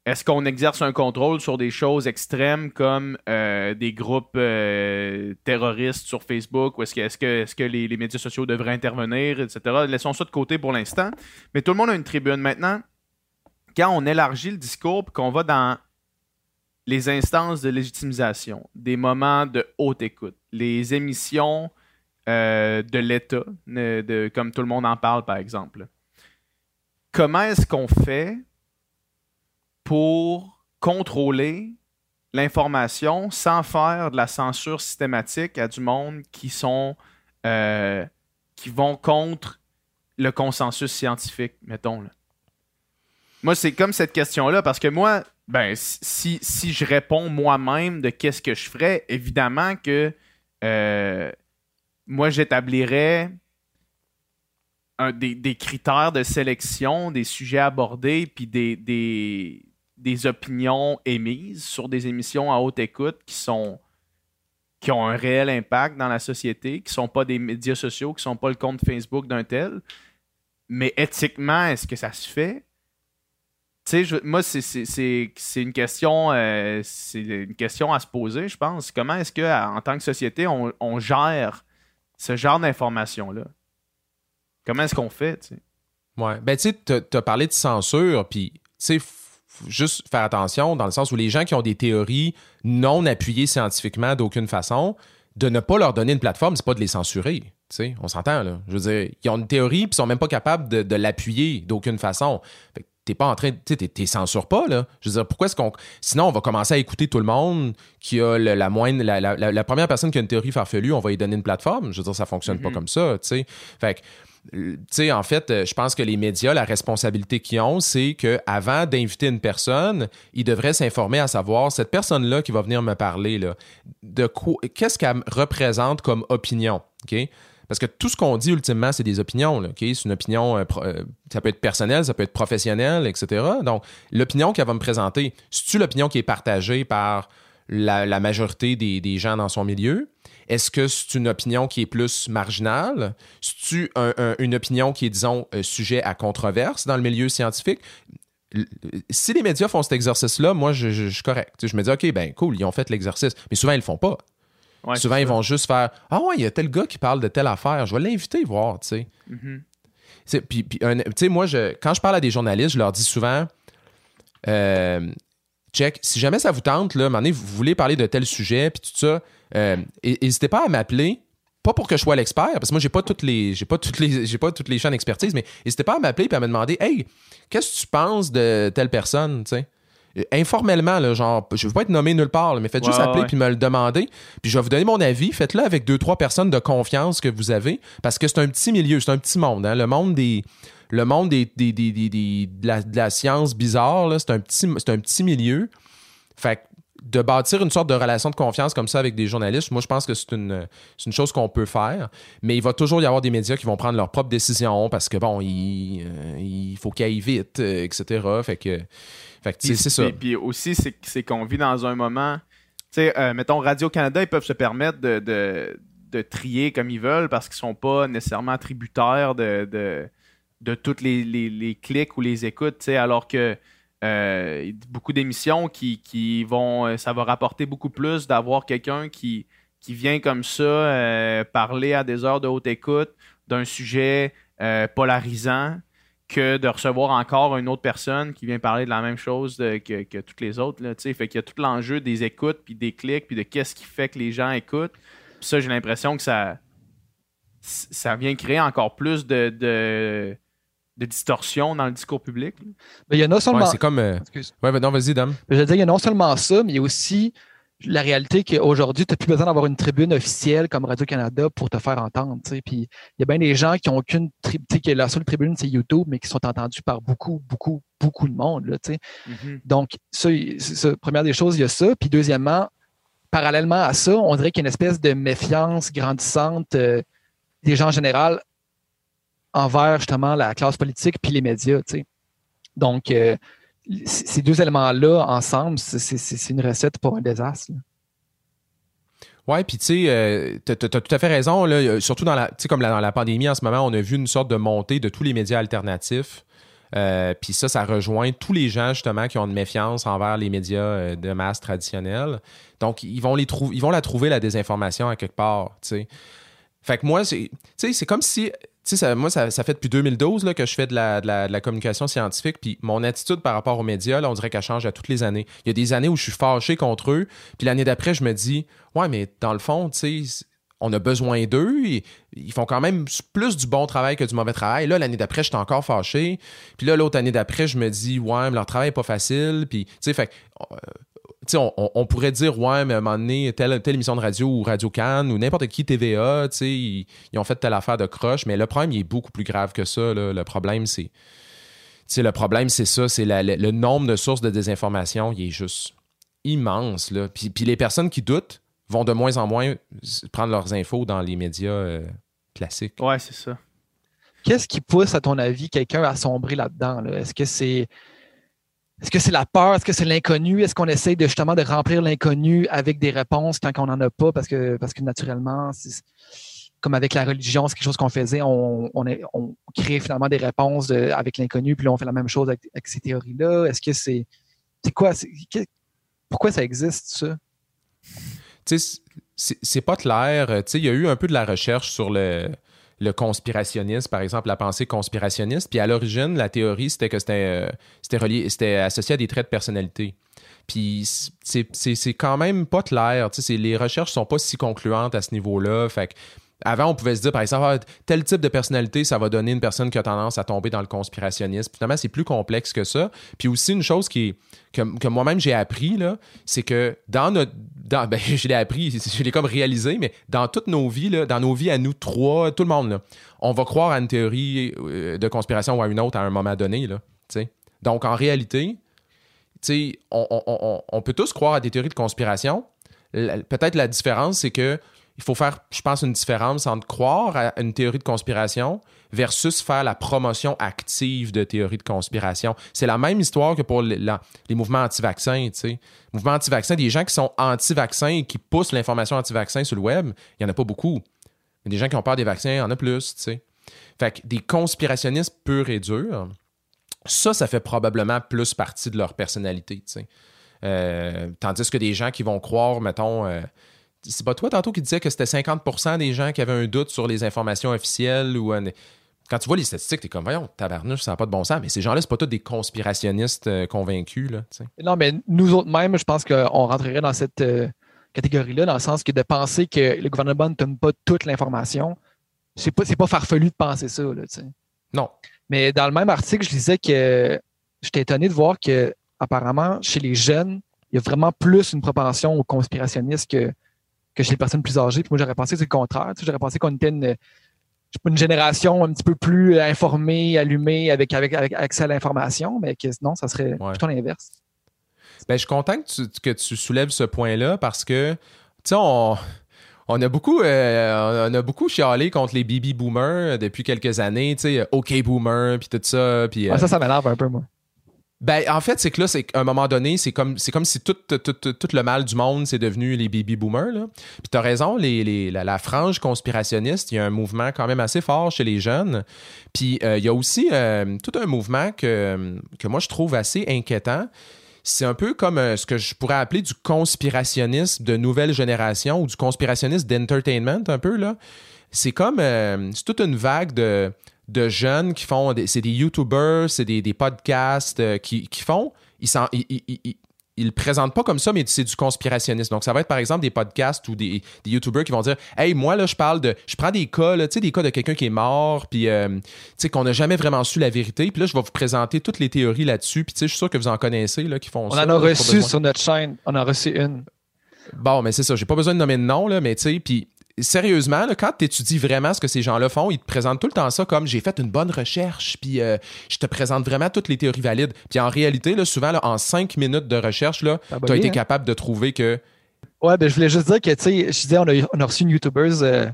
est-ce qu'on exerce un contrôle sur des choses extrêmes comme euh, des groupes euh, terroristes sur Facebook? Ou est-ce que, les, médias sociaux devraient intervenir, etc. Laissons ça de côté pour l'instant. Mais tout le monde a une tribune. Maintenant, quand on élargit le discours qu'on va dans les instances de légitimisation, des moments de haute écoute, les émissions euh, de l'État, comme tout le monde en parle par exemple, comment est-ce qu'on fait pour contrôler l'information sans faire de la censure systématique à du monde qui sont euh, qui vont contre le consensus scientifique, mettons. Moi, c'est comme cette question-là, parce que moi, ben, si, si je réponds moi-même de qu'est-ce que je ferais, évidemment que euh, moi, j'établirais des, critères de sélection, des sujets abordés, puis des, des opinions émises sur des émissions à haute écoute qui sont qui ont un réel impact dans la société, qui sont pas des médias sociaux, qui sont pas le compte Facebook d'un tel. Mais éthiquement, est-ce que ça se fait? Tu sais, moi, c'est une question euh, une question à se poser, je pense. Comment est-ce que, en tant que société, on, gère ce genre d'informations-là? Comment est-ce qu'on fait, tu? Ouais. Ben, tu sais, as parlé de censure, puis, tu sais, juste faire attention dans le sens où les gens qui ont des théories non appuyées scientifiquement d'aucune façon, de ne pas leur donner une plateforme, c'est pas de les censurer. on s'entend, là. Je veux dire, ils ont une théorie puis sont même pas capables de, l'appuyer d'aucune façon. t'es pas en train de. T'es censures pas, là. Je veux dire, pourquoi est-ce qu'on. Sinon, on va commencer à écouter tout le monde qui a la moindre. La, première personne qui a une théorie farfelue, on va lui donner une plateforme? Je veux dire, ça fonctionne pas mm-hmm. comme ça, tu sais. Fait que tu sais, en fait, euh, je pense que les médias, la responsabilité qu'ils ont, c'est qu'avant d'inviter une personne, ils devraient s'informer à savoir cette personne-là qui va venir me parler, là, de quoi, qu'est-ce qu'elle représente comme opinion, OK? Parce que tout ce qu'on dit ultimement, c'est des opinions. C'est une opinion, euh, euh, ça peut être personnel, ça peut être professionnel, etc. Donc, l'opinion qu'elle va me présenter, c'est-tu l'opinion qui est partagée par la, majorité des, gens dans son milieu? Est-ce que c'est une opinion qui est plus marginale? C'est-tu une opinion qui est, disons, sujet à controverse dans le milieu scientifique? Si les médias font cet exercice-là, moi, je, suis correct. Je me dis, OK, ben cool, ils ont fait l'exercice. Mais souvent, ils le font pas. souvent, ils vont juste faire Ah ouais, il y a tel gars qui parle de telle affaire, je vais l'inviter voir, tu sais. Mm-hmm. Puis, tu moi, je, quand je parle à des journalistes, je leur dis souvent euh, check, si jamais ça vous tente, là, à un moment donné, vous voulez parler de tel sujet, puis tout ça, euh, n'hésitez pas à m'appeler. Pas pour que je sois l'expert, parce que moi, j'ai pas toutes les, j'ai pas toutes les, [laughs] j'ai pas toutes les champs d'expertise, mais n'hésitez pas à m'appeler et à me demander, hey, qu'est-ce que tu penses de telle personne, tu sais? Euh, Informellement, là, genre, je veux pas être nommé nulle part, là, mais faites juste appeler puis me le demander. Puis je vais vous donner mon avis. Faites-le avec deux, trois personnes de confiance que vous avez. Parce que c'est un petit milieu, c'est un petit monde. hein. Le monde des. Le monde des, des- des- des- de, la, de la science bizarre, c'est un, petit, c'est un petit milieu. Fait que de bâtir une sorte de relation de confiance comme ça avec des journalistes, moi, je pense que c'est une, c'est une chose qu'on peut faire. Mais il va toujours y avoir des médias qui vont prendre leurs propres décisions parce que, bon, il, euh, il faut qu'ils aillent vite, euh, etc. Fait que, fait que tu sais, Puis- c'est ça. Puis, puis aussi, c'est c'est qu'on vit dans un moment. Tu sais, euh, mettons, Radio-Canada, ils peuvent se permettre de, de, de trier comme ils veulent parce qu'ils sont pas nécessairement tributaires de, de, de toutes les, les, les clics ou les écoutes, tu sais, alors que euh, beaucoup d'émissions qui, qui vont. euh, Ça va rapporter beaucoup plus d'avoir quelqu'un qui, qui vient comme ça euh, parler à des heures de haute écoute d'un sujet polarisant que de recevoir encore une autre personne qui vient parler de la même chose que, que toutes les autres. Là, fait qu'il y a tout l'enjeu des écoutes, puis des clics, puis de qu'est-ce qui fait que les gens écoutent. Puis ça, j'ai l'impression que ça, ça vient créer encore plus de, de distorsion dans le discours public. Mais il y a non seulement. Ouais, c'est comme. euh, Excuse. Ouais, ben non, vas-y, Dame. Je veux dire, il y a non seulement ça, mais il y a aussi la réalité qu'aujourd'hui, tu n'as plus besoin d'avoir une tribune officielle comme Radio-Canada pour te faire entendre. Puis il y a bien des gens qui ont aucune tribune, tu sais, que la seule tribune, c'est YouTube, mais qui sont entendus par beaucoup, beaucoup, beaucoup de monde. Là, sais. Donc, ça, c'est ça. première des choses, il y a ça. Puis deuxièmement, parallèlement à ça, on dirait qu'il y a une espèce de méfiance grandissante euh, des gens en général envers justement la classe politique puis les médias. Donc, euh, ces deux éléments-là ensemble, c'est- une recette pour un désastre. là. Ouais, puis tu sais, euh, t'as tout à fait raison. Là, Euh, surtout dans la, comme dans la pandémie en ce moment, on a vu une sorte de montée de tous les médias alternatifs. Puis ça, ça rejoint tous les gens justement qui ont une méfiance envers les médias de masse traditionnels. Donc, ils vont les ils vont la trouver la désinformation à quelque part. Fait que moi, c'est, comme si, moi, ça, ça fait depuis 2012 là, que je fais de la, de la- communication scientifique. Puis mon attitude par rapport aux médias, là, on dirait qu'elle change à toutes les années. Il y a des années où je suis fâché contre eux. Puis l'année d'après, je me dis, ouais, mais dans le fond, tu sais, on a besoin d'eux. Ils, font quand même plus du bon travail que du mauvais travail. Là, l'année d'après, j'étais encore fâché. Puis là, l'autre année d'après, je me dis, ouais, mais leur travail n'est pas facile. Puis, tu sais, fait on, on- on pourrait dire, ouais, mais à un moment donné, telle, telle émission de radio ou Radio Cannes ou n'importe qui, TVA, tu sais, ils, ils ont fait telle affaire de croche. Mais le problème, il est beaucoup plus grave que ça. là. Le problème, c'est. Tu sais, le problème, c'est ça, c'est la- le, le nombre de sources de désinformation, il est juste immense. Là. Puis, puis les personnes qui doutent vont de moins en moins prendre leurs infos dans les médias euh, classiques. Ouais, c'est ça. Qu'est-ce qui pousse, à ton avis, quelqu'un à sombrer là-dedans? là? Est-ce que c'est est-ce que c'est la peur? Est-ce que c'est l'inconnu? Est-ce qu'on essaye de justement de remplir l'inconnu avec des réponses quand on n'en a pas? Parce que, parce que naturellement, comme avec la religion, c'est quelque chose qu'on faisait, on, on, crée finalement des réponses avec l'inconnu, puis là, on fait la même chose avec, ces théories-là. Est-ce que c'est. C'est quoi? pourquoi ça existe, ça? Tu sais, c'est- c'est pas clair. Tu sais, il y a eu un peu de la recherche sur le, le conspirationnisme, par exemple, la pensée conspirationniste. Puis à l'origine, la théorie, c'était que c'était euh, relié, c'était associé à des traits de personnalité. Puis c'est- quand même pas clair. Les recherches sont pas si concluantes à ce niveau-là. Fait que avant, on pouvait se dire, par exemple, ah, tel type de personnalité, ça va donner une personne qui a tendance à tomber dans le conspirationnisme. Finalement, c'est plus complexe que ça. Puis aussi, une chose qui que, moi-même j'ai appris, c'est que dans notre. Ben, [laughs] je l'ai appris, [laughs] je l'ai comme réalisé, mais dans toutes nos vies, dans nos vies à nous trois, tout le monde, on va croire à une théorie euh, de conspiration ou à une autre à un moment donné. Donc, en réalité, on, on- peut tous croire à des théories de conspiration. Peut-être la différence, c'est que il faut faire, je pense, une différence entre croire à une théorie de conspiration versus faire la promotion active de théories de conspiration. C'est la même histoire que pour les, les mouvements anti-vaccins. sais. Mouvements anti-vaccins, des gens qui sont anti-vaccins et qui poussent l'information anti-vaccin sur le web, il n'y en a pas beaucoup. Mais des gens qui ont peur des vaccins, il y en a plus. Fait que des conspirationnistes purs et durs, ça, ça fait probablement plus partie de leur personnalité. Euh, tandis que des gens qui vont croire, mettons, euh, c'est pas toi tantôt qui disais que c'était 50% des gens qui avaient un doute sur les informations officielles ou un- quand tu vois les statistiques, t'es comme, voyons, tabarnouche, ça n'a pas de bon sens. Mais ces gens-là, c'est pas tous des conspirationnistes euh, convaincus, là. Non, mais nous autres même, je pense qu'on rentrerait dans cette euh, catégorie-là, dans le sens que de penser que le gouvernement ne donne pas toute l'information, c'est pas, c'est pas farfelu de penser ça, là. Non. Mais dans le même article, je disais que j'étais étonné de voir que apparemment, chez les jeunes, il y a vraiment plus une propension aux conspirationnistes que, que chez les personnes plus âgées. Puis moi, j'aurais pensé que c'est le contraire. Tu sais, j'aurais pensé qu'on était une, une génération un petit peu plus informée, allumée, avec, avec, avec accès à l'information, mais que non, ça serait Ouais. plutôt l'inverse. Ben, je suis content que tu, que tu soulèves ce point-là parce que, tu sais, on, on a beaucoup, euh, on a beaucoup chialé contre les baby boomers depuis quelques années, tu sais, OK boomer, puis tout ça, puis... euh, ça, ça m'énerve un peu, moi. Ben, en fait, c'est que là, c'est qu'à un moment donné, c'est comme, c'est comme si tout, tout, tout, le mal du monde, c'est devenu les baby boomers. Là. Puis t'as raison, les, les- la, frange conspirationniste, il y a un mouvement quand même assez fort chez les jeunes. Puis euh, il y a aussi euh, tout un mouvement que, que moi, je trouve assez inquiétant. C'est un peu comme euh, ce que je pourrais appeler du conspirationnisme de nouvelle génération ou du conspirationnisme d'entertainment, un peu, là. C'est comme, c'est toute une vague de, de jeunes qui font, des- c'est des YouTubers, c'est des, des podcasts euh, qui, qui font, ils s'en- ils, ils- ils- le présentent pas comme ça, mais c'est du conspirationnisme. Donc, ça va être par exemple des podcasts ou des, des YouTubers qui vont dire Hey, moi, là, je parle de. Je prends des cas, là, tu sais, des cas de quelqu'un qui est mort, puis, euh, tu sais, qu'on n'a jamais vraiment su la vérité. Puis là, je vais vous présenter toutes les théories là-dessus. Puis, tu sais, je suis sûr que vous en connaissez, là, qui font On ça. en a là, reçu sur notre chaîne. On en a reçu une. Bon, mais c'est ça, j'ai pas besoin de nommer de nom, là, mais tu sais, puis sérieusement, là, quand tu étudies vraiment ce que ces gens-là font, ils te présentent tout le temps ça comme j'ai fait une bonne recherche, puis euh, je te présente vraiment toutes les théories valides. Puis en réalité, là, souvent, là, en cinq minutes de recherche, tu as été hein? capable de trouver que. Ouais, ben je voulais juste dire que, tu sais, je disais, on a, on a reçu une YouTuber euh,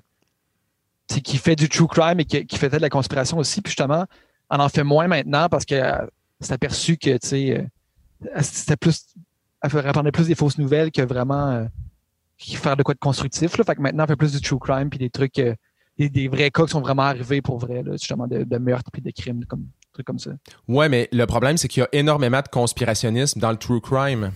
qui fait du true crime et qui, qui faisait de la conspiration aussi. Puis justement, on en fait moins maintenant parce que euh, c'est aperçu que, tu sais, c'était plus. Elle fait- répandait plus des fausses nouvelles que vraiment euh, faire de quoi de constructif. Là. Fait que maintenant, on fait plus du true crime puis des trucs, euh, des, vrais cas qui sont vraiment arrivés pour vrai, justement, de, de meurtres puis de crimes, comme, trucs comme ça. Ouais, mais le problème, c'est qu'il y a énormément de conspirationnisme dans le true crime.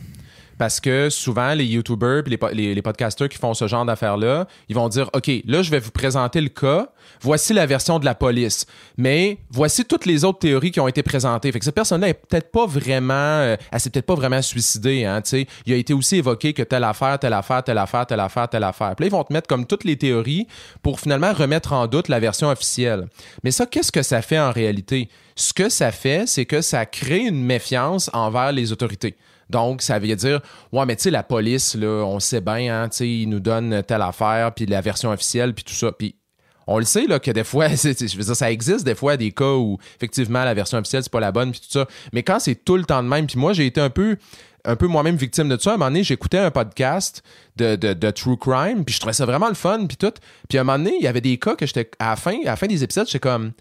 Parce que souvent, les YouTubers les, les, les podcasters qui font ce genre d'affaires-là, ils vont dire OK, là, je vais vous présenter le cas. Voici la version de la police. Mais voici toutes les autres théories qui ont été présentées. Fait que cette personne-là est peut-être pas vraiment. euh, elle s'est peut-être pas vraiment suicidée. Hein. Il a été aussi évoqué que telle affaire, telle affaire, telle affaire, telle affaire, telle affaire. Puis là, ils vont te mettre comme toutes les théories pour finalement remettre en doute la version officielle. Mais ça, qu'est-ce que ça fait en réalité? Ce que ça fait, c'est que ça crée une méfiance envers les autorités. Donc, ça veut dire, ouais, mais tu sais, la police, là, on sait bien, hein, tu sais, ils nous donnent telle affaire, puis la version officielle, puis tout ça. Puis on le sait, là, que des fois, [laughs] je ça existe des fois des cas où, effectivement, la version officielle, c'est pas la bonne, puis tout ça. Mais quand c'est tout le temps de même, puis moi, j'ai été un peu un peu moi-même victime de ça. À un moment donné, j'écoutais un podcast de, True Crime, puis je trouvais ça vraiment le fun, puis tout. Puis à un moment donné, il y avait des cas que j'étais, à fin, à la fin des épisodes, j'étais comme,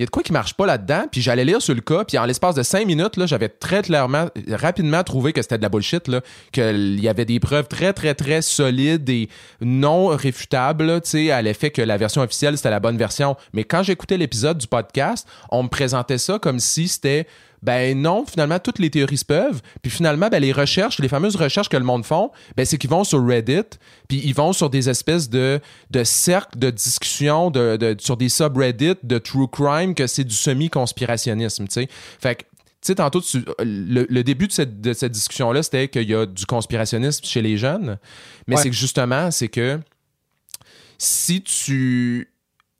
il y a de quoi qui marche pas là-dedans, puis j'allais lire sur le cas, puis en l'espace de cinq minutes, j'avais très clairement, rapidement trouvé que c'était de la bullshit, qu'il y avait des preuves très, très, très solides et non réfutables, tu sais, à l'effet que la version officielle, c'était la bonne version. Mais quand j'écoutais l'épisode du podcast, on me présentait ça comme si c'était ben non, finalement, toutes les théories se peuvent. Puis finalement, ben, les recherches, les fameuses recherches que le monde font, ben, c'est qu'ils vont sur Reddit, puis ils vont sur des espèces de, de cercles de discussion, de, de- sur des subreddits de true crime, que c'est du semi-conspirationnisme, tu sais. Fait que, tu sais, tantôt, tu- le, le début de cette, de cette discussion-là, c'était qu'il y a du conspirationnisme chez les jeunes. Mais Ouais. c'est que justement, c'est que si tu tu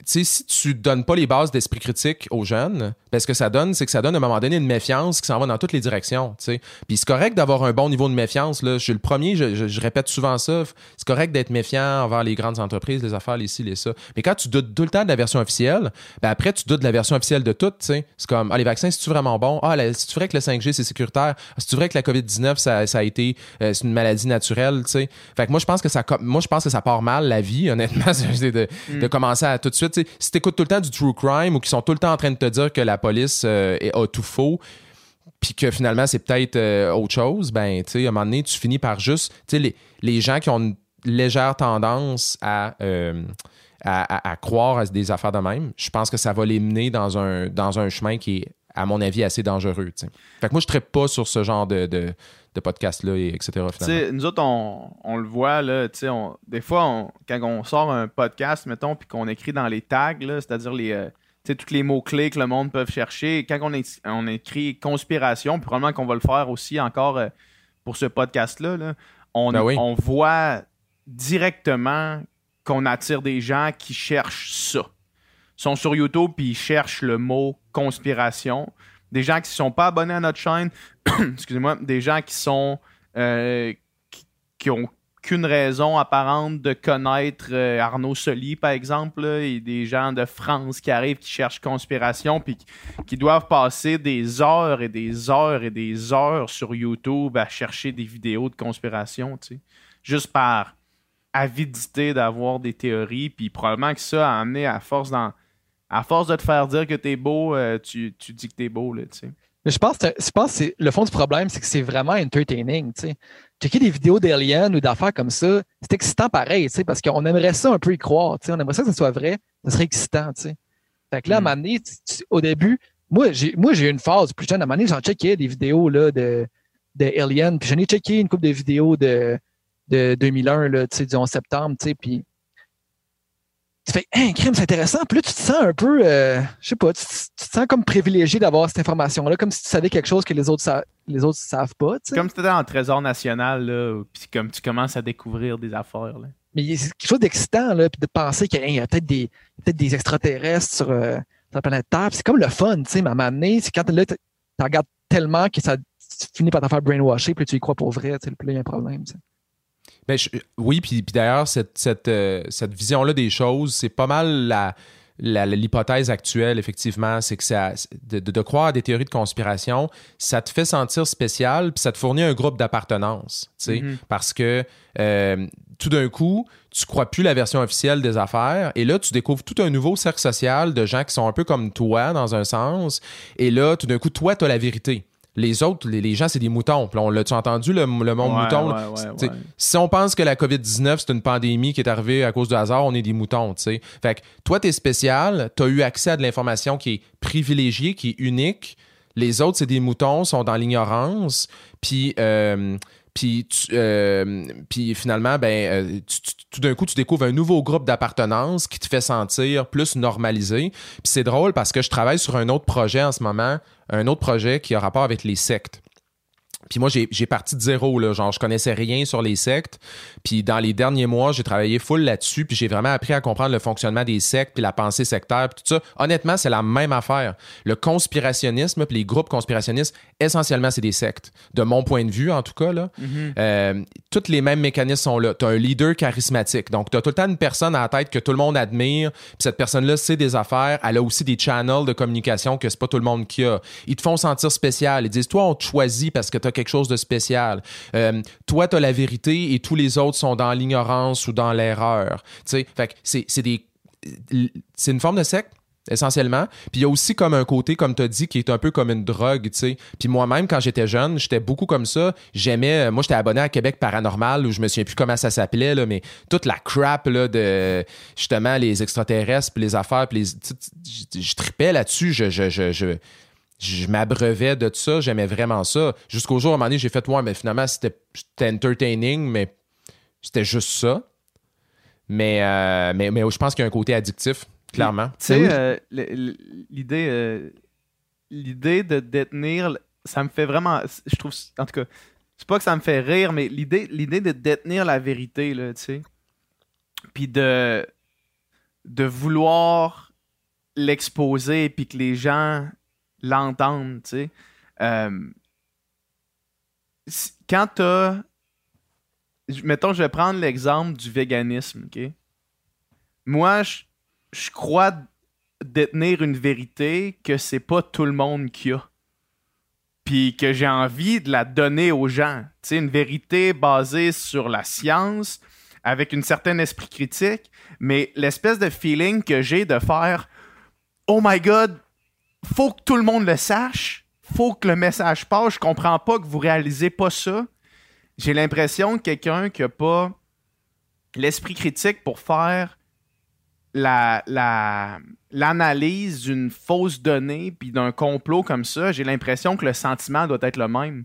sais, si tu donnes pas les bases d'esprit critique aux jeunes, ben, ce que ça donne, c'est que ça donne à un moment donné une méfiance qui s'en va dans toutes les directions. tu sais. Puis c'est correct d'avoir un bon niveau de méfiance. Là. Je suis le premier, je, je- je répète souvent ça. C'est correct d'être méfiant envers les grandes entreprises, les affaires, les ci, les ça. Mais quand tu doutes tout le temps de la version officielle, ben après, tu doutes de la version officielle de tout. tu sais. C'est comme, ah, les vaccins, c'est-tu vraiment bon? Ah, c'est-tu vrai que le 5G, c'est sécuritaire? Ah, c'est-tu vrai que la COVID-19, ça, ça a été, euh, c'est une maladie naturelle? tu sais? Fait que moi, je pense que ça, moi, je pense que ça part mal, la vie, honnêtement, [laughs] c'est de, de commencer à tout de suite. Tu sais, Si t'écoutes tout le temps du true crime ou qui sont tout le temps en train de te dire que la police euh, a tout faux, puis que finalement c'est peut-être euh, autre chose, ben tu sais, à un moment donné, tu finis par juste, les, les gens qui ont une légère tendance à, euh, à, à- croire à des affaires de même, je pense que ça va les mener dans un, dans un chemin qui est, à mon avis, assez dangereux. Fait que moi, je ne pas sur ce genre de, de podcast-là, et etc. Nous autres, on, on le voit, là, on- des fois, on- quand on sort un podcast, mettons, puis qu'on écrit dans les tags, c'est-à-dire les, euh, tous les mots-clés que le monde peut chercher. Quand on, est, on écrit conspiration, puis probablement qu'on va le faire aussi encore euh, pour ce podcast-là, là, on, Ben oui. on voit directement qu'on attire des gens qui cherchent ça. Ils sont sur YouTube puis ils cherchent le mot conspiration. Des gens qui ne sont pas abonnés à notre chaîne, [clears throat] excusez-moi, des gens qui sont euh, qui, ont qu'une raison apparente de connaître euh, Arnaud Soli, par exemple, et des gens de France qui arrivent, qui cherchent conspiration, puis qui, qui doivent passer des heures et des heures et des heures sur YouTube à chercher des vidéos de conspiration, tu sais. Juste par avidité d'avoir des théories, puis probablement que ça a amené à force dans, à force de te faire dire que t'es beau, euh, tu, tu dis que t'es beau, là, tu sais. Mais je pense, que- je pense que le fond du problème, c'est que c'est vraiment entertaining. tu sais. Checker des vidéos d'aliens ou d'affaires comme ça, c'est excitant pareil, tu sais, parce qu'on aimerait ça un peu y croire. tu sais. On aimerait ça que ce soit vrai. Ça serait excitant. tu sais. Fait que là, à un Mm. moment donné, au début, moi, j'ai moi, j'ai eu une phase plus jeune. À un moment donné, j'en checkais des vidéos là, de, de Alien. Puis j'en ai checké une couple de vidéos de, de 2001, là, tu sais, du 11 septembre. tu sais, Puis tu fais, un crime, c'est intéressant. Puis là, tu te sens un peu, euh, je sais pas, tu, tu te sens comme privilégié d'avoir cette information-là, comme si tu savais quelque chose que les autres, sa- les autres savent pas. tu sais. Comme si t'étais dans le trésor national, là, puis comme tu commences à découvrir des affaires, là. Mais c'est quelque chose d'excitant, là, puis de penser qu'il y a peut-être des, peut des extraterrestres sur, euh, sur la planète Terre. C'est comme le fun, tu sais, mais à un moment donné, c'est quand là, tu tu regardes tellement que ça tu finis par t'en faire brainwasher, puis tu y crois pour vrai, tu puis là, il y a un problème. tu. Ben, je- oui, puis, puis d'ailleurs, cette, cette, euh, cette vision-là des choses, c'est pas mal la, l'hypothèse actuelle, effectivement. C'est que ça, de, croire à des théories de conspiration, ça te fait sentir spécial, puis ça te fournit un groupe d'appartenance. tu sais, Mhm. Parce que euh, tout d'un coup, tu crois plus la version officielle des affaires, et là, tu découvres tout un nouveau cercle social de gens qui sont un peu comme toi, dans un sens, et là, tout d'un coup, toi, tu as la vérité. Les autres, les, les gens, c'est des moutons. Puis on l'a-tu entendu, le, le monde Ouais, mouton? ouais, ouais. si on pense que la COVID-19, c'est une pandémie qui est arrivée à cause du hasard, on est des moutons, tu sais. Fait que toi, t'es spécial, t'as eu accès à de l'information qui est privilégiée, qui est unique. Les autres, c'est des moutons, sont dans l'ignorance. Puis, euh, euh, puis finalement, ben, euh, tout d'un coup, tu découvres un nouveau groupe d'appartenance qui te fait sentir plus normalisé. Puis c'est drôle parce que je travaille sur un autre projet en ce moment, un autre projet qui a rapport avec les sectes. Puis moi, j'ai parti de zéro, là. Genre, je connaissais rien sur les sectes. Puis dans les derniers mois, j'ai travaillé full là-dessus. Puis j'ai vraiment appris à comprendre le fonctionnement des sectes, puis la pensée sectaire, puis tout ça. Honnêtement, c'est la même affaire. Le conspirationnisme, puis les groupes conspirationnistes, essentiellement, c'est des sectes. De mon point de vue, en tout cas, là. Mhm. Euh, tous les mêmes mécanismes sont là. Tu as un leader charismatique. Donc, tu as tout le temps une personne à la tête que tout le monde admire. Puis cette personne-là sait des affaires. Elle a aussi des channels de communication que c'est pas tout le monde qui a. Ils te font sentir spécial. Ils disent, toi, on te choisit parce que tu as quelque chose de spécial. Euh, toi, tu as la vérité et tous les autres sont dans l'ignorance ou dans l'erreur. C'est une forme de secte essentiellement. Puis il y a aussi comme un côté, comme tu as dit, qui est un peu comme une drogue. Puis moi-même, quand j'étais jeune, j'étais beaucoup comme ça. J'aimais, euh, moi, j'étais abonné à Québec Paranormal, où je me souviens plus comment ça s'appelait, mais toute la crap, là, de, justement, les extraterrestres, puis les affaires, puis les... Je tripais là-dessus, je, je, je je m'abreuvais de ça, j'aimais vraiment ça. Jusqu'au jour, à un moment donné, j'ai fait, ouais, mais finalement, c'était c'était entertaining, mais c'était juste ça. Mais, euh, mais, mais je pense qu'il y a un côté addictif, clairement. Tu sais, Ben oui. euh, l'idée, euh, l'idée de détenir, ça me fait vraiment, je trouve, en tout cas, c'est pas que ça me fait rire, mais l'idée, l'idée de détenir la vérité, là, tu sais, puis de, de vouloir l'exposer, puis que les gens l'entendent, tu sais. Euh, quand t'as, mettons, je vais prendre l'exemple du véganisme, ok? Moi, je, je crois détenir une vérité que c'est pas tout le monde qui a. Puis que j'ai envie de la donner aux gens. Tu sais, une vérité basée sur la science, avec une certaine esprit critique, mais l'espèce de feeling que j'ai de faire Oh my god, faut que tout le monde le sache, faut que le message passe, je comprends pas que vous réalisez pas ça. J'ai l'impression que quelqu'un qui a pas l'esprit critique pour faire la, la, l'analyse d'une fausse donnée puis d'un complot comme ça, j'ai l'impression que le sentiment doit être le même.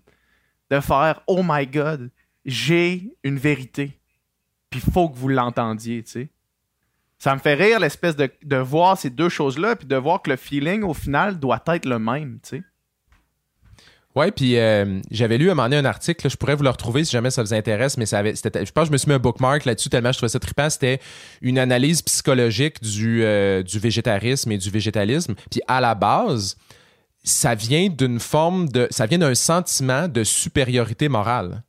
De faire Oh my god, j'ai une vérité. Puis faut que vous l'entendiez, tu sais. Ça me fait rire l'espèce de, de voir ces deux choses-là, puis de voir que le feeling, au final, doit être le même, tu sais. Ouais, puis euh, j'avais lu à un moment donné un article, là, je pourrais vous le retrouver si jamais ça vous intéresse, mais ça avait, c'était- je pense que je me suis mis un bookmark là-dessus tellement je trouvais ça trippant. C'était une analyse psychologique du, euh, du végétarisme et du végétalisme. Puis à la base, ça vient d'une forme de. Ça vient d'un sentiment de supériorité morale.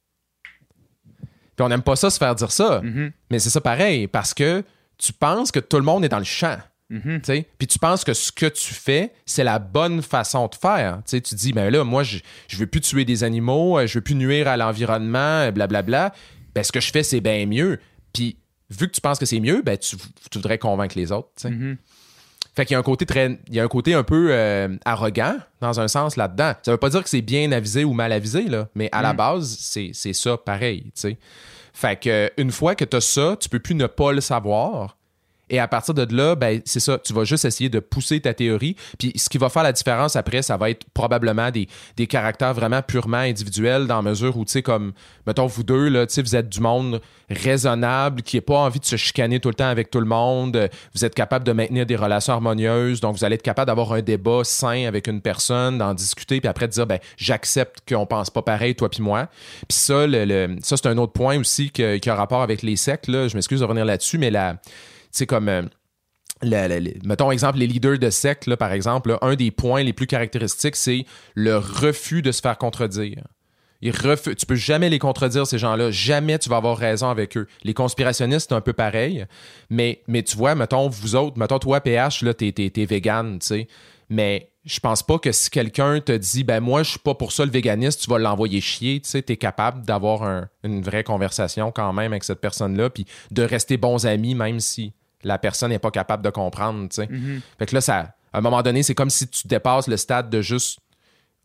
Puis on n'aime pas ça se faire dire ça, Mhm. mais c'est ça pareil, parce que tu penses que tout le monde est dans le champ. Mhm. Tu sais, Puis tu penses que ce que tu fais, c'est la bonne façon de faire. Tu sais, tu dis, ben là, moi, je, je veux plus tuer des animaux, euh, je veux plus nuire à l'environnement, euh, blablabla. Ben, ce que je fais, c'est bien mieux. Puis, vu que tu penses que c'est mieux, ben, tu, tu voudrais convaincre les autres. tu sais. Mhm. Fait qu'il y a un côté très, il y a un côté un peu euh, arrogant dans un sens là-dedans. Ça veut pas dire que c'est bien avisé ou mal avisé là, mais à la base c'est c'est ça pareil, tu sais. Fait que une fois que tu as ça, tu peux plus ne pas le savoir. Et à partir de là, ben, c'est ça, tu vas juste essayer de pousser ta théorie. Puis ce qui va faire la différence après, ça va être probablement des, des caractères vraiment purement individuels dans la mesure où, tu sais, comme, mettons, vous deux, là, tu sais, vous êtes du monde raisonnable, qui n'a pas envie de se chicaner tout le temps avec tout le monde. Vous êtes capable de maintenir des relations harmonieuses. Donc, vous allez être capable d'avoir un débat sain avec une personne, d'en discuter, puis après de dire, ben, j'accepte qu'on pense pas pareil, toi puis moi. Puis ça, le, ça c'est un autre point aussi qui a rapport avec les sectes, là. Je m'excuse de revenir là-dessus, mais la sais, comme. euh, la- mettons exemple les leaders de secte, par exemple, un des points les plus caractéristiques, c'est le refus de se faire contredire. Ils refu- tu peux jamais les contredire, ces gens-là. Jamais tu vas avoir raison avec eux. Les conspirationnistes, c'est un peu pareil. Mais, mais tu vois, mettons, vous autres, mettons, toi, PH, là, t'es, vegan, tu sais. Mais je pense pas que si quelqu'un te dit, ben moi, je suis pas pour ça le véganisme, tu vas l'envoyer chier, tu sais. T'es capable d'avoir un- une vraie conversation quand même avec cette personne-là, puis de rester bons amis, même si la personne n'est pas capable de comprendre, tu sais. Mhm. Fait que là, ça, à un moment donné, c'est comme si tu dépasses le stade de juste,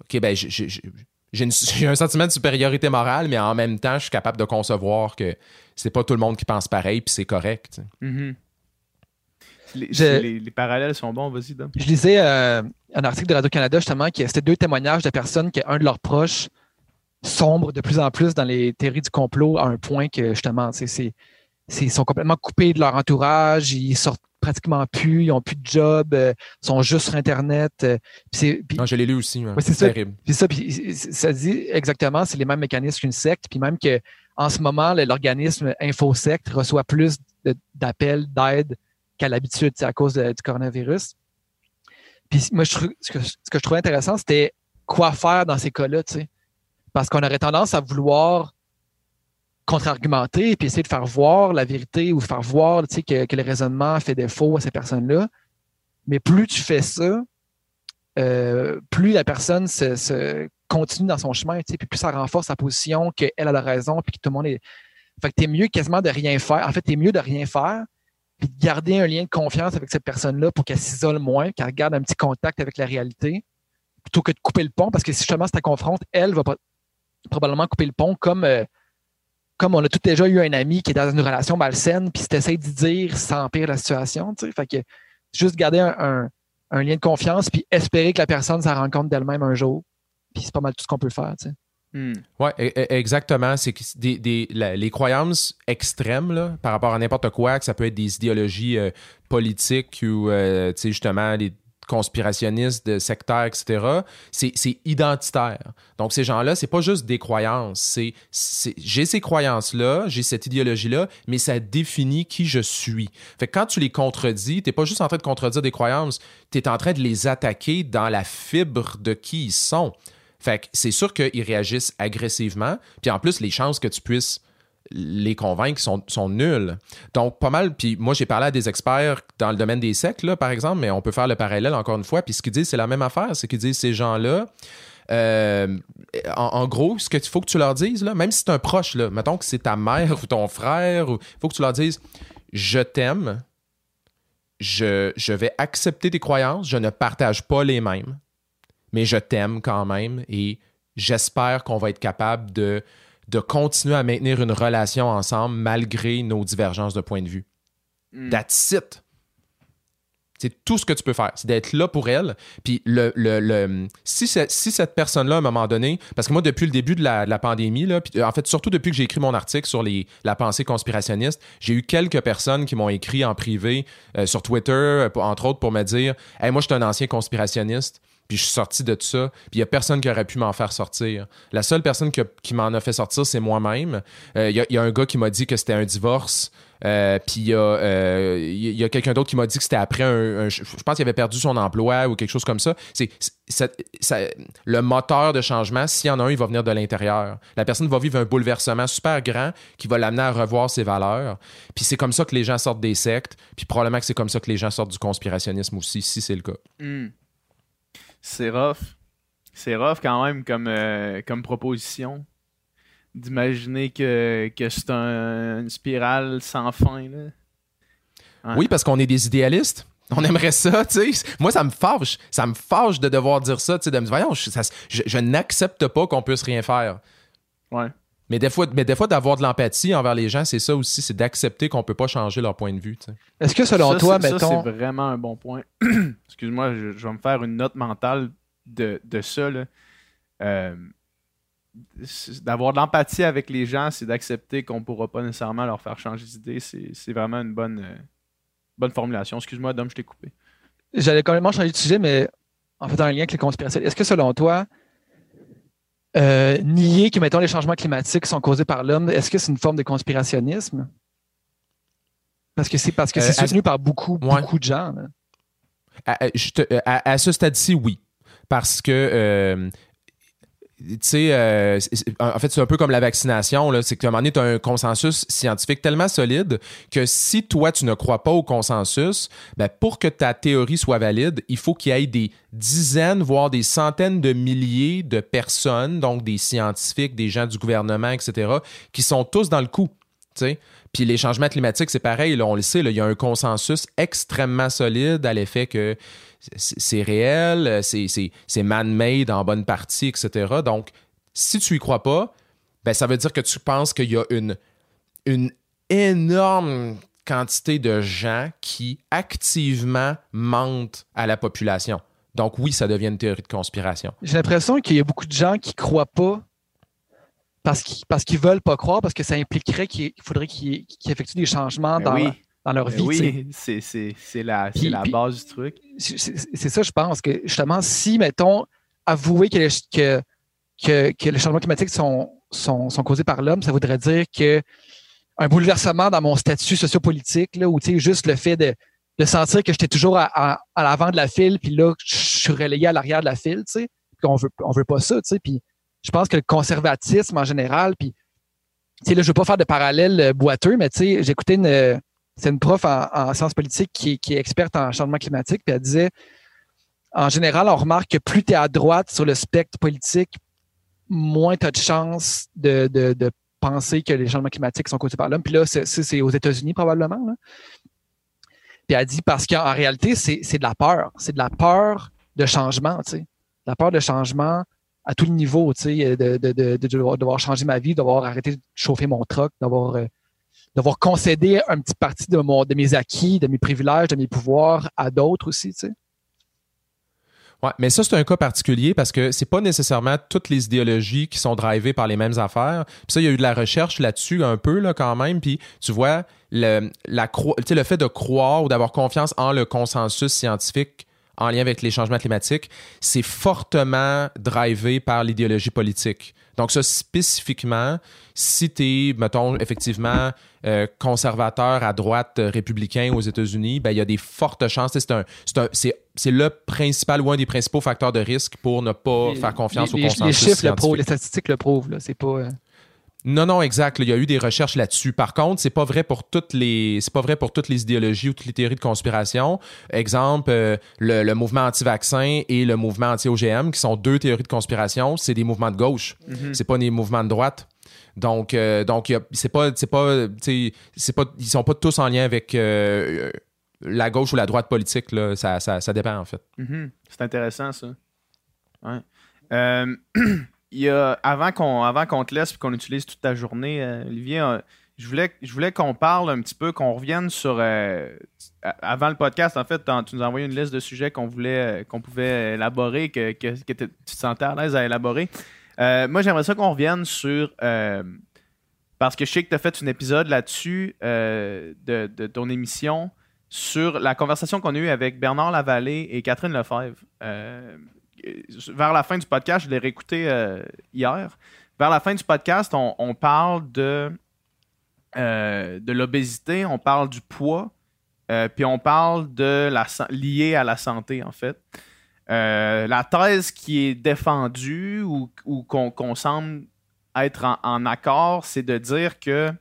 OK, ben, [laughs] j'ai- un sentiment de supériorité morale, mais en même temps, je suis capable de concevoir que c'est pas tout le monde qui pense pareil, puis c'est correct. tu sais. Mhm. Les, Je- les- les parallèles sont bons, vas-y, Dom. Je lisais euh, un article de Radio-Canada justement qui c'était deux témoignages de personnes qu'un de leurs proches sombre de plus en plus dans les théories du complot à un point que justement, c'est- ils sont complètement coupés de leur entourage, ils sortent pratiquement plus, ils n'ont plus de job, euh, sont juste sur Internet. euh, puis c'est, puis- Non, je l'ai lu aussi. hein. Ouais, c'est c'est ça. terrible. puis ça, ça dit exactement, c'est les mêmes mécanismes qu'une secte, puis même que en ce moment, l'organisme InfoSect reçoit plus d'appels d'aide qu'à l'habitude, à cause de- du coronavirus. Puis moi, je, ce, que, ce que je trouvais intéressant, c'était quoi faire dans ces cas-là, tu sais. Parce qu'on aurait tendance à vouloir contre-argumenter puis essayer de faire voir la vérité ou faire voir tu sais, que, que le raisonnement fait défaut à ces personnes-là. Mais plus tu fais ça, euh, plus la personne se, continue dans son chemin, puis plus ça renforce sa position, qu'elle a la raison, puis que tout le monde est. Fait que t'es mieux quasiment de rien faire. En fait, t'es mieux de rien faire, puis de garder un lien de confiance avec cette personne-là pour qu'elle s'isole moins, qu'elle garde un petit contact avec la réalité, plutôt que de couper le pont, parce que si justement si tu confrontes, elle va pas- probablement couper le pont comme. euh, comme on a tous déjà eu un ami qui est dans une relation malsaine, puis si tu essaies d'y dire, ça empire la situation. tu sais. Fait que juste garder un, un- un lien de confiance, puis espérer que la personne s'en rende compte d'elle-même un jour. Puis c'est pas mal tout ce qu'on peut faire. tu sais. Hmm. Ouais, e- e- exactement. C'est que des, des- la- les croyances extrêmes là, par rapport à n'importe quoi, que ça peut être des idéologies euh, politiques ou euh, tu sais, justement les conspirationnistes, de sectaires, etc. C'est identitaire. Donc ces gens-là, c'est pas juste des croyances. C'est j'ai ces croyances-là, j'ai cette idéologie-là, mais ça définit qui je suis. Fait que quand tu les contredis, t'es pas juste en train de contredire des croyances, t'es en train de les attaquer dans la fibre de qui ils sont. Fait que c'est sûr qu'ils réagissent agressivement. Puis en plus, les chances que tu puisses les convaincre sont, nulles. Donc, pas mal. Puis moi, j'ai parlé à des experts dans le domaine des sectes, là, par exemple, mais on peut faire le parallèle encore une fois. Puis ce qu'ils disent, c'est la même affaire. C'est qu'ils disent ces gens-là. euh, en, gros, ce qu'il faut que tu leur dises, là, même si c'est un proche, là, mettons que c'est ta mère ou ton frère, il faut que tu leur dises Je t'aime, je, je vais accepter tes croyances, je ne partage pas les mêmes, mais je t'aime quand même et j'espère qu'on va être capable de, de continuer à maintenir une relation ensemble malgré nos divergences de point de vue. Hmm. That's it. C'est tout ce que tu peux faire, c'est d'être là pour elle. Puis le, le, le- si, si cette personne-là, à un moment donné, parce que moi, depuis le début de la, de la pandémie, là, puis, euh, en fait, surtout depuis que j'ai écrit mon article sur les, la pensée conspirationniste, j'ai eu quelques personnes qui m'ont écrit en privé euh, sur Twitter, euh, entre autres, pour me dire Hey, moi, je suis un ancien conspirationniste. Puis je suis sorti de tout ça. Puis il n'y a personne qui aurait pu m'en faire sortir. La seule personne qui, m'en a fait sortir, c'est moi-même. Euh, Il y, a- il y a un gars qui m'a dit que c'était un divorce. Euh, puis il y a, euh, a quelqu'un d'autre qui m'a dit que c'était après un, Je pense qu'il avait perdu son emploi ou quelque chose comme ça. C'est, le moteur de changement, s'il y en a un, il va venir de l'intérieur. La personne va vivre un bouleversement super grand qui va l'amener à revoir ses valeurs. Puis c'est comme ça que les gens sortent des sectes. Puis probablement que c'est comme ça que les gens sortent du conspirationnisme aussi, si c'est le cas. Hmm. C'est rough. C'est rough quand même comme, euh, comme proposition. D'imaginer que, que c'est un- une spirale sans fin. Là. Ouais. Oui, parce qu'on est des idéalistes. On aimerait ça, tu sais. Moi, ça me fâche. Ça me fâche de devoir dire ça, tu sais, de me dire, voyons, je- je n'accepte pas qu'on puisse rien faire. Ouais. Mais des fois, mais des fois d'avoir de l'empathie envers les gens, c'est ça aussi, c'est d'accepter qu'on peut pas changer leur point de vue. Est-ce que selon Ça, toi, c'est- ça, mettons. c'est vraiment un bon point. [clears throat] Excuse-moi, je, je vais me faire une note mentale de, de ça. là. Euh, D'avoir de l'empathie avec les gens, c'est d'accepter qu'on ne pourra pas nécessairement leur faire changer d'idée. C'est c'est vraiment une bonne, euh, bonne formulation. Excuse-moi, Dom, je t'ai coupé. J'allais complètement changer de sujet, mais en faisant un lien avec les conspirations. Est-ce que selon toi, euh, nier que, mettons, les changements climatiques sont causés par l'homme, est-ce que c'est une forme de conspirationnisme? Parce que c'est parce que Euh, c'est à- soutenu par beaucoup, Ouais. beaucoup de gens. là. À, à- je te- à- à ce stade-ci, oui. Parce que, euh, tu sais, euh, en fait, c'est un peu comme la vaccination. C'est qu'à un moment donné, as un consensus scientifique tellement solide que si toi, tu ne crois pas au consensus, ben, pour que ta théorie soit valide, il faut qu'il y ait des dizaines, voire des centaines de milliers de personnes, donc des scientifiques, des gens du gouvernement, etc., qui sont tous dans le coup. Puis les changements climatiques, c'est pareil, là, on le sait, il y a un consensus extrêmement solide à l'effet que c'est réel, c'est man-made en bonne partie, etc. Donc, si tu y crois pas, ben, ça veut dire que tu penses qu'il y a une, une énorme quantité de gens qui activement mentent à la population. Donc oui, ça devient une théorie de conspiration. J'ai l'impression qu'il y a beaucoup de gens qui croient pas parce qu'ils parce qu'ils veulent pas croire, parce que ça impliquerait qu'il il faudrait qu'ils qu'ils effectuent des changements Ben dans, oui, dans leur ben vie. oui c'est- c'est c'est la, c'est Puis- la puis- base du truc. c'est ça, je pense, que justement, si, mettons, avouer que, les- que, que, que les changements climatiques sont, sont, sont causés par l'homme, ça voudrait dire que un bouleversement dans mon statut sociopolitique, là, ou tu sais, juste le fait de, de sentir que j'étais toujours à, à, à l'avant de la file, puis là, je suis relayé à l'arrière de la file, tu sais, puis on veut, on veut pas ça, tu sais, puis je pense que le conservatisme en général, puis, là, je veux pas faire de parallèle euh, boiteux, mais j'écoutais une, euh, c'est une prof en, en sciences politiques qui, qui est experte en changement climatique, puis elle disait, en général, on remarque que plus tu es à droite sur le spectre politique, moins tu as de chances de, de, de penser que les changements climatiques sont causés par l'homme. Puis là, c'est- c'est aux États-Unis probablement. Puis elle dit parce qu'en réalité, c'est c'est de la peur. C'est de la peur de changement, tu sais. La peur de changement à tout le niveau, tu sais, de, de, de, de devoir, changer ma vie, devoir arrêter de chauffer mon truck, d'avoir euh, d'avoir concédé un petit partie de, mon, de mes acquis, de mes privilèges, de mes pouvoirs à d'autres aussi, tu sais. Ouais, mais ça, c'est un cas particulier parce que c'est pas nécessairement toutes les idéologies qui sont drivées par les mêmes affaires. Puis ça, il y a eu de la recherche là-dessus un peu, là, quand même. Puis tu vois, le, la le fait de croire ou d'avoir confiance en le consensus scientifique en lien avec les changements climatiques, c'est fortement drivé par l'idéologie politique. Donc ça, spécifiquement, si tu es, mettons, effectivement, euh, conservateur à droite euh, républicain aux États-Unis, ben, il y a des fortes chances. C'est un- c'est un- c'est- c'est le principal ou un des principaux facteurs de risque pour ne pas Les- faire confiance les, au les- consensus Les chiffres le prouvent, scientifique. les statistiques le prouvent. Là. C'est pas. euh, Non, non, exact. là, Il y a eu des recherches là-dessus. Par contre, c'est pas vrai pour toutes les, c'est pas vrai pour toutes les idéologies ou toutes les théories de conspiration. Exemple, euh, le, le mouvement anti-vaccin et le mouvement anti-OGM, qui sont deux théories de conspiration, c'est des mouvements de gauche. Mhm. C'est pas des mouvements de droite. Donc, euh, donc, il y a- c'est pas, c'est pas, c'est pas, ils sont pas tous en lien avec euh, euh, la gauche ou la droite politique. Là. Ça, ça, ça dépend en fait. Mhm. C'est intéressant, ça. Ouais. [clears throat] Y a, avant qu'on avant qu'on te laisse et qu'on utilise toute ta journée, euh, Olivier, euh, je voulais, je voulais qu'on parle un petit peu, qu'on revienne sur. euh, avant le podcast, en fait, tu nous as envoyé une liste de sujets qu'on voulait, qu'on pouvait élaborer, que, que, tu te sentais à l'aise à élaborer. Moi, j'aimerais ça qu'on revienne sur. parce que je sais que tu as fait un épisode là-dessus de, de ton émission sur la conversation qu'on a eue avec Bernard Lavallée et Catherine Lefebvre. Euh, vers la fin du podcast, je l'ai réécouté euh, hier. Vers la fin du podcast, on, parle de, euh, de l'obésité, on parle du poids, puis on parle de la lié à la santé, en fait. La thèse qui est défendue ou, ou qu'on semble être en, en accord, c'est de dire que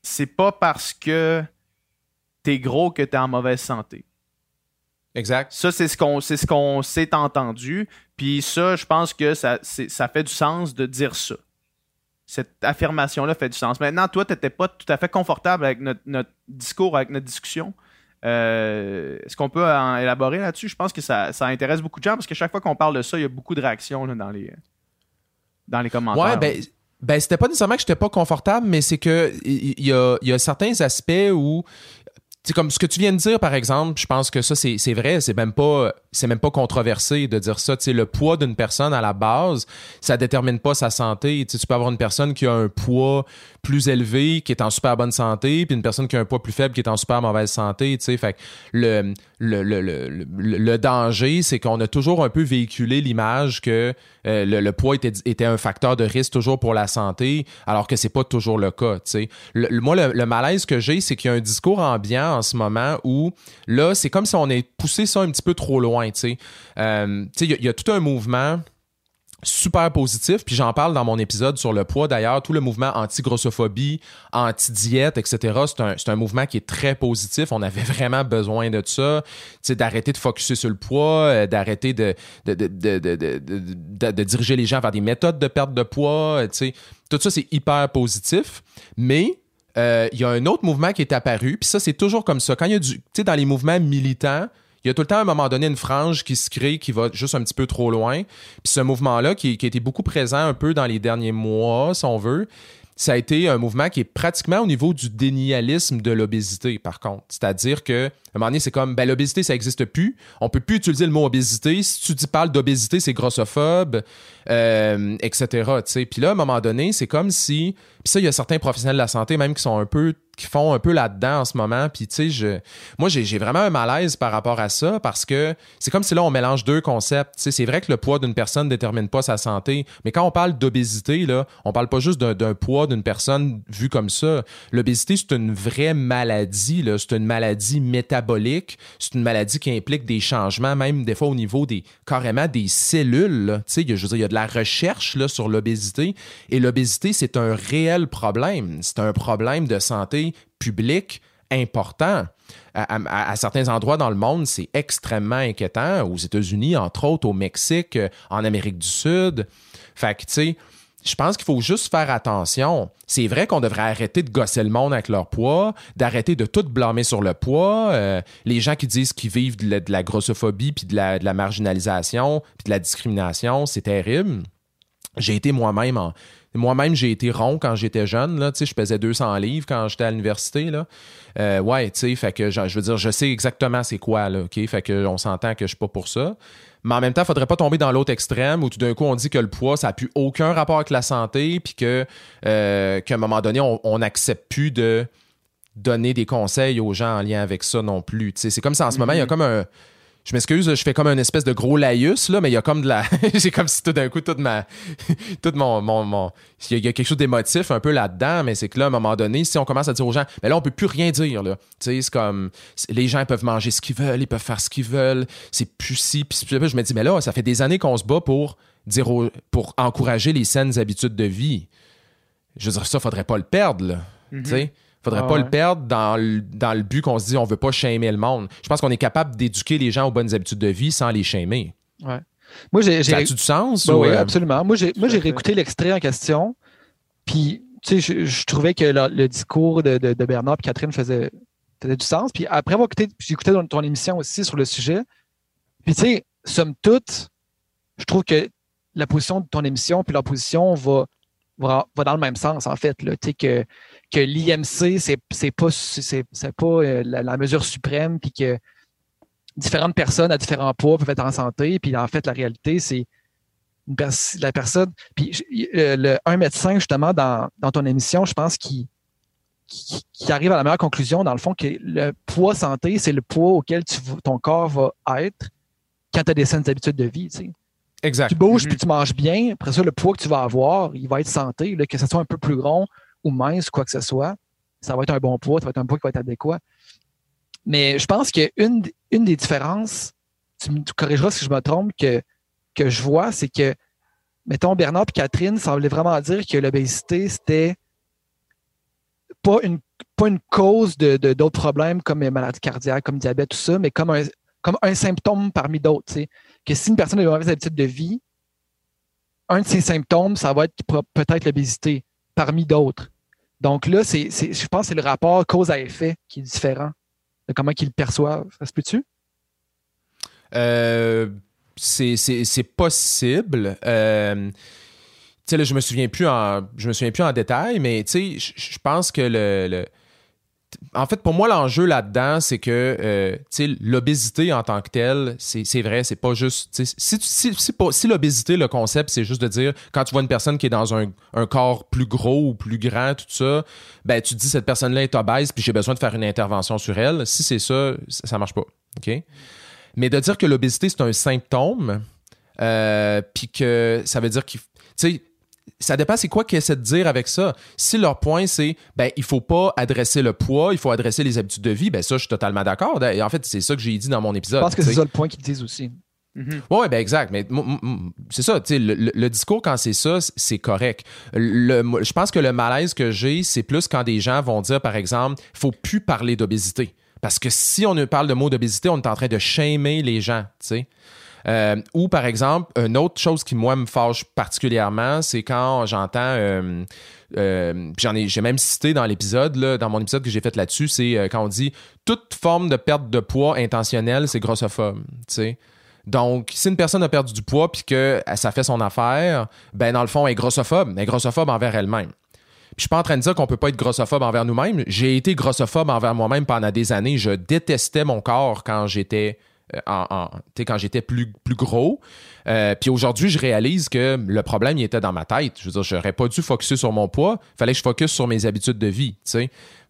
c'est pas parce que t'es gros que t'es en mauvaise santé. Exact. Ça, c'est ce qu'on c'est ce qu'on s'est entendu. Puis ça, je pense que ça, ça fait du sens de dire ça. Cette affirmation-là fait du sens. Maintenant, toi, tu n'étais pas tout à fait confortable avec notre, notre discours, avec notre discussion. Euh, Est-ce qu'on peut en élaborer là-dessus? Je pense que ça, ça intéresse beaucoup de gens parce que chaque fois qu'on parle de ça, il y a beaucoup de réactions là, dans, les, dans les commentaires. Ouais, ben, ben c'était pas nécessairement que j'étais pas confortable, mais c'est que il y, a, y a certains aspects où c'est comme ce que tu viens de dire, par exemple, je pense que ça, c'est vrai, c'est même pas c'est même pas controversé de dire ça. Tu sais, le poids d'une personne à la base, ça détermine pas sa santé. Tu sais, tu peux avoir une personne qui a un poids plus élevé, qui est en super bonne santé, puis une personne qui a un poids plus faible, qui est en super mauvaise santé. Le, le, le, le, le, danger, c'est qu'on a toujours un peu véhiculé l'image que euh, le, le poids était, était un facteur de risque toujours pour la santé, alors que c'est pas toujours le cas. Le- moi, le, malaise que j'ai, c'est qu'il y a un discours ambiant en ce moment où là, c'est comme si on ait poussé ça un petit peu trop loin. Euh, il y, a tout un mouvement super positif, puis j'en parle dans mon épisode sur le poids. D'ailleurs, tout le mouvement anti-grossophobie, anti-diète, etc., c'est un, mouvement qui est très positif, on avait [laughs] vraiment besoin de ça, d'arrêter de focuser sur le poids, euh, d'arrêter de diriger les gens vers des méthodes de perte de poids, euh, tout ça c'est hyper positif, mais euh, il y a un autre mouvement qui est apparu, puis ça c'est toujours comme ça, quand il y a du, tu sais, dans les mouvements militants, il y a tout le temps à un moment donné une frange qui se crée qui va juste un petit peu trop loin. Puis ce mouvement-là, qui, qui a été beaucoup présent un peu dans les derniers mois, si on veut, ça a été un mouvement qui est pratiquement au niveau du dénialisme de l'obésité, par contre. C'est-à-dire que, un moment donné, c'est comme, ben, l'obésité, ça n'existe plus. On peut plus utiliser le mot obésité. Si tu dis parles d'obésité, c'est grossophobe, euh, etc. tu sais. Puis là, à un moment donné, c'est comme si, puis ça, il y a certains professionnels de la santé même qui sont un peu qui font un peu là-dedans en ce moment. Puis, tu sais, je, moi, j'ai vraiment un malaise par rapport à ça parce que c'est comme si là, on mélange deux concepts. C'est vrai que le poids d'une personne ne détermine pas sa santé, mais quand on parle d'obésité, là, on parle pas juste d'un- d'un poids d'une personne vue comme ça. L'obésité, c'est une vraie maladie, là. C'est une maladie métabolique. C'est une maladie qui implique des changements, même des fois au niveau des, carrément des cellules. Tu sais, je veux dire, il y a de la recherche, là, sur l'obésité. Et l'obésité, c'est un réel problème. C'est un problème de santé publique important. À, à- certains endroits dans le monde, c'est extrêmement inquiétant. Aux États-Unis, entre autres, au Mexique, en Amérique du Sud. Fait que, tu sais, je pense qu'il faut juste faire attention. C'est vrai qu'on devrait arrêter de gosser le monde avec leur poids, d'arrêter de tout blâmer sur le poids. Euh, les gens qui disent qu'ils vivent de la, grossophobie, puis de la, marginalisation, puis de la discrimination, c'est terrible. J'ai été moi-même en... Moi-même, j'ai été rond quand j'étais jeune. Là, je pesais 200 livres quand j'étais à l'université. Euh, ouais, tu sais, fait que je veux dire, je sais exactement c'est quoi, là? Fait que on s'entend que je suis pas pour ça. Mais en même temps, il faudrait pas tomber dans l'autre extrême où tout d'un coup, on dit que le poids, ça n'a plus aucun rapport avec la santé, puis que euh, qu'à un moment donné, on n'accepte plus de donner des conseils aux gens en lien avec ça non plus. C'est comme ça en ce moment, il y a comme un. Je m'excuse, je fais comme un espèce de gros laïus, là, mais il y a comme de la. [laughs] J'ai comme si tout d'un coup, toute ma. [laughs] Tout mon. mon, mon... Il, y a, quelque chose d'émotif un peu là-dedans, mais c'est que là, à un moment donné, si on commence à dire aux gens, mais là, on peut plus rien dire, là. Tu sais, c'est comme. c'est- Les gens peuvent manger ce qu'ils veulent, ils peuvent faire ce qu'ils veulent, c'est plus si. Puis je me dis, mais là, ça fait des années qu'on se bat pour dire aux- pour encourager les saines habitudes de vie. Je veux dire, ça, faudrait pas le perdre, là. Tu sais? Faudrait Ah pas ouais. le perdre dans le, dans le but qu'on se dit on veut pas shamer le monde. Je pense qu'on est capable d'éduquer les gens aux bonnes habitudes de vie sans les shamer. Moi, j'ai. Ça a-tu du sens? Ben ou, oui, euh, absolument. Moi, j'ai, moi, j'ai réécouté l'extrait en question. Puis, tu sais, je, je trouvais que le, le discours de, de- de Bernard et Catherine faisait, faisait du sens. Puis après avoir écouté, écouté ton, ton émission aussi sur le sujet. Puis, tu sais, somme toute, je trouve que la position de ton émission puis leur position va va, va dans le même sens, en fait. Là, Tu sais, que que l'IMC, c'est c'est pas, c'est c'est pas euh, la, la mesure suprême, puis que différentes personnes à différents poids peuvent être en santé. Puis en fait, la réalité, c'est une pers- la personne. Puis le, le- un médecin, justement, dans, dans ton émission, je pense qu'il qui, qui arrive à la meilleure conclusion, dans le fond, que le poids santé, c'est le poids auquel tu, ton corps va être quand tu as des saines habitudes de vie. tu sais. Exact. Tu bouges Mhm. puis tu manges bien. Après ça, le poids que tu vas avoir, il va être santé, là, que ce soit un peu plus rond ou mince, quoi que ce soit. Ça va être un bon poids, ça va être un poids qui va être adéquat. Mais je pense qu'une une des différences, tu me corrigeras si je me trompe, que, que je vois, c'est que, mettons, Bernard et Catherine semblaient vraiment dire que l'obésité, c'était pas une, pas une cause de, d'autres problèmes comme les maladies cardiaques, comme diabète, tout ça, mais comme un, comme un symptôme parmi d'autres. Que si une personne a de mauvaises habitudes de vie, un de ses symptômes, ça va être peut-être l'obésité, parmi d'autres. Donc là, c'est, je pense que c'est le rapport cause à effet qui est différent de comment qu'ils le perçoivent. Ça se peut-tu? Euh, c'est, possible. Euh, je me souviens plus en, je me souviens plus en détail, mais je- pense que le- en fait, pour moi, l'enjeu là-dedans, c'est que euh, l'obésité en tant que telle, c'est, vrai, c'est pas juste. Si, si, si, l'obésité, le concept, c'est juste de dire quand tu vois une personne qui est dans un, corps plus gros ou plus grand, tout ça, ben tu te dis cette personne-là est obèse, puis j'ai besoin de faire une intervention sur elle. Si c'est ça, ça, marche pas. Mais de dire que l'obésité, c'est un symptôme, euh, puis que ça veut dire qu'il. Tu ça dépend c'est quoi qu'ils essaient de dire avec ça. Si leur point, c'est, ben, il faut pas adresser le poids, il faut adresser les habitudes de vie, ben, ça, je suis totalement d'accord. Et en fait, c'est ça que j'ai dit dans mon Je épisode. pense que c'est ça le point qu'ils disent aussi. Mhm. Oui, ben exact. Mais c'est ça, tu sais, le, le- le discours, quand c'est ça, c'est correct. Le- je pense que le malaise que j'ai, c'est plus quand des gens vont dire, par exemple, il faut plus parler d'obésité. Parce que si on ne parle de mot d'obésité, on est en train de shamer les gens, tu sais. Euh, ou par exemple, une autre chose qui moi me fâche particulièrement, c'est quand j'entends, euh, euh, j'en ai, j'ai même cité dans l'épisode, là, dans mon épisode que j'ai fait là-dessus, c'est euh, quand on dit toute forme de perte de poids intentionnelle, c'est grossophobe. Donc, si une personne a perdu du poids puis que ça fait son affaire, ben dans le fond, elle est grossophobe, elle est grossophobe envers elle-même. Puis je suis pas en train de dire qu'on peut pas être grossophobe envers nous-mêmes. J'ai été grossophobe envers moi-même pendant des années. Je détestais mon corps quand j'étais sais, quand j'étais plus, plus gros. Euh, puis aujourd'hui, je réalise que le problème, il était dans ma tête. Je veux dire, j'aurais pas dû focuser sur mon poids. fallait que je focus sur mes habitudes de vie. Fait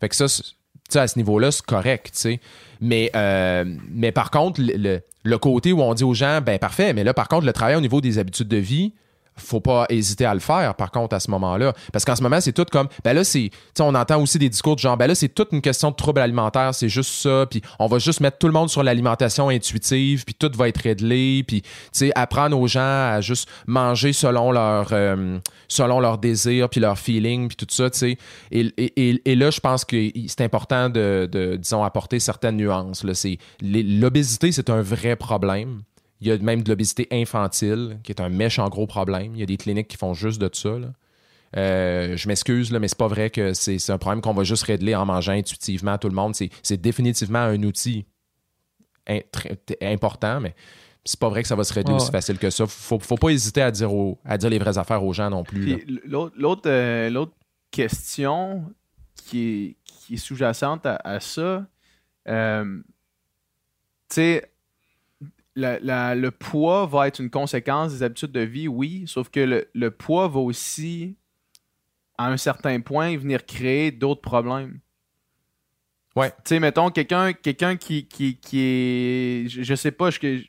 que ça, à ce niveau-là, c'est correct, euh, mais par contre, le côté où on dit aux gens, ben parfait, mais là, par contre, le travail au niveau des habitudes de vie, faut pas hésiter à le faire, par contre, à ce moment-là. Parce qu'en ce moment, c'est tout comme, ben là, c'est, on entend aussi des discours de genre, ben là, c'est toute une question de trouble alimentaire, c'est juste ça, puis on va juste mettre tout le monde sur l'alimentation intuitive, puis tout va être réglé, puis, tu sais, apprendre aux gens à juste manger selon leur, euh, selon leurs désirs, puis leur feeling, puis tout ça, tu sais. Et, là, je pense que c'est important de, disons, apporter certaines nuances. L'obésité, c'est un vrai problème. Il y a même de l'obésité infantile, qui est un méchant gros problème. Il y a des cliniques qui font juste de ça. là. Euh, je m'excuse, mais c'est pas vrai que c'est un problème qu'on va juste régler en mangeant intuitivement à tout le monde. C'est définitivement un outil in- très- t- important, mais c'est pas vrai que ça va se régler aussi ouais. facile que ça. Faut, faut pas hésiter à dire, aux- à dire les vraies affaires aux gens non plus. l'autre, l'autre, euh, question qui est, qui est sous-jacente à, à ça, euh, tu sais, la- la- le poids va être une conséquence des habitudes de vie, oui, sauf que le, le poids va aussi, à un certain point, venir créer d'autres problèmes. Ouais. Tu sais, mettons, quelqu'un quelqu'un qui, qui, qui est, je, je sais pas, je-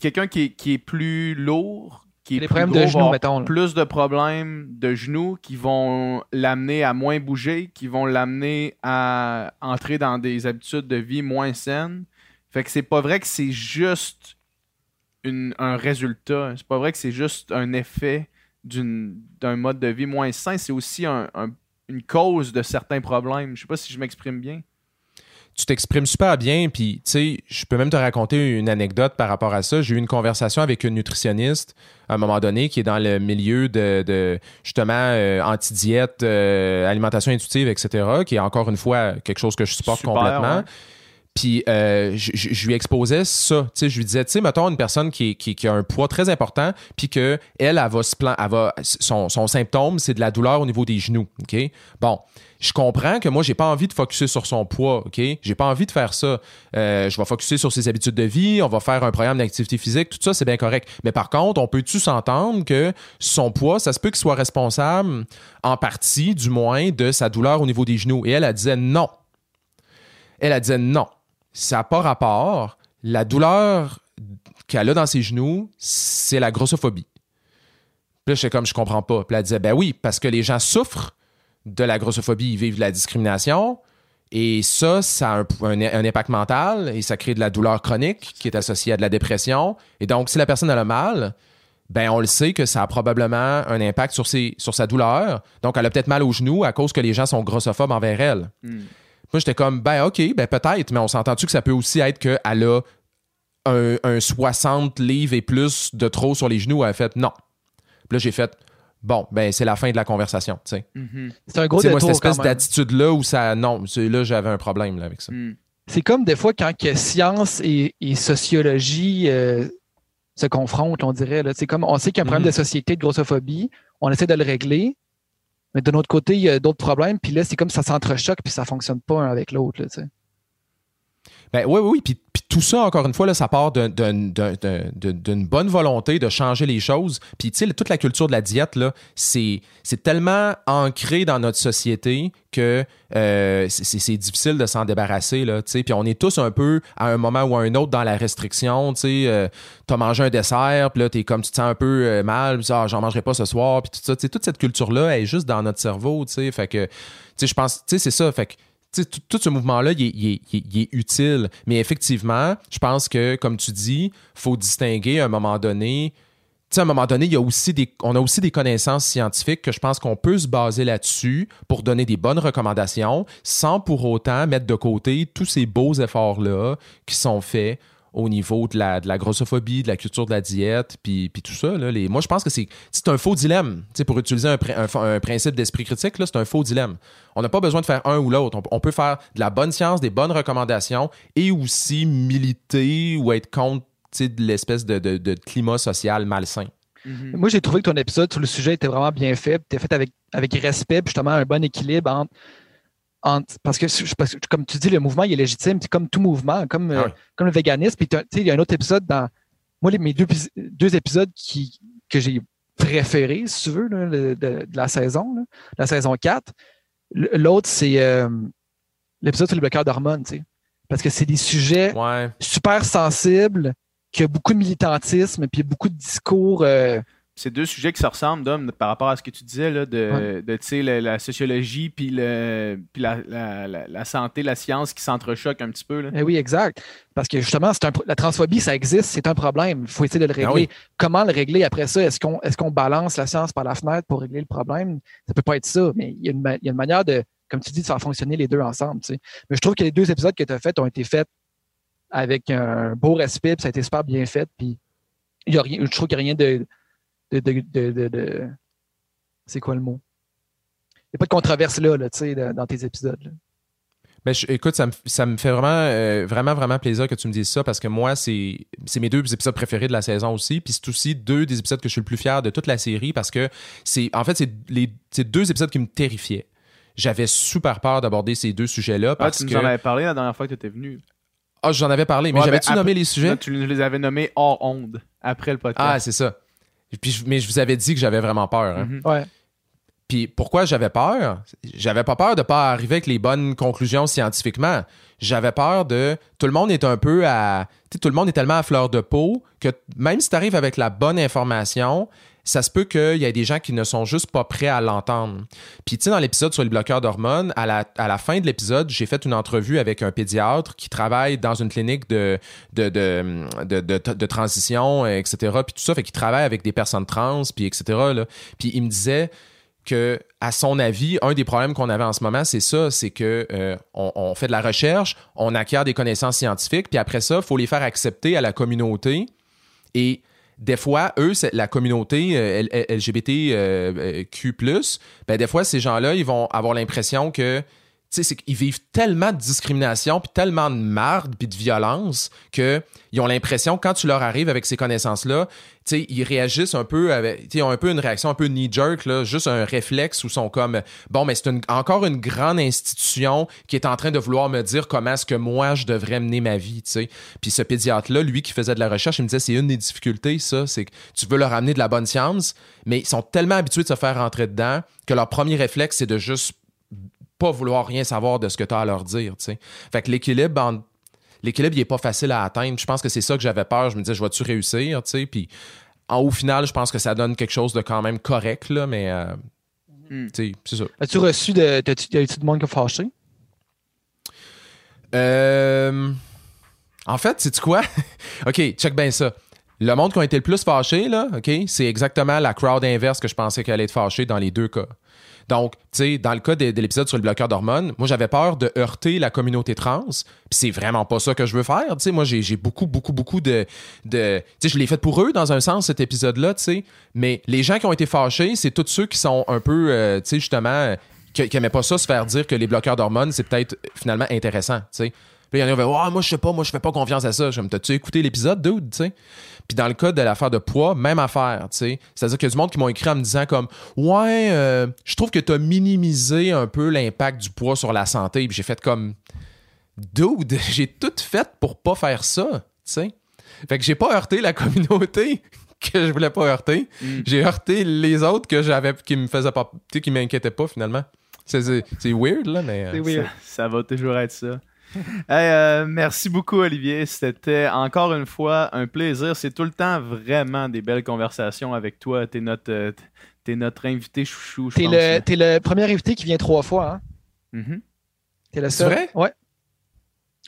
quelqu'un qui, est- qui est plus lourd, qui est Les plus problèmes gros, de genoux, mettons. plus de problèmes de genoux qui vont l'amener à moins bouger, qui vont l'amener à entrer dans des habitudes de vie moins saines. Fait que c'est pas vrai que c'est juste une- un résultat. C'est pas vrai que c'est juste un effet d'un mode de vie moins sain. C'est aussi un- un- une cause de certains problèmes. Je sais pas si je m'exprime bien. tu t'exprimes super bien, puis tu sais, je peux même te raconter une anecdote par rapport à ça. J'ai eu une conversation avec une nutritionniste à un moment donné qui est dans le milieu de, de, justement euh, anti-diète, euh, alimentation intuitive, etc., qui est encore une fois quelque chose que je supporte Super, complètement. ouais. Puis euh, je, lui exposais ça. Je lui disais, tu sais, mettons une personne qui, qui, qui a un poids très important, puis que elle, elle va se plan, elle va, son, son symptôme, c'est de la douleur au niveau des genoux. OK? Bon. Je comprends que moi, j'ai pas envie de focuser sur son poids, OK? J'ai pas envie de faire ça. Euh, je vais focuser sur ses habitudes de vie, on va faire un programme d'activité physique, tout ça, c'est bien correct. Mais par contre, on peut-tu s'entendre que son poids, ça se peut qu'il soit responsable, en partie, du moins, de sa douleur au niveau des genoux? Et elle, elle disait non. Elle, elle disait non. Ça n'a pas rapport. La douleur qu'elle a dans ses genoux, c'est la grossophobie. Puis là, j'étais comme, je comprends pas. Puis elle disait, ben oui, parce que les gens souffrent de la grossophobie, ils vivent de la discrimination. Et ça, ça a un, impact mental et ça crée de la douleur chronique qui est associée à de la dépression. Et donc, si la personne a le mal, ben on le sait que ça a probablement un impact sur, ses, sur sa douleur. Donc, elle a peut-être mal aux genoux à cause que les gens sont grossophobes envers elle. Moi, j'étais comme, ben OK, ben peut-être, mais on s'entend-tu que ça peut aussi être qu'elle a un, un 60 livres et plus de trop sur les genoux? Elle a fait non. Puis là, j'ai fait, bon, ben c'est la fin de la conversation, tu sais. C'est un gros C'est moi, cette espèce d'attitude-là où ça. Non, c'est- là, j'avais un problème là, avec ça. C'est comme des fois quand que science et, et sociologie euh, se confrontent, on dirait. Là. C'est comme on sait qu'il y a un problème Mhm. de société de grossophobie, on essaie de le régler, mais de notre côté, il y a d'autres problèmes, puis là, c'est comme ça s'entrechoque, puis ça fonctionne pas un avec l'autre. tu sais. Ben oui, oui, oui. Puis, tout ça, encore une fois, là, ça part d'un- d'un- d'un- d'un- d'un- d'une bonne volonté de changer les choses. Puis, tu sais, toute la culture de la diète, c'est tellement ancré dans notre société que euh, c'est- difficile de s'en débarrasser, là, tu sais. Puis on est tous un peu, à un moment ou à un autre, dans la restriction, tu sais. euh, T'as mangé un dessert, puis là, t'es comme, tu te sens un peu euh, mal, puis ah, j'en mangerai pas ce soir, puis tout ça. Toute cette culture-là, elle est juste dans notre cerveau, tu sais. Fait que, tu sais, je pense, tu sais, c'est ça. Fait que, tout, ce mouvement-là, il est, il il il utile. Mais effectivement, je pense que, comme tu dis, faut distinguer à un moment donné. À un moment donné, il on a aussi des connaissances scientifiques que je pense qu'on peut se baser là-dessus pour donner des bonnes recommandations sans pour autant mettre de côté tous ces beaux efforts-là qui sont faits au niveau de la, de la grossophobie, de la culture de la diète, puis, puis tout ça. Là, les, moi, je pense que c'est c'est un faux dilemme. Tu sais, pour utiliser un, principe d'esprit critique, là, c'est un faux dilemme. On n'a pas besoin de faire un ou l'autre. On, on peut faire de la bonne science, des bonnes recommandations et aussi militer ou être contre de l'espèce de, de- de climat social malsain. Moi, j'ai trouvé que ton épisode sur le sujet était vraiment bien fait. Tu fait avec, avec respect, puis justement un bon équilibre entre. Entre- parce, que, parce que, comme tu dis, le mouvement il est légitime, c'est comme tout mouvement, comme, euh, Ah oui. comme le véganisme. Puis t'as- tu sais, il y a un autre épisode dans. Moi, les- mes deux, deux épisodes qui, que j'ai préférés, si tu veux, là, de, de la saison, là, la saison 4. L- L'autre, c'est euh, l'épisode sur les bloqueurs d'hormones, tu sais. Parce que c'est des sujets Ouais. super sensibles, qui a beaucoup de militantisme, puis beaucoup de discours. euh, C'est deux sujets qui se ressemblent, Dom, par rapport à ce que tu disais, là, de, Ouais. la, la sociologie puis, le, puis la, la, la, la santé, la science qui s'entrechoquent un petit peu. Là. Eh oui, exact. Parce que justement, un la transphobie, ça existe, c'est un problème. Il faut essayer de le régler. Ah oui. Comment le régler après ça? Est-ce qu'on est qu'on balance la science par la fenêtre pour régler le problème? Ça peut pas être ça, mais il y a une, ma- il y a une manière de, comme tu dis, de faire fonctionner les deux ensemble. tu sais. Mais je trouve que les deux épisodes que tu as faits ont été faits avec un beau respect, puis ça a été super bien fait. Puis il y a rien, je trouve qu'il n'y a rien de. De, de, de- de- de- c'est quoi le mot? Il n'y a pas de controverse là, là tu sais, dans tes épisodes. là. Ben, je- écoute, ça me, ça me fait vraiment, euh, vraiment, vraiment plaisir que tu me dises ça parce que moi, c'est c'est mes deux épisodes préférés de la saison aussi. Puis c'est aussi deux des épisodes que je suis le plus fier de toute la série parce que c'est, en fait, c'est les c'est deux épisodes qui me terrifiaient. J'avais super peur d'aborder ces deux sujets-là Ah, parce tu nous que. en avais parlé la dernière fois que tu étais venu. Ah, j'en avais parlé, mais Ouais, j'avais-tu ben, nommé les sujets? Non, tu nous les avais nommés hors onde, après le Ah, podcast. c'est ça. Puis, je- mais je vous avais dit que j'avais vraiment peur. hein. Mhm. Ouais. Puis pourquoi j'avais peur? J'avais pas peur de pas arriver avec les bonnes conclusions scientifiquement. J'avais peur de. Tout le monde est un peu à. tu sais, tout le monde est tellement à fleur de peau que même si tu arrives avec la bonne information, ça se peut qu'il y ait des gens qui ne sont juste pas prêts à l'entendre. Puis, tu sais, dans l'épisode sur les bloqueurs d'hormones, à la, à la fin de l'épisode, j'ai fait une entrevue avec un pédiatre qui travaille dans une clinique de, de, de, de, transition, etc. Puis tout ça, fait qu'il travaille avec des personnes trans, puis etc. Là. Puis il me disait que, à son avis, un des problèmes qu'on avait en ce moment, c'est ça, c'est que euh, on fait de la recherche, on acquiert des connaissances scientifiques, puis après ça, il faut les faire accepter à la communauté. Et des fois, eux, la communauté euh, L- L- LGBTQ+, ben, des fois, ces gens-là, ils vont avoir l'impression que tu c'est qu'ils vivent tellement de discrimination, puis tellement de marde, puis de violence, qu'ils ont l'impression, quand tu leur arrives avec ces connaissances-là, ils réagissent un peu avec, ils ont un peu une réaction un peu knee-jerk, juste un réflexe où sont comme, bon, mais c'est encore une grande institution qui est en train de vouloir me dire comment est-ce que moi, je devrais mener ma vie. Puis ce pédiatre-là, lui qui faisait de la recherche, il me disait, c'est une des difficultés, ça, c'est que tu veux leur amener de la bonne science, mais ils sont tellement habitués de se faire rentrer dedans que leur premier réflexe, c'est de juste pas vouloir rien savoir de ce que tu as à leur dire, tu sais. Fait que l'équilibre en- l'équilibre il est pas facile à atteindre. Je pense que c'est ça que j'avais peur, je me disais je vais-tu réussir, tu sais, puis en au final, je pense que ça donne quelque chose de quand même correct là, mais euh, tu sais, c'est ça. As-tu reçu de. Y a-tu de monde qui a fâché? Euh, En fait, c'est quoi? [laughs] OK, check bien ça. Le monde qui a été le plus fâché là, OK, c'est exactement la crowd inverse que je pensais qu'elle allait être fâchée dans les deux cas. Donc, tu sais, dans le cas de, de l'épisode sur le bloqueur d'hormones, moi, j'avais peur de heurter la communauté trans. Puis c'est vraiment pas ça que je veux faire. Tu sais, moi, j'ai beaucoup, beaucoup, beaucoup de. de tu sais, je l'ai fait pour eux, dans un sens, cet épisode-là, tu sais. Mais les gens qui ont été fâchés, c'est tous ceux qui sont un peu, euh, tu sais, justement, euh, qui, qui aimaient pas ça se faire dire que les bloqueurs d'hormones, c'est peut-être euh, finalement intéressant, tu sais. Puis il y en a qui avaient, Ouais, moi, je sais pas, moi, je fais pas confiance à ça. Je me t'as-tu écouté l'épisode, dude, tu sais? Puis dans le cas de l'affaire de poids, même affaire, tu sais. C'est-à-dire qu'il y a du monde qui m'ont écrit en me disant comme Ouais, euh, je trouve que tu as minimisé un peu l'impact du poids sur la santé. Puis j'ai fait comme Dude, [laughs] j'ai tout fait pour pas faire ça, tu sais. Fait que j'ai pas heurté la communauté [laughs] que je voulais pas heurter. Mm. J'ai heurté les autres que j'avais qui me faisaient pas, tu sais, qui m'inquiétaient pas finalement. C'est- weird, là, mais. euh, C'est weird. Ça, ça va toujours être ça. [laughs] Hey, euh, merci beaucoup, Olivier. C'était encore une fois un plaisir. C'est tout le temps vraiment des belles conversations avec toi. T'es notre, euh, t'es notre invité chouchou, T'es pense. le, t'es le premier invité qui vient trois fois, hein? Mhm. T'es le C'est seul. vrai? Ouais.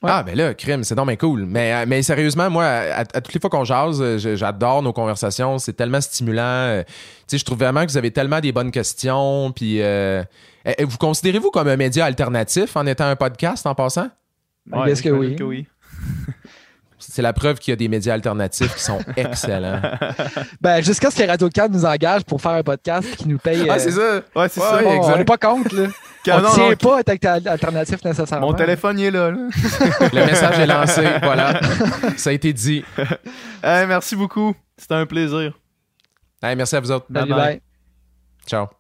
Ouais. Ah, ben là, crime, c'est donc bien cool. Mais, euh, mais sérieusement, moi, à, à toutes les fois qu'on jase, j'adore nos conversations. C'est tellement stimulant. Tu sais, je trouve vraiment que vous avez tellement des bonnes questions. Puis, euh, eh, eh, vous considérez-vous comme un média alternatif en étant un podcast en passant? Guess que j'imagine oui. [laughs] C'est la preuve qu'il y a des médias alternatifs qui sont excellents. [laughs] Ben, jusqu'à ce que Radio 4 nous engage pour faire un podcast et qu'ils nous paye. Ah, c'est ça. Ouais, c'est Ouais, ça. ouais, on n'est pas contre, là. [laughs] On non, tient non, pas à être alternatif nécessairement. Mon téléphone il est là. là. Le message est lancé. Voilà. Ça a été dit. Hey, merci beaucoup. C'était un plaisir. Hey, merci à vous autres. Bye-bye. bye. Ciao.